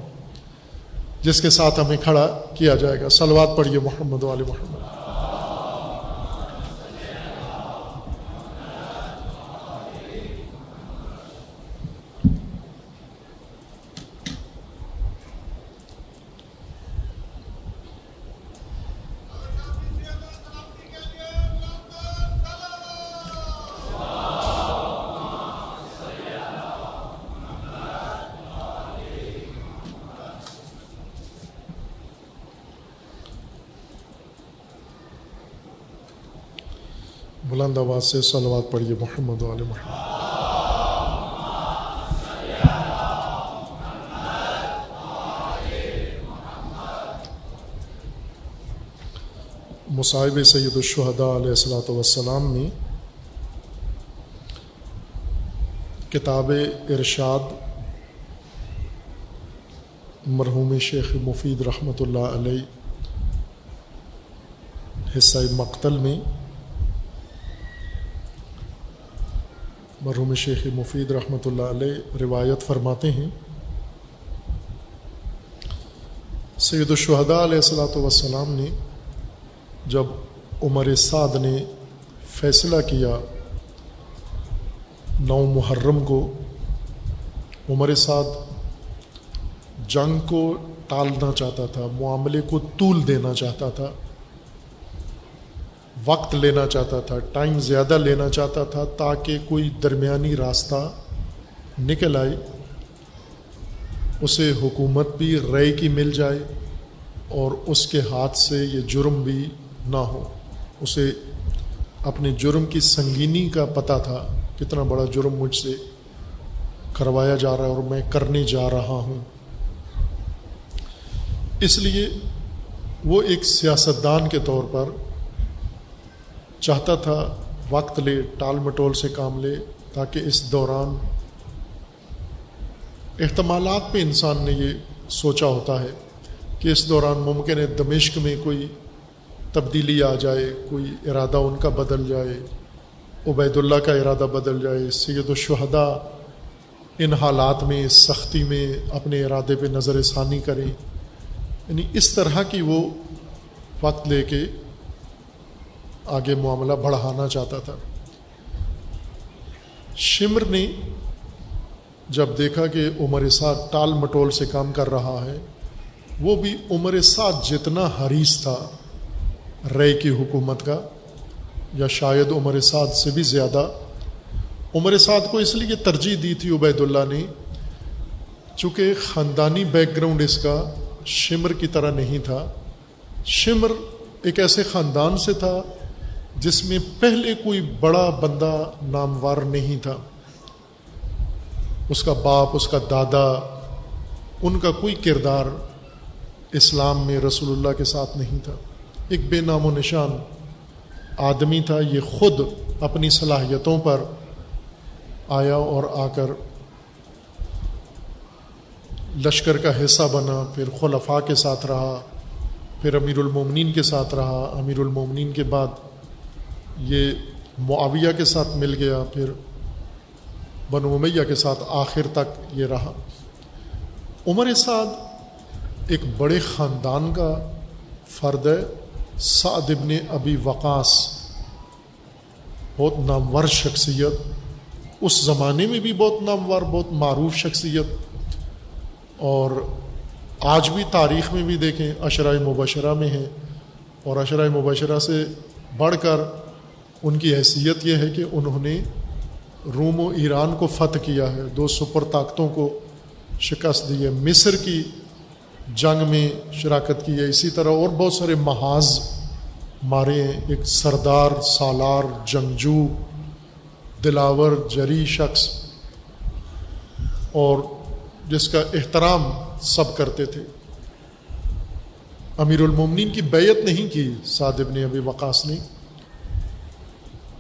جس کے ساتھ ہمیں کھڑا کیا جائے گا۔ سلوات پڑھیے محمد والے محمد۔ بلند آواز سے سلوات پڑھیے، محمد علیہ محمد۔ مصاحب سید الشہداء علیہ السلاۃ والسلام میں کتاب ارشاد مرحوم شیخ مفید رحمۃ اللہ علیہ حصہ مقتل میں مرحوم شیخ مفید رحمۃ اللہ علیہ روایت فرماتے ہیں، سید الشہداء علیہ السلاۃ وسلام نے جب عمر سعد نے فیصلہ کیا نو محرم کو، عمر سعد جنگ کو ٹالنا چاہتا تھا، معاملے کو طول دینا چاہتا تھا وقت لینا چاہتا تھا، ٹائم زیادہ لینا چاہتا تھا تاکہ کوئی درمیانی راستہ نکل آئے، اسے حکومت بھی رے کی مل جائے اور اس کے ہاتھ سے یہ جرم بھی نہ ہو۔ اسے اپنے جرم کی سنگینی کا پتہ تھا کتنا بڑا جرم مجھ سے کروایا جا رہا ہے اور میں کرنے جا رہا ہوں۔ اس لیے وہ ایک سیاستدان کے طور پر چاہتا تھا وقت لے، ٹال مٹول سے کام لے، تاکہ اس دوران احتمالات پہ انسان نے یہ سوچا ہوتا ہے کہ اس دوران ممکن ہے دمشق میں کوئی تبدیلی آ جائے، کوئی ارادہ ان کا بدل جائے عبید اللہ کا ارادہ بدل جائے، سید الشہدا ان حالات میں سختی میں اپنے ارادے پہ نظر ثانی کریں۔ یعنی اس طرح کی وہ وقت لے کے آگے معاملہ بڑھانا چاہتا تھا۔ شمر نے جب دیکھا کہ عمر سعد ٹال مٹول سے کام کر رہا ہے، وہ بھی عمر سعد جتنا حریث تھا رے کی حکومت کا، یا شاید عمر سعد سے بھی زیادہ۔ عمر سعد کو اس لیے ترجیح دی تھی عبید اللہ نے، چونکہ خاندانی بیک گراؤنڈ اس کا شمر کی طرح نہیں تھا۔ شمر ایک ایسے خاندان سے تھا جس میں پہلے کوئی بڑا بندہ ناموار نہیں تھا۔ اس کا باپ، اس کا دادا، ان کا کوئی کردار اسلام میں رسول اللہ کے ساتھ نہیں تھا۔ ایک بے نام و نشان آدمی تھا۔ یہ خود اپنی صلاحیتوں پر آیا اور آ کر لشکر کا حصہ بنا، پھر خلفاء کے ساتھ رہا، پھر امیر المومنین کے ساتھ رہا۔ امیر المومنین کے بعد یہ معاویہ کے ساتھ مل گیا، پھر بنو امیہ کے ساتھ آخر تک یہ رہا۔ عمر سعد ایک بڑے خاندان کا فرد ہے۔ سعد ابن ابی وقاص، بہت نامور شخصیت۔ اس زمانے میں بھی بہت نامور، بہت معروف شخصیت۔ اور آج بھی تاریخ میں بھی دیکھیں، اشرائے مبشرہ میں ہیں۔ اور اشرائے مبشرہ سے بڑھ کر ان کی حیثیت یہ ہے کہ انہوں نے روم و ایران کو فتح کیا ہے، دو سپر طاقتوں کو شکست دی ہے، مصر کی جنگ میں شراکت کی ہے۔ اسی طرح اور بہت سارے محاذ مارے ہیں۔ ایک سردار، سالار، جنگجو، دلاور، جری شخص اور جس کا احترام سب کرتے تھے۔ امیر المومنین کی بیعت نہیں کی ابن ابی وقاص نے۔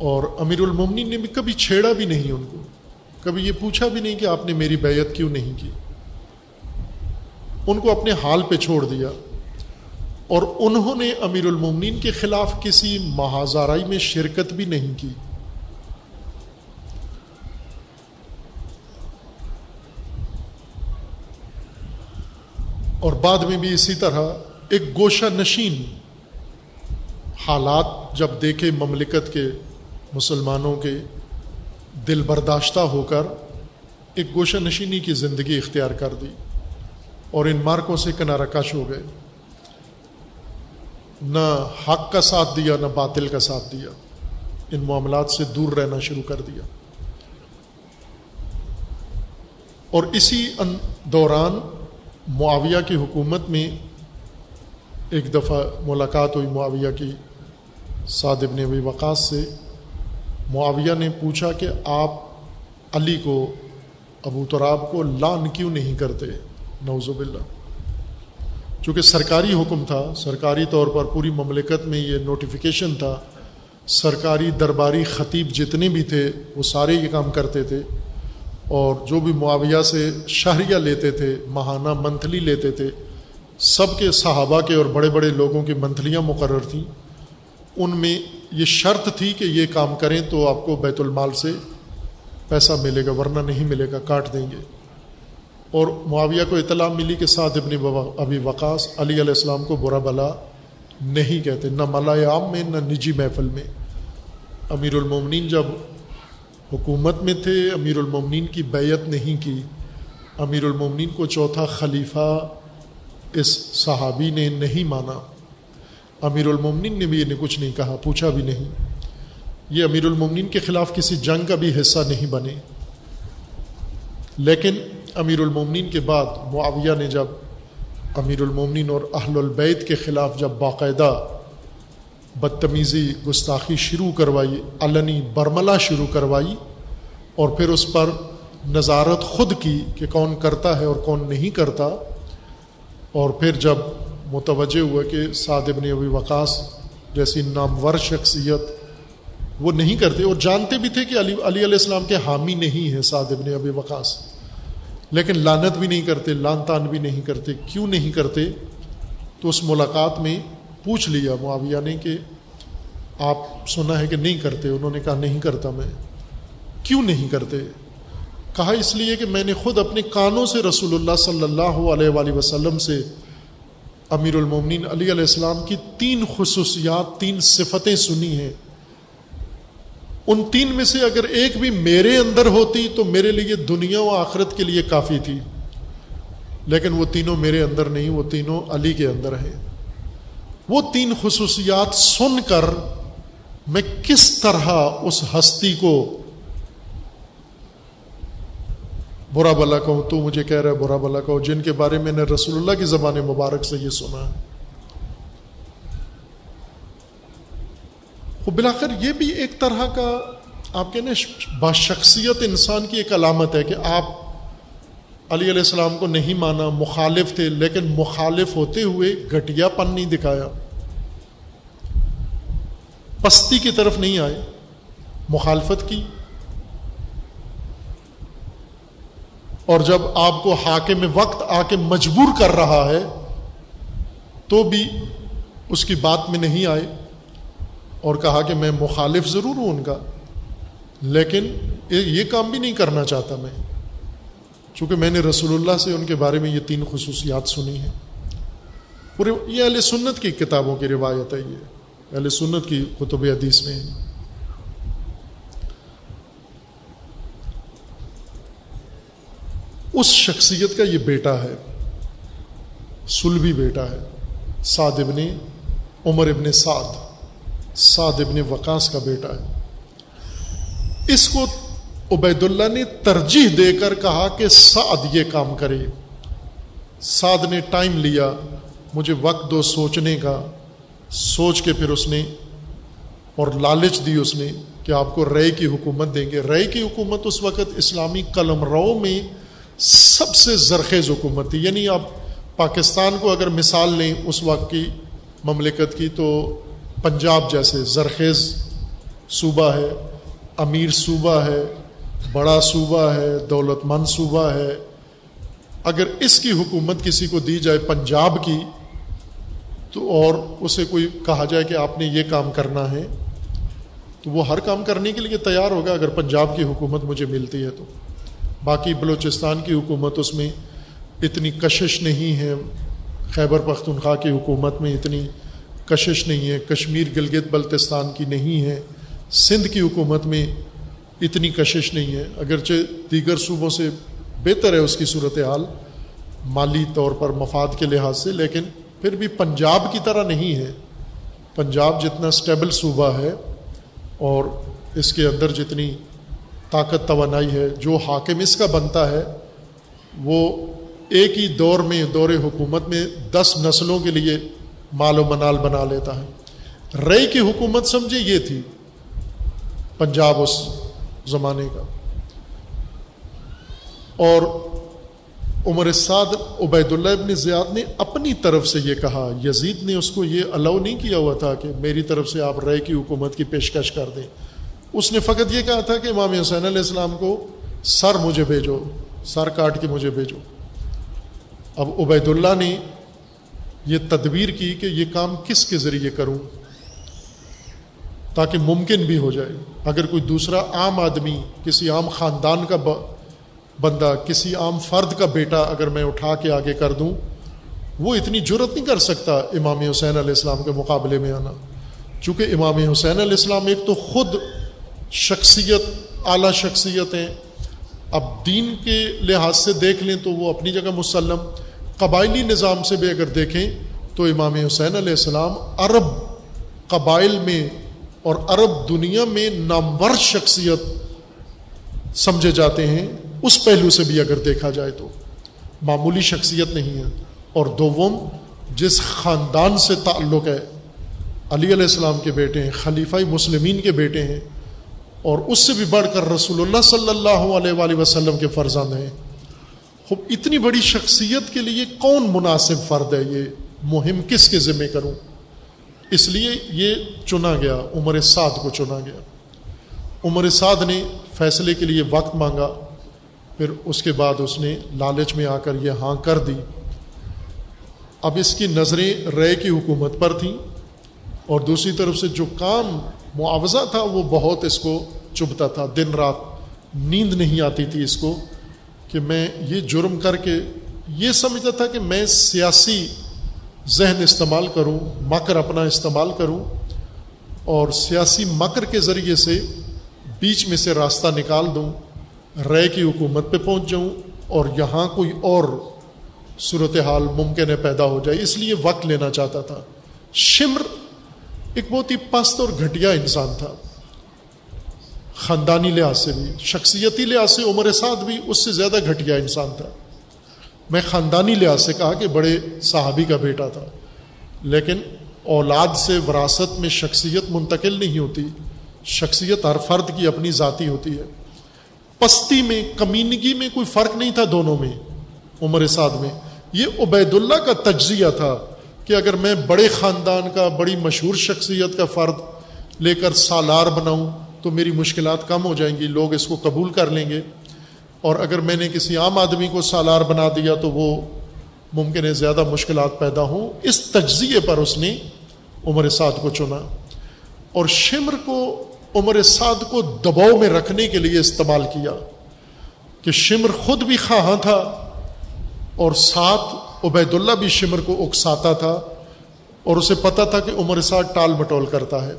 اور امیر المومنین نے بھی کبھی چھیڑا بھی نہیں ان کو۔ کبھی یہ پوچھا بھی نہیں کہ آپ نے میری بیعت کیوں نہیں کی۔ ان کو اپنے حال پہ چھوڑ دیا۔ اور انہوں نے امیر المومنین کے خلاف کسی محاذارائی میں شرکت بھی نہیں کی۔ اور بعد میں بھی اسی طرح ایک گوشہ نشین حالات جب دیکھے مملکت کے مسلمانوں کے دل برداشتہ ہو کر ایک گوشہ نشینی کی زندگی اختیار کر دی اور ان مارکوں سے کنارہ کش ہو گئے۔ نہ حق کا ساتھ دیا، نہ باطل کا ساتھ دیا۔ ان معاملات سے دور رہنا شروع کر دیا۔ اور اسی دوران معاویہ کی حکومت میں ایک دفعہ ملاقات ہوئی، معاویہ کی سعد ابن ابی وقاص سے۔ معاویہ نے پوچھا کہ آپ علی کو، ابو تراب کو لان کیوں نہیں کرتے؟ نوزب اللہ چونکہ سرکاری حکم تھا، سرکاری طور پر پوری مملکت میں یہ نوٹیفیکیشن تھا، سرکاری درباری خطیب جتنے بھی تھے، وہ سارے یہ کام کرتے تھے۔ اور جو بھی معاویہ سے شہریہ لیتے تھے، ماہانہ منتھلی لیتے تھے، سب کے صحابہ کے اور بڑے بڑے لوگوں کی منتھلیاں مقرر تھیں۔ ان میں یہ شرط تھی کہ یہ کام کریں تو آپ کو بیت المال سے پیسہ ملے گا، ورنہ نہیں ملے گا، کاٹ دیں گے۔ اور معاویہ کو اطلاع ملی کہ سعد ابن ابھی وقاص علی علیہ السلام کو برا بلا نہیں کہتے، نہ ملا عام میں، نہ نجی محفل میں۔ امیر المومنین جب حکومت میں تھے، امیر المومنین کی بیعت نہیں کی۔ امیر المومنین کو چوتھا خلیفہ اس صحابی نے نہیں مانا۔ امیر المومنین نے بھی انہیں کچھ نہیں کہا، پوچھا بھی نہیں۔ یہ امیر المومنین کے خلاف کسی جنگ کا بھی حصہ نہیں بنے۔ لیکن امیر المومنین کے بعد معاویہ نے جب امیر المومنین اور اہل البیت کے خلاف جب باقاعدہ بدتمیزی گستاخی شروع کروائی، علنی برملا شروع کروائی اور پھر اس پر نظارت خود کی کہ کون کرتا ہے اور کون نہیں کرتا، اور پھر جب متوجہ ہوا کہ سعد ابن ابی وقاص جیسی نامور شخصیت وہ نہیں کرتے اور جانتے بھی تھے کہ علی علی علیہ السلام کے حامی نہیں ہیں سعد ابن ابی وقاص۔ لیکن لانت بھی نہیں کرتے لان تان بھی نہیں کرتے، کیوں نہیں کرتے؟ تو اس ملاقات میں پوچھ لیا معاویہ نے کہ آپ سنا ہے کہ نہیں کرتے؟ انہوں نے کہا، نہیں کرتا میں۔ کیوں نہیں کرتے؟ کہا اس لیے کہ میں نے خود اپنے کانوں سے رسول اللہ صلی اللہ علیہ وآلہ وسلم سے امیر المومنین علی علیہ السلام کی تین خصوصیات، تین صفتیں سنی ہیں۔ ان تین میں سے اگر ایک بھی میرے اندر ہوتی تو میرے لیے دنیا و آخرت کے لیے کافی تھی۔ لیکن وہ تینوں میرے اندر نہیں، وہ تینوں علی کے اندر ہیں۔ وہ تین خصوصیات سن کر میں کس طرح اس ہستی کو برا بلا کہوں تو مجھے کہہ رہا ہے برا بلا کہو، جن کے بارے میں نے رسول اللہ کی زبان مبارک سے یہ سنا۔ ہے بلاخر یہ بھی ایک طرح کا آپ کہنے باشخصیت انسان کی ایک علامت ہے کہ آپ علی علیہ السلام کو نہیں مانا، مخالف تھے، لیکن مخالف ہوتے ہوئے گھٹیا پن نہیں دکھایا۔ پستی کی طرف نہیں آئے، مخالفت کی۔ اور جب آپ کو حاکم میں وقت آ کے مجبور کر رہا ہے، تو بھی اس کی بات میں نہیں آئے اور کہا کہ میں مخالف ضرور ہوں ان کا۔ لیکن یہ کام بھی نہیں کرنا چاہتا میں، چونکہ میں نے رسول اللہ سے ان کے بارے میں یہ تین خصوصیات سنی ہیں۔ پورے یہ اہل سنت کی کتابوں کی روایت ہے یہ، اہل سنت کی قطب حدیث میں۔ اس شخصیت کا یہ بیٹا ہے سلبی بیٹا ہے، سعد ابن عمر ابن سعد سعد ابن وقاص کا بیٹا ہے۔ اس کو عبید اللہ نے ترجیح دے کر کہا کہ سعد یہ کام کرے۔ سعد نے ٹائم لیا، مجھے وقت دو سوچنے کا۔ سوچ کے پھر اس نے، اور لالچ دی اس نے کہ آپ کو رے کی حکومت دیں گے۔ رے کی حکومت اس وقت اسلامی قلم رو میں سب سے زرخیز حکومت تھی۔ یعنی آپ پاکستان کو اگر مثال لیں اس وقت کی مملکت کی، تو پنجاب جیسے زرخیز صوبہ ہے، امیر صوبہ ہے، بڑا صوبہ ہے، دولت مند صوبہ ہے۔ اگر اس کی حکومت کسی کو دی جائے پنجاب کی، تو اور اسے کوئی کہا جائے کہ آپ نے یہ کام کرنا ہے، تو وہ ہر کام کرنے کے لیے تیار ہوگا۔ اگر پنجاب کی حکومت مجھے ملتی ہے تو۔ باقی بلوچستان کی حکومت اس میں اتنی کشش نہیں ہے۔ خیبر پختونخوا کی حکومت میں اتنی کشش نہیں ہے۔ کشمیر گلگت بلتستان کی نہیں ہے۔ سندھ کی حکومت میں اتنی کشش نہیں ہے۔ اگرچہ دیگر صوبوں سے بہتر ہے اس کی صورت حال مالی طور پر مفاد کے لحاظ سے، لیکن پھر بھی پنجاب کی طرح نہیں ہے۔ پنجاب جتنا اسٹیبل صوبہ ہے اور اس کے اندر جتنی طاقت توانائی ہے، جو حاکم اس کا بنتا ہے، وہ ایک ہی دور میں، دور حکومت میں دس نسلوں کے لیے مال و منال بنا لیتا ہے۔ رئی کی حکومت سمجھے یہ تھی، پنجاب اس زمانے کا۔ اور عمر سعد عبید اللہ ابن زیاد نے اپنی طرف سے یہ کہا، یزید نے اس کو یہ الاؤ نہیں کیا ہوا تھا کہ میری طرف سے آپ رائے کی حکومت کی پیشکش کر دیں۔ اس نے فقط یہ کہا تھا کہ امام حسین علیہ السلام کو سر مجھے بھیجو، سر کاٹ کے مجھے بھیجو۔ اب عبید اللہ نے یہ تدبیر کی کہ یہ کام کس کے ذریعے کروں؟ تاکہ ممکن بھی ہو جائے۔ اگر کوئی دوسرا عام آدمی، کسی عام خاندان کا بندہ، کسی عام فرد کا بیٹا اگر میں اٹھا کے آگے کر دوں، وہ اتنی جرت نہیں کر سکتا امام حسین علیہ السلام کے مقابلے میں آنا۔ چونکہ امام حسین علیہ السلام ایک تو خود شخصیت، اعلیٰ شخصیت ہیں اب دین کے لحاظ سے دیکھ لیں تو وہ اپنی جگہ مسلم، قبائلی نظام سے بھی اگر دیکھیں تو امام حسین علیہ السلام عرب قبائل میں اور عرب دنیا میں نامور شخصیت سمجھے جاتے ہیں، اس پہلو سے بھی اگر دیکھا جائے تو۔ معمولی شخصیت نہیں ہے۔ اور دوم جس خاندان سے تعلق ہے، علی علیہ السلام کے بیٹے ہیں، خلیفہ مسلمین کے بیٹے ہیں اور اس سے بھی بڑھ کر رسول اللہ صلی اللہ علیہ وآلہ وسلم کے فرزند ہیں۔ خوب، اتنی بڑی شخصیت کے لیے کون مناسب فرد ہے یہ؟ مہم کس کے ذمے کروں؟ اس لیے یہ چنا گیا، عمر سعد کو چنا گیا۔ عمر سعد نے فیصلے کے لیے وقت مانگا، پھر اس کے بعد اس نے لالچ میں آ کر یہ ہاں کر دی۔ اب اس کی نظریں رے کی حکومت پر تھیں اور دوسری طرف سے جو کام معاوضہ تھا، وہ بہت اس کو چبھتا تھا۔ دن رات نیند نہیں آتی تھی اس کو کہ میں یہ جرم کر کے یہ سمجھتا تھا کہ میں سیاسی ذہن استعمال کروں، مکر اپنا استعمال کروں اور سیاسی مکر کے ذریعے سے بیچ میں سے راستہ نکال دوں، رے کی حکومت پہ پہنچ جاؤں اور یہاں کوئی اور صورت حال ممکن ہے پیدا ہو جائے۔ اس لیے وقت لینا چاہتا تھا۔ شمر ایک بہت ہی پست اور گھٹیا انسان تھا۔ خاندانی لحاظ سے بھی، شخصیتی لحاظ سے عمر سعد بھی اس سے زیادہ گھٹیا انسان تھا۔ میں خاندانی لحاظ سے کہا کہ بڑے صحابی کا بیٹا تھا۔ لیکن اولاد سے وراثت میں شخصیت منتقل نہیں ہوتی، شخصیت ہر فرد کی اپنی ذاتی ہوتی ہے۔ پستی میں، کمینگی میں کوئی فرق نہیں تھا دونوں میں، عمر سعد میں۔ یہ عبید اللہ کا تجزیہ تھا۔ کہ اگر میں بڑے خاندان کا، بڑی مشہور شخصیت کا فرد لے کر سالار بناؤں تو میری مشکلات کم ہو جائیں گی، لوگ اس کو قبول کر لیں گے۔ اور اگر میں نے کسی عام آدمی کو سالار بنا دیا تو وہ ممکن ہے زیادہ مشکلات پیدا ہوں۔ اس تجزیے پر اس نے عمر سعد کو چنا۔ اور شمر کو، عمر سعد کو دباؤ میں رکھنے کے لیے استعمال کیا کہ شمر خود بھی خواہاں تھا اور ساتھ عبید اللہ بھی شمر کو اکساتا تھا اور اسے پتا تھا کہ عمر سعد ٹال مٹول کرتا ہے۔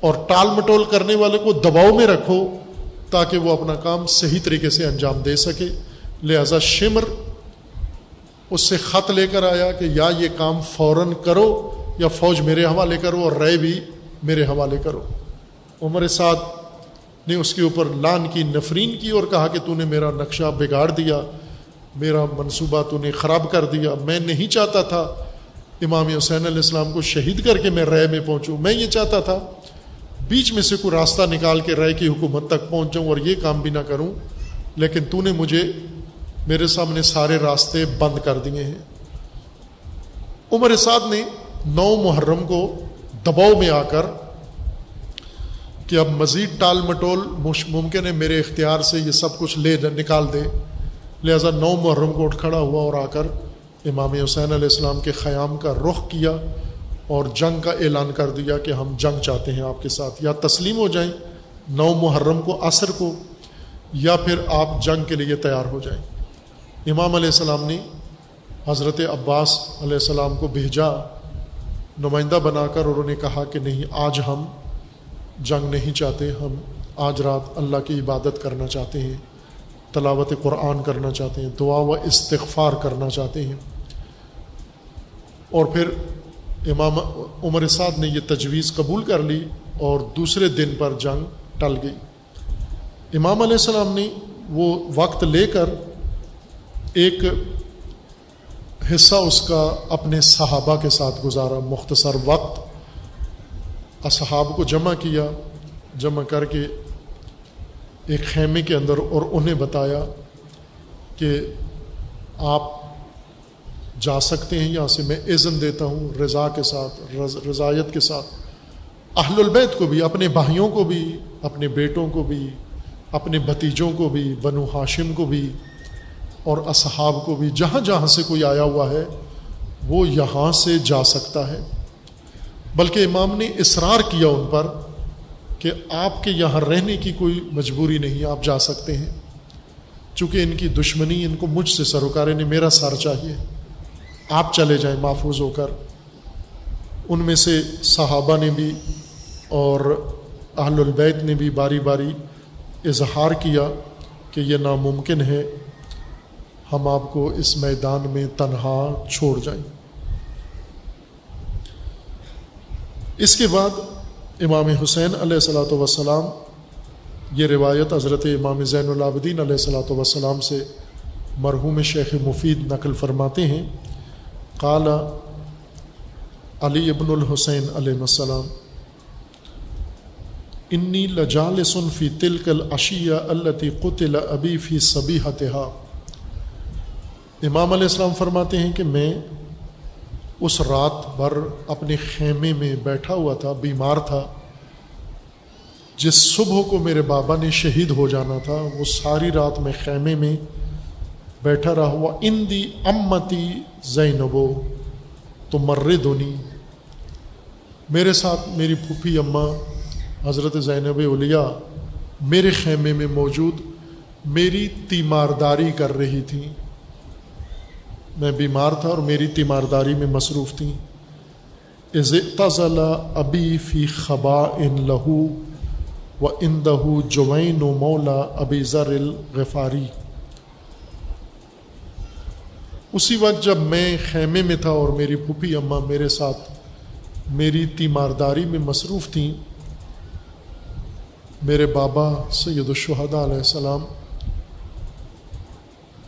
اور ٹال مٹول کرنے والے کو دباؤ میں رکھو تاکہ وہ اپنا کام صحیح طریقے سے انجام دے سکے۔ لہذا شمر اس سے خط لے کر آیا کہ یا یہ کام فوراً کرو یا فوج میرے حوالے کرو اور رے بھی میرے حوالے کرو۔ عمر سعد نے اس کے اوپر لان کی نفرین کی اور کہا کہ تو نے میرا نقشہ بگاڑ دیا۔ میرا منصوبہ تو نے خراب کر دیا۔ میں نہیں چاہتا تھا امام حسین علیہ السلام کو شہید کر کے میں رے میں پہنچوں۔ میں یہ چاہتا تھا بیچ میں سے کوئی راستہ نکال کے رائے کی حکومت تک پہنچ جاؤں اور یہ کام بھی نہ کروں۔ لیکن تو نے مجھے میرے سامنے سارے راستے بند کر دیے ہیں۔ عمر سعد نے نو محرم کو دباؤ میں آ کر کہ اب مزید ٹال مٹول ممکن ہے میرے اختیار سے یہ سب کچھ لے نکال دے۔ لہذا نو محرم کو اٹھ کھڑا ہوا اور آ کر امام حسین علیہ السلام کے قیام کا رخ کیا اور جنگ کا اعلان کر دیا کہ ہم جنگ چاہتے ہیں آپ کے ساتھ، یا تسلیم ہو جائیں نو محرم کو، عصر کو، یا پھر آپ جنگ کے لیے تیار ہو جائیں۔ امام علیہ السلام نے حضرت عباس علیہ السلام کو بھیجا، نمائندہ بنا کر انہوں نے کہا کہ نہیں، آج ہم جنگ نہیں چاہتے، ہم آج رات اللہ کی عبادت کرنا چاہتے ہیں۔ تلاوت قرآن کرنا چاہتے ہیں، دعا و استغفار کرنا چاہتے ہیں۔ اور پھر امام عمر سعد نے یہ تجویز قبول کر لی اور دوسرے دن پر جنگ ٹل گئی۔ امام علیہ السلام نے وہ وقت لے کر ایک حصہ اس کا اپنے صحابہ کے ساتھ گزارا۔ مختصر وقت، اصحاب کو جمع کیا، جمع کر کے ایک خیمے کے اندر اور انہیں بتایا کہ آپ جا سکتے ہیں، یہاں سے میں عزن دیتا ہوں رضا کے ساتھ رضایت کے ساتھ۔ اہل البیت کو بھی، اپنے بھائیوں کو بھی، اپنے بیٹوں کو بھی، اپنے بھتیجوں کو بھی، بنو ہاشم کو بھی اور اصحاب کو بھی، جہاں جہاں سے کوئی آیا ہوا ہے، وہ یہاں سے جا سکتا ہے۔ بلکہ امام نے اصرار کیا ان پر کہ آپ کے یہاں رہنے کی کوئی مجبوری نہیں، آپ جا سکتے ہیں۔ چونکہ ان کی دشمنی، ان کو مجھ سے سروکار نے میرا سار چاہیے۔ آپ چلے جائیں محفوظ ہو کر۔ ان میں سے صحابہ نے بھی اور اہل البیت نے بھی باری باری اظہار کیا کہ یہ ناممکن ہے۔ ہم آپ کو اس میدان میں تنہا چھوڑ جائیں۔ اس کے بعد امام حسین علیہ السلاۃ وسلام یہ روایت حضرت امام زین العابدین علیہ السلاۃ وسلام سے مرحوم شیخ مفید نقل فرماتے ہیں۔ قالا علی ابن الحسین علیہ السلام، انی لجال فی تلک العشیہ التی قتل ابی فی صبی امام علیہ السلام فرماتے ہیں کہ میں اس رات بھر اپنے خیمے میں بیٹھا ہوا تھا، بیمار تھا۔ جس صبح کو میرے بابا نے شہید ہو جانا تھا، وہ ساری رات میں خیمے میں بیٹھا رہا ہوا۔ ان دی امتی زینبو تو مر دونی میرے ساتھ میری پھوپھی اماں، حضرت زینب اولیاء، میرے خیمے میں موجود، میری تیمارداری کر رہی تھیں۔ میں بیمار تھا اور میری تیمارداری میں مصروف تھیں۔ تضلا ابی فی خبا ان لہو و ان دہو جوین و مولا ابی ذر الغفاری اسی وقت جب میں خیمے میں تھا اور میری پھوپھی اماں میرے ساتھ میری تیمارداری میں مصروف تھیں، میرے بابا سید الشہداء علیہ السلام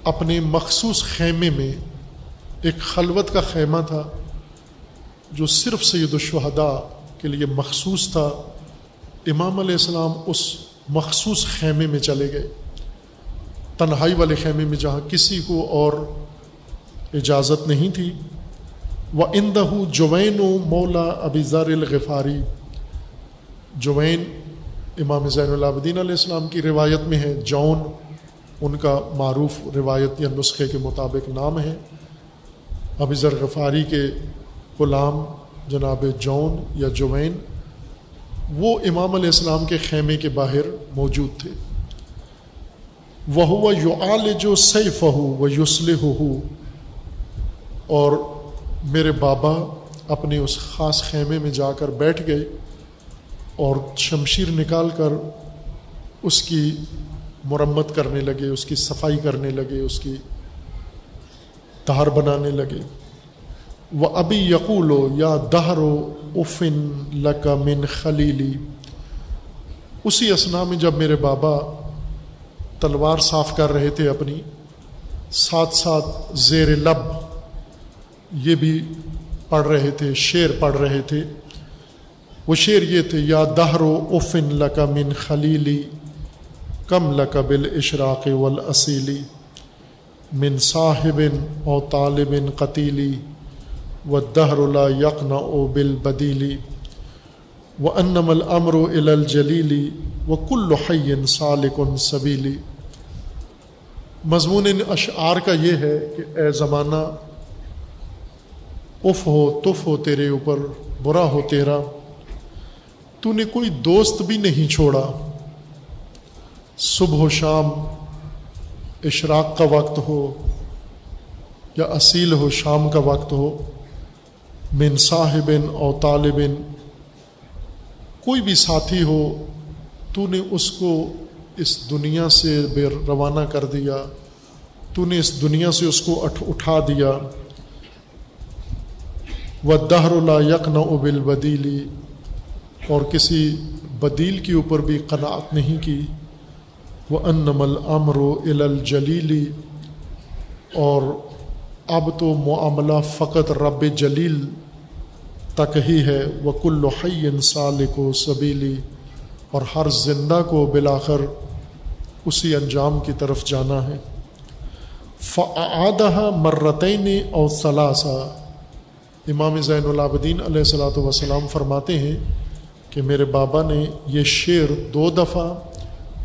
اپنے مخصوص خیمے میں ایک خلوت کا خیمہ تھا جو صرف سید الشہداء کے لیے مخصوص تھا۔ امام علیہ السلام اس مخصوص خیمے میں چلے گئے۔ تنہائی والے خیمے میں جہاں کسی کو اور اجازت نہیں تھی۔ وہ اندہ جوین و مولا ابی ذر الغفاری جوین امام زین العابدین علیہ السلام کی روایت میں ہے۔ جون ان کا معروف روایت یا نسخے کے مطابق نام ہے۔ ابھی ذر غفاری کے غلام جناب جون یا جوین، وہ امام علیہ السلام کے خیمے کے باہر موجود تھے۔ وہ یو آل جو سیف ہو وہ یوسل ہو اور میرے بابا اپنے اس خاص خیمے میں جا کر بیٹھ گئے اور شمشیر نکال کر اس کی مرمت کرنے لگے، اس کی صفائی کرنے لگے، اس کی تہار بنانے لگے۔ وہ ابھی یقول و یا دہرو، افن لکا من خلیلی۔ اسی اسنا میں جب میرے بابا تلوار صاف کر رہے تھے اپنی، ساتھ ساتھ زیر لب یہ بھی پڑھ رہے تھے، شعر پڑھ رہے تھے۔ وہ شعر یہ تھے، یا دہرو، افن لکا من خلیلی، کم لکا بل اشراق والاصیلی من صاحب او طالب قتیلی و دہر اللہ یقن او بل بدیلی و انم الامر الجلیلی و کل حین سالکن سبیلی مضمون اشعار کا یہ ہے کہ اے زمانہ، اف ہو، تف ہو تیرے اوپر، برا ہو تیرا، تو نے کوئی دوست بھی نہیں چھوڑا۔ صبح و شام اشراق کا وقت ہو یا اصیل ہو، شام کا وقت ہو، من صاحب او طالب کوئی بھی ساتھی ہو، تو نے اس کو اس دنیا سے بے روانہ کر دیا، تو نے اس دنیا سے اس کو اٹھا دیا۔ و دہر اللہ یک نہ ابل بدیلی اور کسی بدیل کے اوپر بھی قناعت نہیں کی۔ وہ انم الامر و الجلیلی اور اب تو معاملہ فقط رب جلیل تک ہی ہے۔ وہ کل انسال کو سبیلی اور ہر زندہ کو بلاخر اسی انجام کی طرف جانا ہے۔ فعادہ مرتین اور ثلاثہ امام زین العابدین علیہ السلاۃ وسلام فرماتے ہیں کہ میرے بابا نے یہ شعر دو دفعہ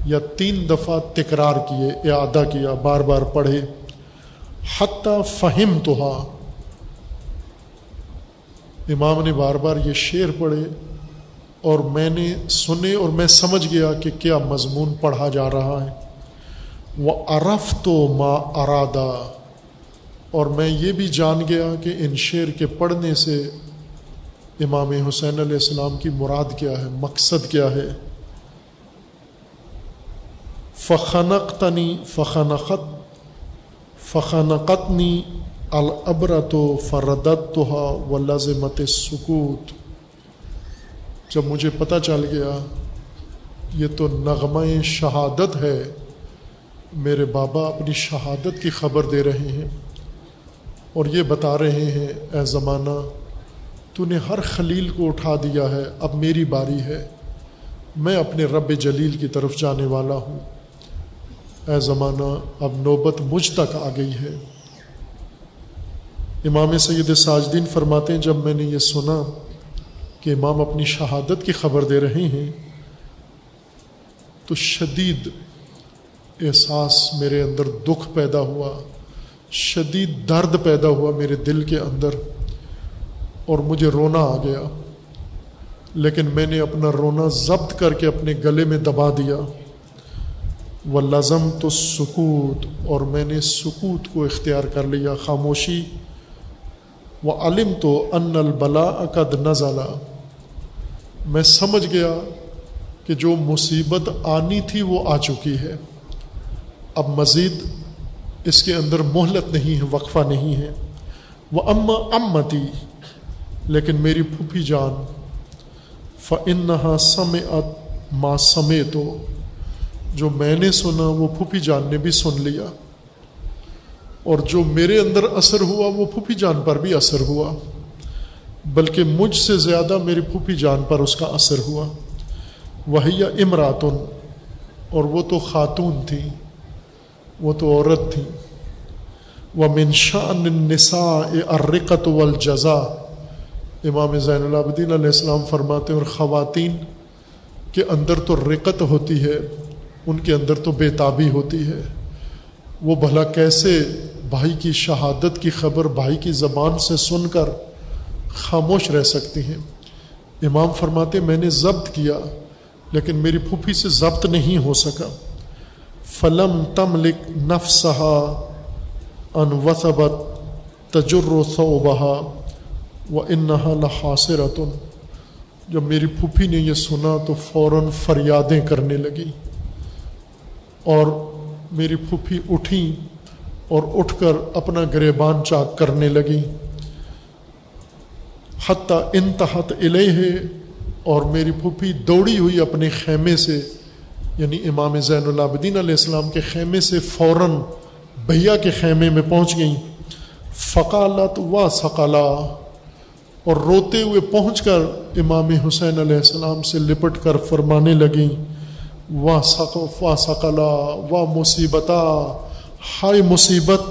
یا تین دفعہ تکرار کیے اعادہ کیا، بار بار پڑھے، حتیٰ فہم تو امام نے بار بار یہ شعر پڑھے اور میں نے سنے اور میں سمجھ گیا کہ کیا مضمون پڑھا جا رہا ہے۔ وہ عرف تو ما ارادہ اور میں یہ بھی جان گیا کہ ان شعر کے پڑھنے سے امام حسین علیہ السلام کی مراد کیا ہے، مقصد کیا ہے۔ فخنق تنی فخنقت فخنقتنی العبرت و فردت و لازمت سکوت جب مجھے پتہ چل گیا، یہ تو نغمہ شہادت ہے، میرے بابا اپنی شہادت کی خبر دے رہے ہیں اور یہ بتا رہے ہیں، اے زمانہ، تو نے ہر خلیل کو اٹھا دیا ہے، اب میری باری ہے، میں اپنے رب جلیل کی طرف جانے والا ہوں۔ اے زمانہ، اب نوبت مجھ تک آ گئی ہے۔ امام سید ساجدین فرماتے ہیں، جب میں نے یہ سنا کہ امام اپنی شہادت کی خبر دے رہے ہیں، تو شدید احساس میرے اندر دکھ پیدا ہوا، شدید درد پیدا ہوا میرے دل کے اندر، اور مجھے رونا آ گیا۔ لیکن میں نے اپنا رونا ضبط کر کے اپنے گلے میں دبا دیا۔ وہ لزم تو سکوت اور میں نے سکوت کو اختیار کر لیا خاموشی۔ وہ علم تو ان البلا عقد نزلہ میں سمجھ گیا کہ جو مصیبت آنی تھی وہ آ چکی ہے۔ اب مزید اس کے اندر مہلت نہیں ہے، وقفہ نہیں ہے۔ وہ اما امتی لیکن میری پھوپھی جان فنحا سم ات ماں سمے تو جو میں نے سنا وہ پھوپھی جان نے بھی سن لیا اور جو میرے اندر اثر ہوا وہ پھوپھی جان پر بھی اثر ہوا بلکہ مجھ سے زیادہ میری پھوپھی جان پر اس کا اثر ہوا وہی امراتن اور وہ تو خاتون تھی، وہ تو عورت تھی۔ وہ منشان نسا ارقت والجزا امام زین العابدین علیہ السلام فرماتے ہیں، اور خواتین کے اندر تو رقت ہوتی ہے۔ ان کے اندر تو بے تابی ہوتی ہے۔ وہ بھلا کیسے بھائی کی شہادت کی خبر بھائی کی زبان سے سن کر خاموش رہ سکتی ہیں؟ امام فرماتے، میں نے ضبط کیا، لیکن میری پھوپھی سے ضبط نہیں ہو سکا۔ فلم تم لک نفسا ان وصبت تجر و صوبہ و انہا لحاصرتن۔ جب میری پھوپھی نے یہ سنا تو فوراً فریادیں کرنے لگی۔ اور میری پھوپھی اٹھیں اور اٹھ کر اپنا گریبان چاک کرنے لگی حتیٰ انتہت الہ اور میری پھوپھی دوڑی ہوئی اپنے خیمے سے یعنی امام زین العابدین علیہ السلام کے خیمے سے فوراً بھیا کے خیمے میں پہنچ گئیں۔ فقالت و ثقلا، اور روتے ہوئے پہنچ کر امام حسین علیہ السلام سے لپٹ کر فرمانے لگیں۔ واہ ثقف واہ ثقلا واہ مصیبتا، ہائے مصیبت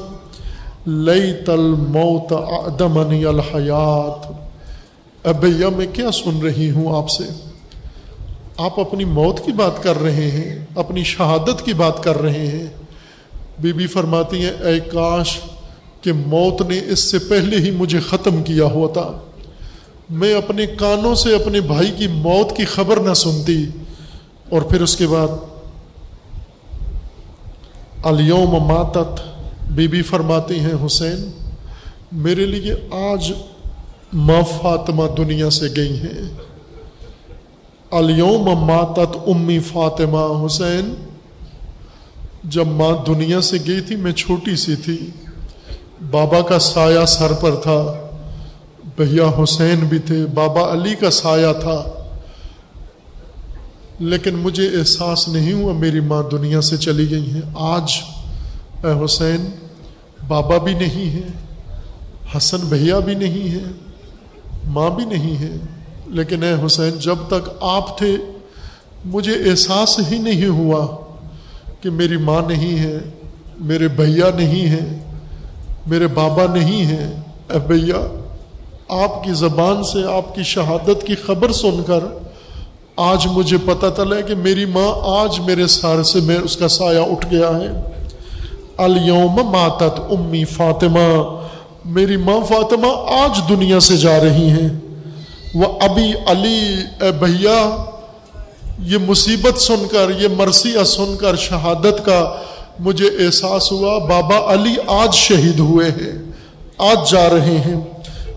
لئی تل موت دمنی الحیات۔ ابیا میں کیا سن رہی ہوں آپ سے؟ آپ اپنی موت کی بات کر رہے ہیں، اپنی شہادت کی بات کر رہے ہیں۔ بی بی فرماتی ہیں، اے کاش کہ موت نے اس سے پہلے ہی مجھے ختم کیا ہوتا۔ میں اپنے کانوں سے اپنے بھائی کی موت کی خبر نہ سنتی۔ اور پھر اس کے بعد الیوم ماتت بی بی فرماتی ہیں، حسین، میرے لیے آج ماں فاطمہ دنیا سے گئی ہیں۔ الیوم ماتت امی فاطمہ، حسین، جب ماں دنیا سے گئی تھی، میں چھوٹی سی تھی۔ بابا کا سایہ سر پر تھا، بھیا حسین بھی تھے، بابا علی کا سایہ تھا۔ لیکن مجھے احساس نہیں ہوا میری ماں دنیا سے چلی گئی ہیں۔ آج اے حسین، بابا بھی نہیں ہے حسن بھیا بھی نہیں ہے ماں بھی نہیں ہے لیکن اے حسین، جب تک آپ تھے، مجھے احساس ہی نہیں ہوا کہ میری ماں نہیں ہے، میرے بھیا نہیں ہیں، میرے بابا نہیں ہیں۔ اے بھیا، آپ کی زبان سے، آپ کی شہادت کی خبر سن کر آج مجھے پتہ چلا کہ میری ماں آج میرے سار سے میں اس کا سایہ اٹھ گیا ہے۔ الوم ماتت امی فاطمہ۔ میری ماں فاطمہ آج دنیا سے جا رہی ہیں۔ وہ ابھی علی، اے بھیا، یہ مصیبت سن کر، یہ مرثیہ سن کر شہادت کا مجھے احساس ہوا۔ بابا علی آج شہید ہوئے ہیں، آج جا رہے ہیں۔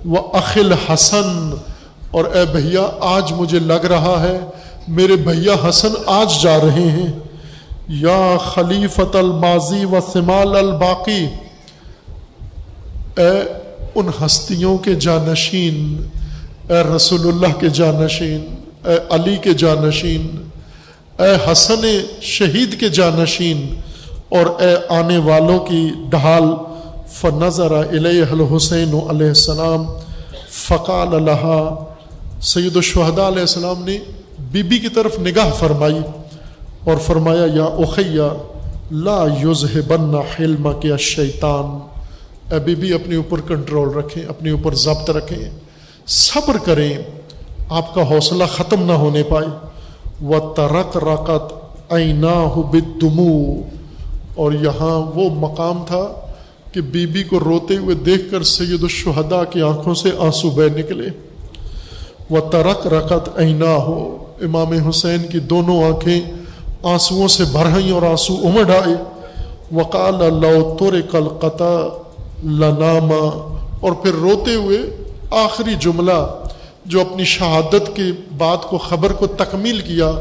وہ عقل حسن اور اے بھیا، آج مجھے لگ رہا ہے میرے بھیا حسن آج جا رہے ہیں۔ یا خلیفت الماضی و سمال الباقی۔ اے ان ہستیوں کے جانشین، اے رسول اللہ کے جانشین، اے علی کے جانشین، اے حسن شہید کے جانشین، اور اے آنے والوں کی ڈھال۔ فنظر علیہ الحسین علیہ السلام، فقال اللہ سید الشہداء علیہ السلام نے بی بی کی طرف نگاہ فرمائی اور فرمایا، یا اخیا لا یوزہ بننا حلم کے شیطان۔ اے بی بی اپنے اوپر کنٹرول رکھیں، اپنے اوپر ضبط رکھیں۔ صبر کریں، آپ کا حوصلہ ختم نہ ہونے پائے۔ وہ ترک رکت اینا بدمو اور یہاں وہ مقام تھا کہ بی بی کو روتے ہوئے دیکھ کر سید الشہدا کی آنکھوں سے آنسو بہ نکلے۔ وہ ترک رکت اینا ہو امام حسین کی دونوں آنکھیں آنسوؤں سے بھر بھرائیں اور آنسو امڑ آئے۔ وقال اللہ تور کل لناما اور پھر روتے ہوئے آخری جملہ جو اپنی شہادت کی بات کو خبر کو تکمیل کیا،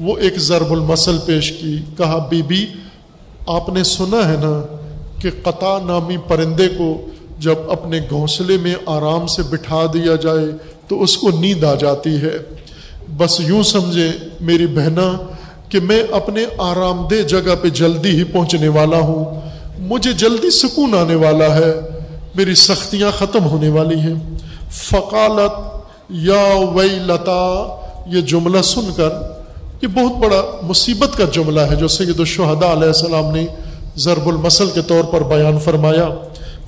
وہ ایک ضرب المسل پیش کی۔ کہا بی بی آپ نے سنا ہے نا کہ قطع نامی پرندے کو جب اپنے گھونسلے میں آرام سے بٹھا دیا جائے تو اس کو نیند آ جاتی ہے۔ بس یوں سمجھے میری بہنا کہ میں اپنے آرام دہ جگہ پہ جلدی ہی پہنچنے والا ہوں۔ مجھے جلدی سکون آنے والا ہے۔ میری سختیاں ختم ہونے والی ہیں۔ فقالت، یا وئی لتا یہ جملہ سن کر، یہ بہت بڑا مصیبت کا جملہ ہے جو سید الشہداء علیہ السلام نے ضرب المسل کے طور پر بیان فرمایا۔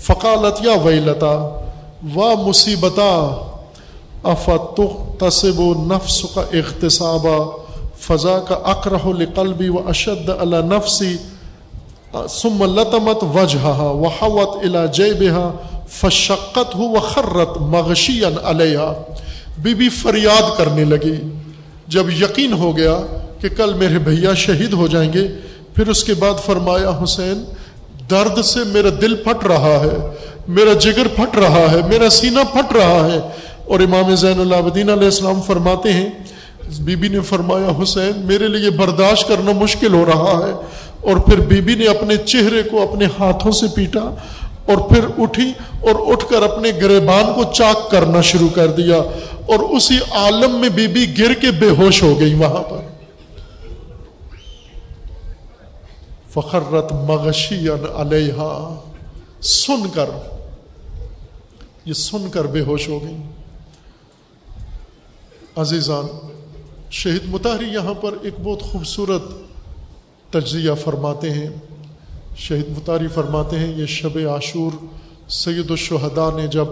فقالت، یا وئی لتا و مصیبتا تصب و نفس کا اختصابہ فضا کا اقرح القلبی و اشد اللہ نفسی ثم لتمت وجہ و حوت الا فشقت ہو و خرت مغشی علیہ بی بی فریاد کرنے لگی. جب یقین ہو گیا کہ کل میرے بھیا شہید ہو جائیں گے، پھر اس کے بعد فرمایا، حسین، درد سے میرا دل پھٹ رہا ہے، میرا جگر پھٹ رہا ہے، میرا سینہ پھٹ رہا ہے اور امام زین اللہ علیہ السلام فرماتے ہیں بی بی نے فرمایا، حسین، میرے لیے برداشت کرنا مشکل ہو رہا ہے۔ اور پھر بی بی نے اپنے چہرے کو اپنے ہاتھوں سے پیٹا اور پھر اٹھی اور اٹھ کر اپنے گریبان کو چاک کرنا شروع کر دیا۔ اور اسی عالم میں بی بی گر کے بے ہوش ہو گئی وہاں پر۔ فخرت مغشی علیہ سن کر، یہ سن کر بے ہوش ہو گئی۔ عزیزان، شہید متحری یہاں پر ایک بہت خوبصورت تجزیہ فرماتے ہیں۔ شہید متاری فرماتے ہیں، یہ شب عاشور سید الشہداء نے جب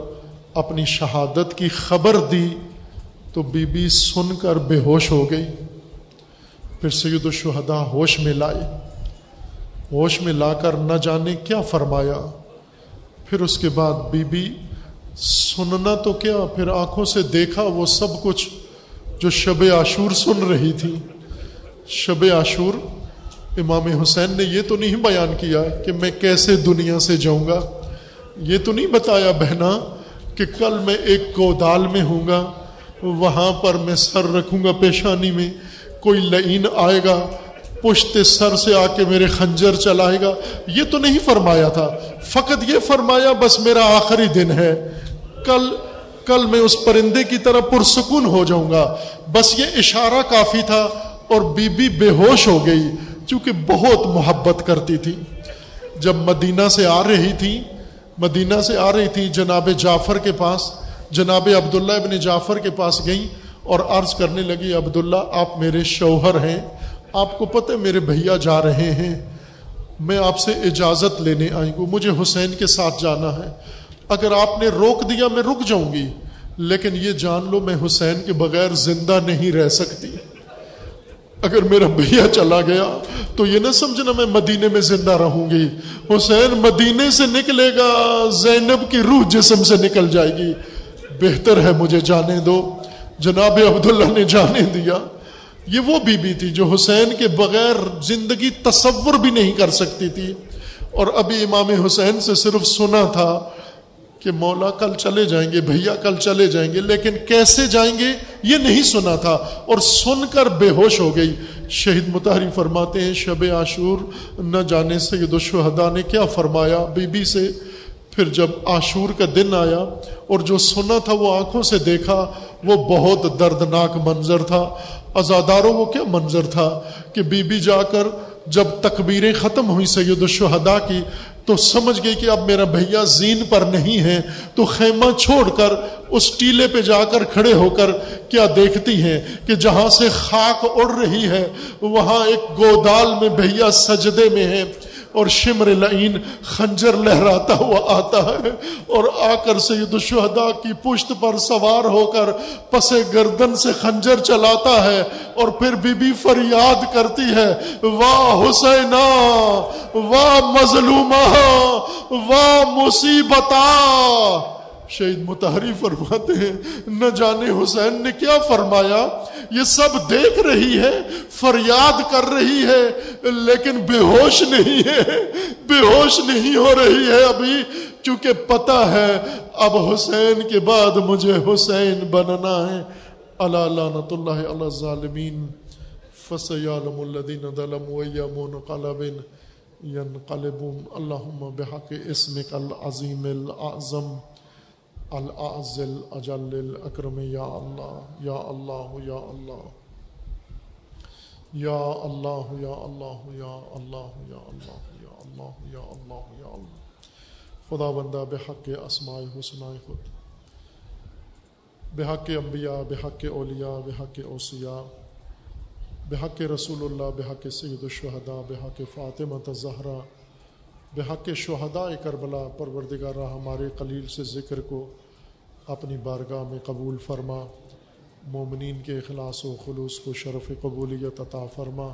اپنی شہادت کی خبر دی تو بی بی سن کر بے ہوش ہو گئی۔ پھر سید الشہداء ہوش میں لائے۔ ہوش میں لا کر نہ جانے کیا فرمایا۔ پھر اس کے بعد بی بی، سننا تو کیا؟ پھر آنکھوں سے دیکھا وہ سب کچھ۔ جو شب عاشور سن رہی تھی۔ شب عاشور، امام حسین نے یہ تو نہیں بیان کیا کہ میں کیسے دنیا سے جاؤں گا۔ یہ تو نہیں بتایا بہنا کہ کل میں ایک گودال میں ہوں گا، وہاں پر میں سر رکھوں گا پیشانی میں، کوئی لعین آئے گا، پشت سر سے آ کے میرے خنجر چلائے گا۔ یہ تو نہیں فرمایا تھا۔ فقط یہ فرمایا بس میرا آخری دن ہے۔ کل کل میں اس پرندے کی طرح پرسکون ہو جاؤں گا۔ بس یہ اشارہ کافی تھا اور بی بی بے ہوش ہو گئی چونکہ بہت محبت کرتی تھی۔ جب مدینہ سے آ رہی تھی، مدینہ سے آ رہی تھی جناب جعفر کے پاس، جناب عبداللہ ابن جعفر کے پاس گئیں اور عرض کرنے لگی، عبداللہ، آپ میرے شوہر ہیں، آپ کو پتہ میرے بھیا جا رہے ہیں، میں آپ سے اجازت لینے آئی ہوں، مجھے حسین کے ساتھ جانا ہے، اگر آپ نے روک دیا، میں رک جاؤں گی۔ لیکن یہ جان لو میں حسین کے بغیر زندہ نہیں رہ سکتی۔ اگر میرا بھیا چلا گیا تو یہ نہ سمجھنا میں مدینے میں زندہ رہوں گی۔ حسین مدینے سے نکلے گا، زینب کی روح جسم سے نکل جائے گی۔ بہتر ہے مجھے جانے دو۔ جناب عبداللہ نے جانے دیا۔ یہ وہ بی بی تھی جو حسین کے بغیر زندگی تصور بھی نہیں کر سکتی تھی۔ اور ابھی امام حسین سے صرف سنا تھا۔ کہ مولا کل چلے جائیں گے، بھیا کل چلے جائیں گے، لیکن کیسے جائیں گے یہ نہیں سنا تھا اور سن کر بے ہوش ہو گئی۔ شہید متحری فرماتے ہیں، شب عاشور نہ جانے سے یہ نے کیا فرمایا بی بی سے۔ پھر جب عاشور کا دن آیا اور جو سنا تھا وہ آنکھوں سے دیکھا، وہ بہت دردناک منظر تھا۔ ازاداروں وہ کیا منظر تھا کہ بی بی جا کر جب تکبیریں ختم ہوئی سید الشہداء کی تو سمجھ گئی کہ اب میرا بھیا زین پر نہیں ہے، تو خیمہ چھوڑ کر اس ٹیلے پہ جا کر کھڑے ہو کر کیا دیکھتی ہیں کہ جہاں سے خاک اڑ رہی ہے، وہاں ایک گودال میں بھیا سجدے میں ہے۔ اور شمر لعین خنجر لہراتا ہوا آتا ہے اور آ کر سید الشہداء کی پشت پر سوار ہو کر پس گردن سے خنجر چلاتا ہے اور پھر بی بی فریاد کرتی ہے، واہ حسینا واہ مظلومہ، واہ مصیبتا شہید متحری فرماتے ہیں، نہ جانے حسین نے کیا فرمایا۔ یہ سب دیکھ رہی ہے، فریاد کر رہی ہے، لیکن بے ہوش نہیں ہے۔ بے ہوش نہیں ہو رہی ہے ابھی کیونکہ پتا ہے، اب حسین کے بعد مجھے حسین بننا ہے۔ اللہ لعنت اللہ علی الظالمین۔ فسیعلم الذین ظلموا ایامون قلبن ینقلبون۔ اللہم بحق اسمک العظیم الاعظم العز الاجل الاکرم یا اللہ یا اللہ یا اللہ یا اللہ یا اللہ یا اللہ یا اللہ یا اللہ یا اللہ یا اللہ خدا بندہ بحق اسماء حسنائے خود. بحق انبیاء بحق اولیاء بحق اوسیاء بحق رسول اللہ بحق سید الشہداء بحق فاطمہ زہرا بحق شہداء کربلا، پروردگار ہمارے قلیل سے ذکر کو اپنی بارگاہ میں قبول فرما، مومنین کے اخلاص و خلوص کو شرف قبولیت عطا فرما۔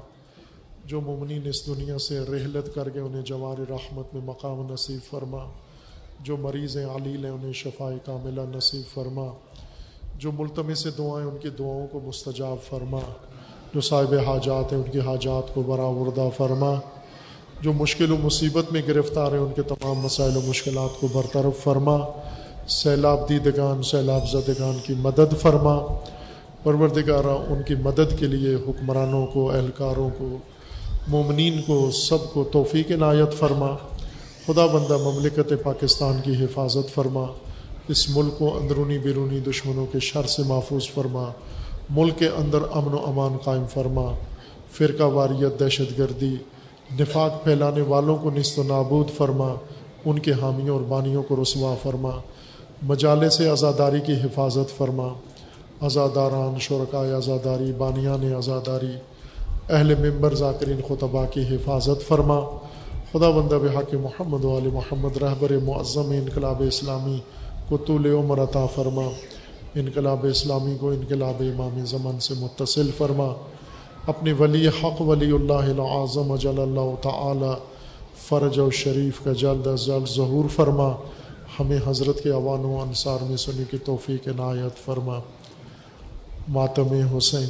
جو مومنین اس دنیا سے رحلت کر گئے انہیں جوار رحمت میں مقام نصیب فرما۔ جو مریض علیل ہیں انہیں شفاء کاملہ نصیب فرما۔ جو ملتمے سے دعائیں ان کی دعاؤں کو مستجاب فرما۔ جو صاحب حاجات ہیں ان کی حاجات کو برآوردہ فرما۔ جو مشکل و مصیبت میں گرفتار ہیں ان کے تمام مسائل و مشکلات کو برطرف فرما۔ سیلاب دیدگان، سیلاب زدگان کی مدد فرما۔ پروردگارہ، ان کی مدد کے لیے حکمرانوں کو، اہلکاروں کو، مومنین کو، سب کو توفیق عنایت فرما۔ خدا بندہ مملکت پاکستان کی حفاظت فرما۔ اس ملک کو اندرونی بیرونی دشمنوں کے شر سے محفوظ فرما۔ ملک کے اندر امن و امان قائم فرما۔ فرقہ واریت دہشت گردی، نفاق پھیلانے والوں کو نست و نابود فرما۔ ان کے حامیوں اور بانیوں کو رسوا فرما۔ مجالے سے آزاداری کی حفاظت فرما، آزاداران، شرکائے آزاداری، بانیان آزاداری، اہل ممبر ذاکرین خطبہ کی حفاظت فرما۔ خدا بندہ بحق محمد وال محمد، رہبر معظم انقلاب اسلامی کو طول عمر عطا فرما۔ انقلاب اسلامی کو انقلاب امام زمن سے متصل فرما۔ اپنی ولی حق، ولی اللہ العظم جل اللہ تعالی، فرج و شریف کا جلد از جلد ظہور فرما۔ ہمیں حضرت کے عوان و انصار میں سنی کی توفیق عنایت فرما ماتم حسین۔